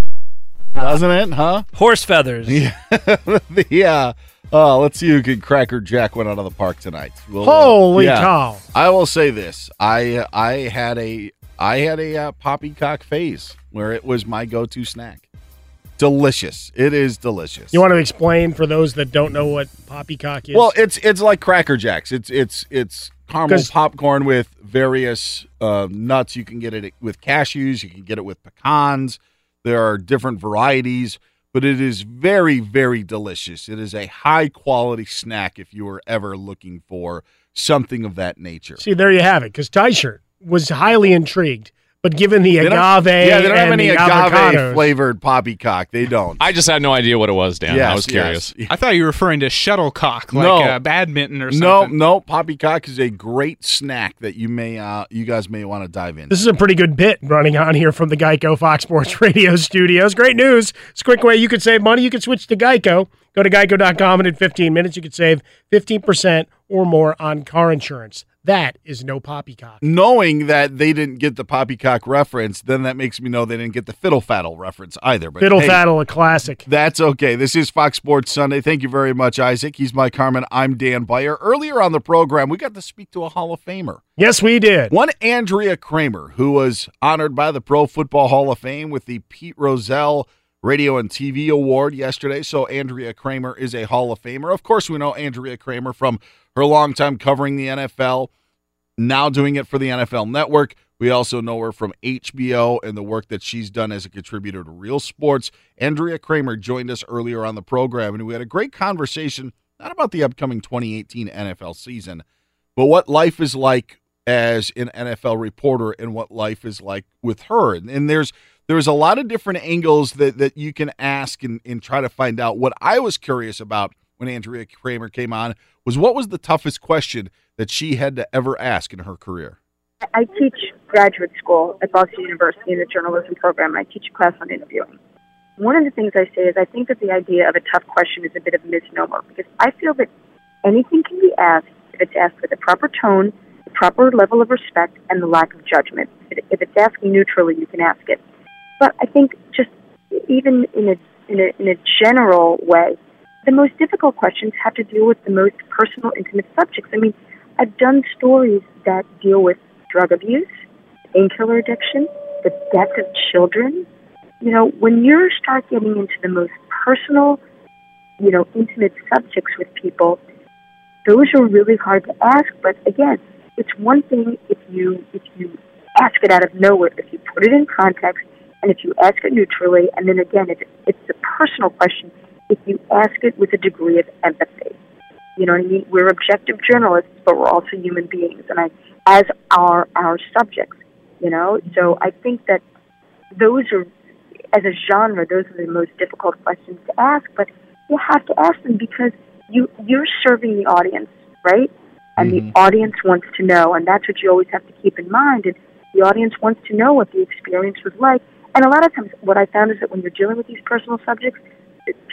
doesn't it? Huh? Horse feathers. *laughs* Yeah. *laughs* yeah. Uh, let's see who can cracker jack went out of the park tonight. We'll, uh, Holy cow. I will say this: I I had a I had a uh, poppycock phase where it was my go-to snack. Delicious. It is delicious. You want to explain for those that don't know what poppycock is? Well, it's it's like Cracker Jacks. It's it's it's caramel popcorn with various uh, nuts. You can get it with cashews. You can get it with pecans. There are different varieties, but it is very very delicious. It is a high quality snack if you are ever looking for something of that nature. See, there you have it. Because Tyshirt was highly intrigued, but given the They don't- agave, yeah, they don't have any agave flavored poppycock. They don't. I just had no idea what it was, Dan. I was curious. yes. I thought you were referring to shuttlecock, like No. uh, badminton or something. no, no, poppycock is a great snack that you may uh, you guys may want to dive in. This is a pretty good bit running on here from the Geico Fox Sports *laughs* Radio studios. Great news. It's a quick way you could save money. You could switch to Geico. Go to geico.com and in 15 minutes you could save 15% or more on car insurance. That is no poppycock. Knowing that they didn't get the poppycock reference, then that makes me know they didn't get the fiddle faddle reference either. But Fiddle hey, Faddle, a classic. That's okay. This is Fox Sports Sunday. Thank you very much, Isaac. He's Mike Harmon. I'm Dan Beyer. Earlier on the program, we got to speak to a Hall of Famer. Yes, we did. One Andrea Kremer, who was honored by the Pro Football Hall of Fame with the Pete Rozelle Radio and TV Award yesterday. So Andrea Kremer is a Hall of Famer. Of course, we know Andrea Kremer from her long time covering the NFL, now doing it for the NFL Network. We also know her from HBO and the work that she's done as a contributor to Real Sports. Andrea Kremer joined us earlier on the program, and we had a great conversation, not about the upcoming 2018 NFL season, but what life is like as an NFL reporter and what life is like with her. And, and there's there's a lot of different angles that, that you can ask and, and try to find out. What I was curious about when Andrea Kremer came on was what was the toughest question that she had to ever ask in her career? I teach graduate school at Boston University in the journalism program, I teach a class on interviewing. One of the things I say is I think that the idea of a tough question is a bit of a misnomer because I feel that anything can be asked if it's asked with the proper tone, the proper level of respect, and the lack of judgment. If it's asked neutrally, you can ask it. But I think just even in a, in a, in a general way, the most difficult questions have to deal with the most personal, intimate subjects. I mean, I've done stories that deal with drug abuse, painkiller addiction, the death of children. You know, when you start getting into the most personal, you know, intimate subjects with people, those are really hard to ask. But again, it's one thing if you if you ask it out of nowhere, if you put it in context, and if you ask it neutrally, and then again, if it's a personal question, if you ask it with a degree of empathy. You know what I mean? We're objective journalists, but we're also human beings, and I, as are our subjects. You know, so I think that those are, as a genre, those are the most difficult questions to ask. But you have to ask them because you you're serving the audience, right? And the mm-hmm. audience wants to know, and that's what you always have to keep in mind. And the audience wants to know what the experience was like. And a lot of times, what I found is that when you're dealing with these personal subjects,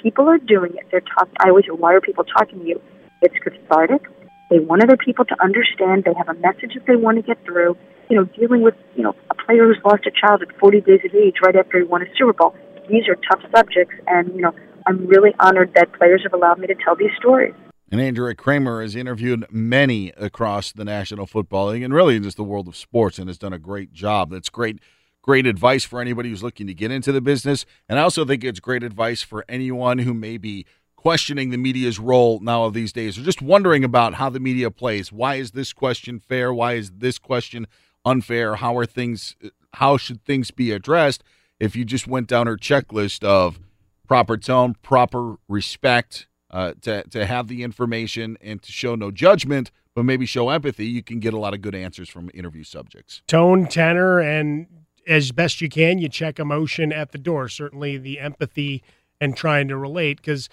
people are doing it. They're talking. I always hear, "Why are people talking to you?" It's cathartic. They want other people to understand. They have a message that they want to get through. You know, dealing with you know a player who's lost a child at 40 days of age right after he won a Super Bowl. These are tough subjects, and you know I'm really honored that players have allowed me to tell these stories. And Andrea Kremer has interviewed many across the National Football League and really just the world of sports and has done a great job. That's great, great advice for anybody who's looking to get into the business. And I also think it's great advice for anyone who may be questioning the media's role now of these days or just wondering about how the media plays. Why is this question fair? Why is this question unfair? How are things how should things be addressed? If you just went down her checklist of proper tone, proper respect, uh, to to have the information and to show no judgment, but maybe show empathy, you can get a lot of good answers from interview subjects. Tone, tenor, and as best you can, you check emotion at the door. Certainly, the empathy and trying to relate, because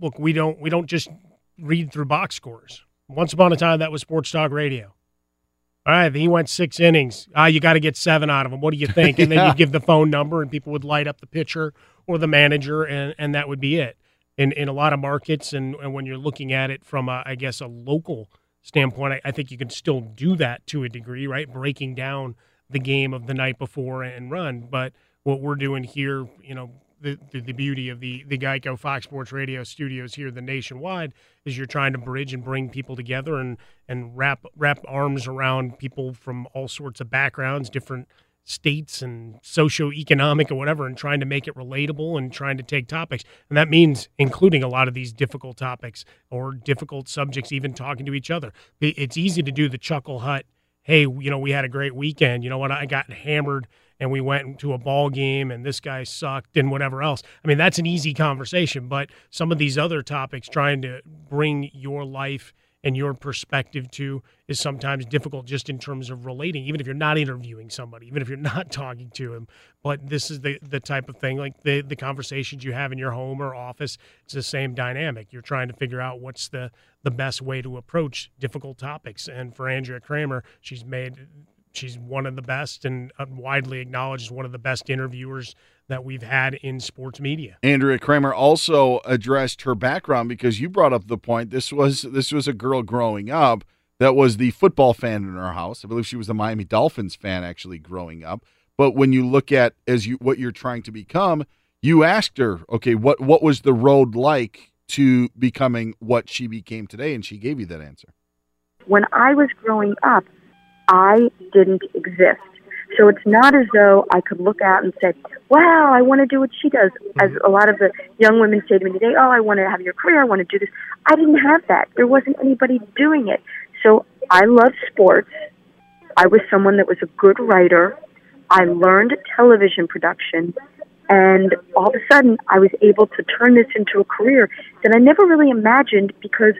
look, we don't we don't just read through box scores. Once upon a time, that was sports talk radio. All right, he went six innings. Ah, you got to get seven out of him. What do you think? *laughs* And then Yeah. you give the phone number, and people would light up the pitcher or the manager, and and that would be it. In in a lot of markets, and, and when you're looking at it from a, I guess a local standpoint, I, I think you can still do that to a degree, right? Breaking down the game of the night before and run. But what we're doing here, you know, the, the, beauty of the, the Geico Fox Sports Radio studios here, the nationwide, is you're trying to bridge and bring people together and, and wrap wrap arms around people from all sorts of backgrounds, different states and socioeconomic or whatever, and trying to make it relatable and trying to take topics. And that means including a lot of these difficult topics or difficult subjects, even talking to each other. It's easy to do the chuckle hut hey, you know, we had a great weekend. You know what? I got hammered and we went to a ball game and this guy sucked and whatever else. I mean, that's an easy conversation, but some of these other topics trying to bring your life and your perspective to is sometimes difficult just in terms of relating, even if you're not interviewing somebody, even if you're *laughs* not talking to him. But this is the the type of thing like the the conversations you have in your home or office. It's the same dynamic. You're trying to figure out what's the the best way to approach difficult topics. And for Andrea Kremer, she's made she's one of the best and uh, widely acknowledged as one of the best interviewers that we've had in sports media. Andrea Kremer also addressed her background because you brought up the point. This was this was a girl growing up that was the football fan in her house. I believe she was the Miami Dolphins fan actually growing up. But when you look at as you what you're trying to become, you asked her, okay, what what was the road like to becoming what she became today, and she gave you that answer. when I was growing up, I didn't exist. So it's not as though I could look out and say, wow, I want to do what she does. As mm-hmm. a lot of the young women say to me today, oh, I want to have your career, I want to do this. I didn't have that. There wasn't anybody doing it. So I love sports. I was someone that was a good writer. I learned television production. And all of a sudden, I was able to turn this into a career that I never really imagined because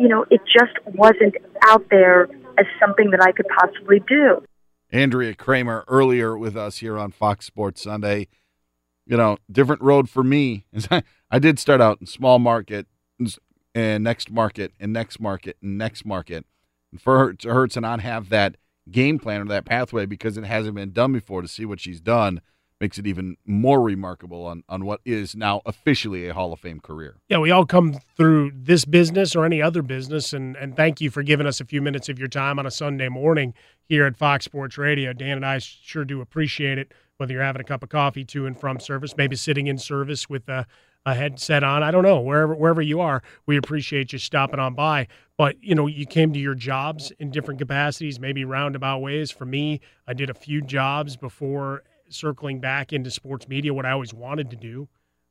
you know, it just wasn't out there as something that I could possibly do. Andrea Kremer earlier with us here on Fox Sports Sunday. You know, different road for me. *laughs* I did start out in small market and next market and next market and next market. And for her, to her to not have that game plan or that pathway because it hasn't been done before to see what she's done makes it even more remarkable on, on what is now officially a Hall of Fame career. Yeah, we all come through this business or any other business, and, and thank you for giving us a few minutes of your time on a Sunday morning here at Fox Sports Radio. Dan and I sure do appreciate it, whether you're having a cup of coffee to and from service, maybe sitting in service with a, a headset on. I don't know, wherever wherever you are, we appreciate you stopping on by. But you know, you came to your jobs in different capacities, maybe roundabout ways. For me, I did a few jobs before circling back into sports media, what I always wanted to do,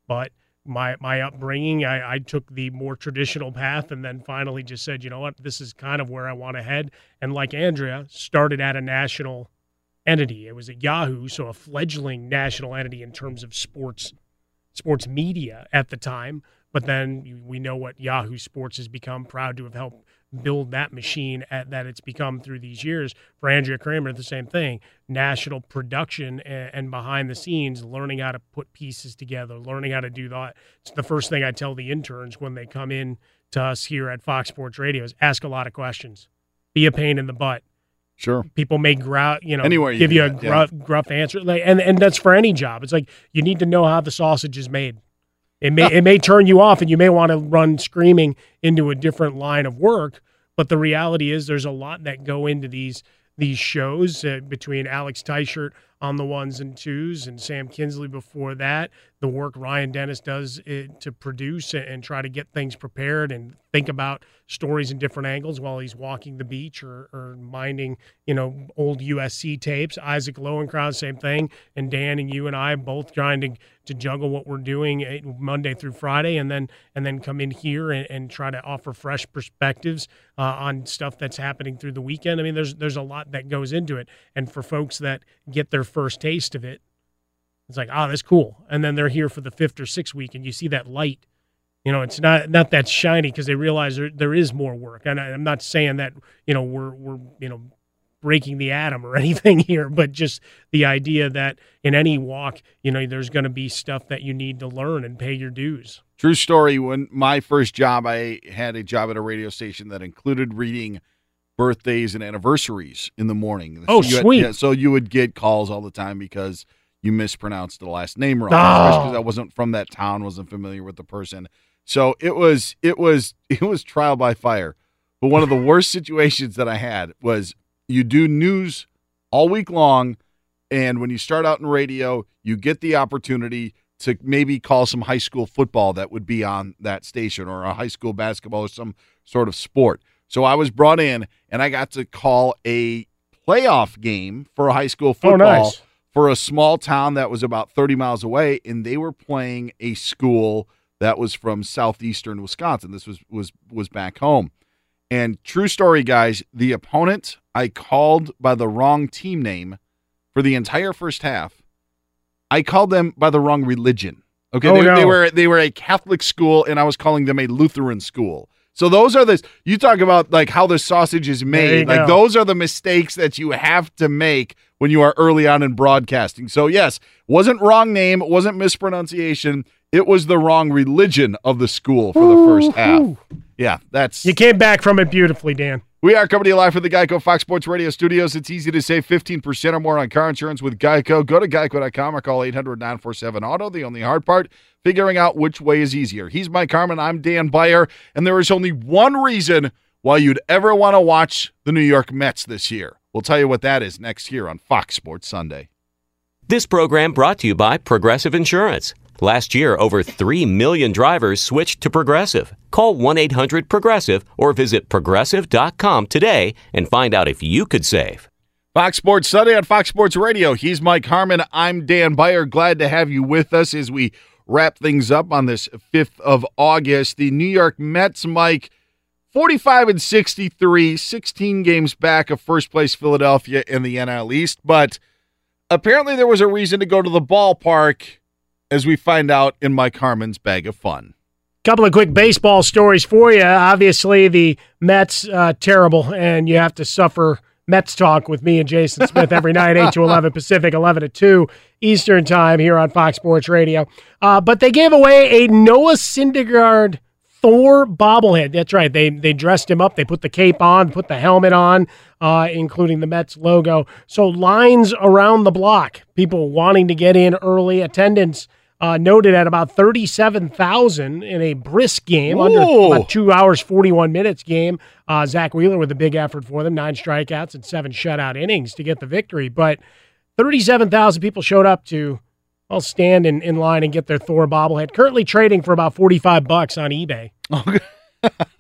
but my my upbringing, I, I took the more traditional path, and then finally just said, you know what, this is kind of where I want to head. And like Andrea, started at a national entity. It was at Yahoo, so a fledgling national entity in terms of sports sports media at the time. But then we know what Yahoo Sports has become. Proud to have helped build that machine at, that it's become through these years. For Andrea Kremer, the same thing. National production and, and behind the scenes, learning how to put pieces together, learning how to do that. It's the first thing I tell the interns when they come in to us here at Fox Sports Radio is ask a lot of questions. Be a pain in the butt. Sure. People may gruff, you know, Anywhere you give you a that, yeah. gruff, gruff answer, like, and and that's for any job. It's like you need to know how the sausage is made. It may it may turn you off, and you may want to run screaming into a different line of work. But the reality is, there's a lot that go into these these shows uh, between Alex Teichert on the ones and twos and Sam Kinsley before that. The work Ryan Dennis does uh, to produce and try to get things prepared and think about stories in different angles while he's walking the beach or, or minding, you know, old USC tapes. Isaac Lowenkron, same thing. And Dan and you and I both trying to, to juggle what we're doing eh, Monday through Friday and then and then come in here and, and try to offer fresh perspectives uh, on stuff that's happening through the weekend. I mean, there's there's a lot that goes into it. And for folks that get their first taste of it, it's like, oh, that's cool. And then they're here for the fifth or sixth week, and you see that light. You know, it's not not that shiny because they realize there, there is more work. And I, I'm not saying that you know we're we're you know breaking the atom or *laughs* anything here, but just the idea that in any walk, you know, there's going to be stuff that you need to learn and pay your dues. True story. When my first job, I had a job at a radio station that included reading birthdays and anniversaries in the morning. Oh, so you had- sweet. yeah, so you would get calls all the time because you mispronounced the last name wrong, Oh. because I wasn't from that town, wasn't familiar with the person. So it was it was *laughs* it was trial by fire. But one of the *sighs* worst situations that I had was you do news all week long, and when you start out in radio, you get the opportunity to maybe call some high school football that would be on that station or a high school basketball or some sort of sport. So I was brought in and I got to call a playoff game for a high school Oh, football nice. for a small town that was about 30 miles away and they were playing a school that was from southeastern Wisconsin. This was was was back home. And true story guys, the opponent I called by the wrong team name for the entire first half. I called them by the wrong religion. Okay, Oh, they, they were they were a Catholic school, and I was calling them a Lutheran school. So those are the you talk about like how the sausage is made. Like go. those are the mistakes that you have to make when you are early on in broadcasting. So yes, wasn't wrong name, wasn't mispronunciation. It was the wrong religion of the school for the first half. Yeah, that's You came back from it beautifully, Dan. We are coming to you live from the Geico Fox Sports Radio studios. It's easy to save 15% or more on car insurance with Geico. Go to geico.com or call 800 947 Auto. The only hard part, figuring out which way is easier. He's Mike Harmon. I'm Dan Beyer. And there is only one reason why you'd ever want to watch the New York Mets this year. We'll tell you what that is next here on Fox Sports Sunday. This program brought to you by Progressive Insurance. Last year, over 3 million drivers switched to Progressive. Call 1 800 Progressive or visit progressive.com today and find out if you could save. Fox Sports Sunday on Fox Sports Radio. He's Mike Harmon. I'm Dan Beyer. Glad to have you with us as we wrap things up on this 5th of August. The New York Mets, Mike, 45 and 63, 16 games back of first place Philadelphia in the NL East. But apparently there was a reason to go to the ballpark, as we find out in Mike Harmon's Bag of Fun. Couple of quick baseball stories for you. Obviously, the Mets uh, terrible, and you have to suffer Mets talk with me and Jason Smith every night, eight to eleven Pacific, eleven to two Eastern time here on Fox Sports Radio. Uh, but they gave away a Noah Syndergaard Thor bobblehead. That's right. They they dressed him up. They put the cape on, put the helmet on, uh, including the Mets logo. So lines around the block. People wanting to get in early. Attendance uh, noted at about thirty-seven thousand in a brisk game, under Ooh. about two hours forty-one minutes game. Uh, Zack Wheeler with a big effort for them, nine strikeouts and seven shutout innings to get the victory. But thirty-seven thousand people showed up to I'll stand in, in line and get their Thor bobblehead. Currently trading for about 45 bucks on eBay.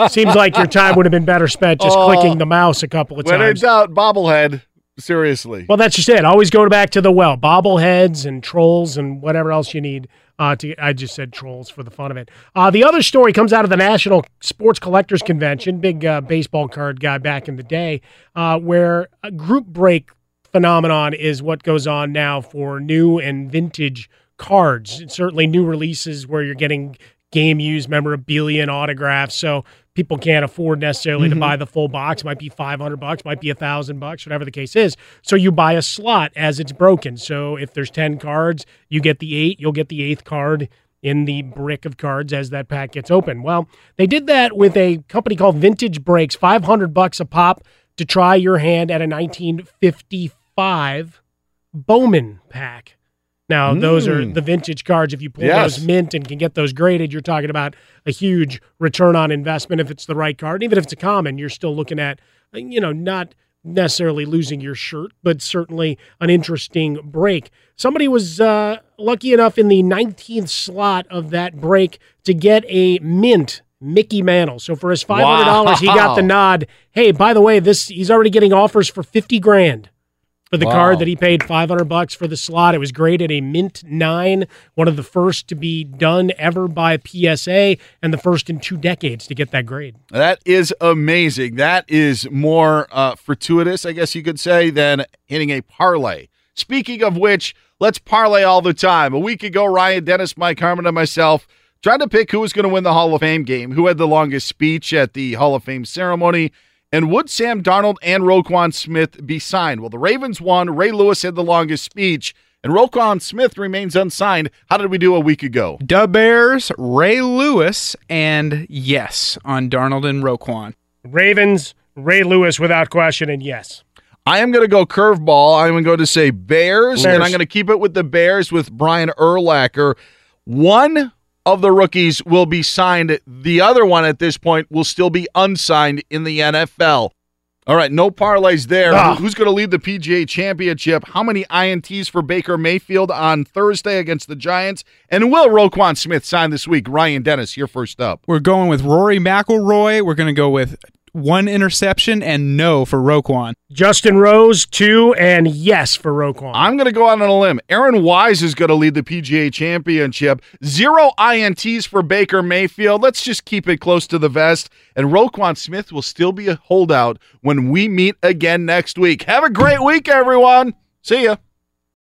Seems like your time would have been better spent just *laughs* Oh. clicking the mouse a couple of When in times. doubt, bobblehead. Seriously. Well, that's just it. Always go back to the well. Bobbleheads and trolls and whatever else you need. Uh, to I just said trolls for the fun of it. Uh, the other story comes out of the National Sports Collectors Convention, big uh, baseball card guy back in the day, uh, where a group break phenomenon is what goes on now for new and vintage cards. And certainly new releases where you're getting game used memorabilia and autographs. So people can't afford necessarily to Mhm. buy the full box. Might be 500 bucks, might be a thousand bucks, whatever the case is. So you buy a slot as it's broken. So if there's 10 cards, you get the eight, you'll get the eighth card in the brick of cards as that pack gets open. Well, they did that with a company called Vintage Breaks, 500 bucks a pop to try your hand at a 1955 Bowman pack. Now, those are Mm. the vintage cards. If you pull Yes. those mint and can get those graded, you're talking about a huge return on investment if it's the right card. Even if it's a common, you're still looking at, you know, not necessarily losing your shirt, but certainly an interesting break. Somebody was uh, lucky enough in the 19th slot of that break to get a mint Mickey Mantle. So for his $500, he got the nod. Hey, by the way, this he's already getting offers for 50 grand for the Wow. card that he paid 500 bucks for the slot. It was graded a mint 9, one of the first to be done ever by PSA and the first in 2 decades to get that grade. That is amazing. That is more uh, fortuitous, I guess you could say, than hitting a parlay. Speaking of which, let's parlay all the time. A week ago, Ryan Dennis, Mike Harmon, and myself tried to pick who was going to win the Hall of Fame game, who had the longest speech at the Hall of Fame ceremony, and would Sam Darnold and Roquan Smith be signed? Well, the Ravens won. Ray Lewis had the longest speech, and Roquan Smith remains unsigned. How did we do a week ago? Dub Bears, Ray Lewis, and yes on Darnold and Roquan. Ravens, Ray Lewis without question, and yes. I am going to go curveball. I'm going to say Bears, Bears. and I'm going to keep it with the Bears with Brian Urlacher. One of the rookies will be signed. The other one at this point will still be unsigned in the NFL. All right, no parlays there. Ah. Who's going to lead the PGA Championship? How many INTs for Baker Mayfield on Thursday against the Giants? And will Roquan Smith sign this week? Ryan Dennis, you're first up. We're going with Rory McIlroy. We're going to go with one interception and no for Roquan. Justin Rose, 2, and yes for Roquan. I'm going to go out on a limb. Aaron Wise is going to lead the PGA Championship. Zero INTs for Baker Mayfield. Let's just keep it close to the vest. And Roquan Smith will still be a holdout when we meet again next week. Have a great week, everyone. See ya.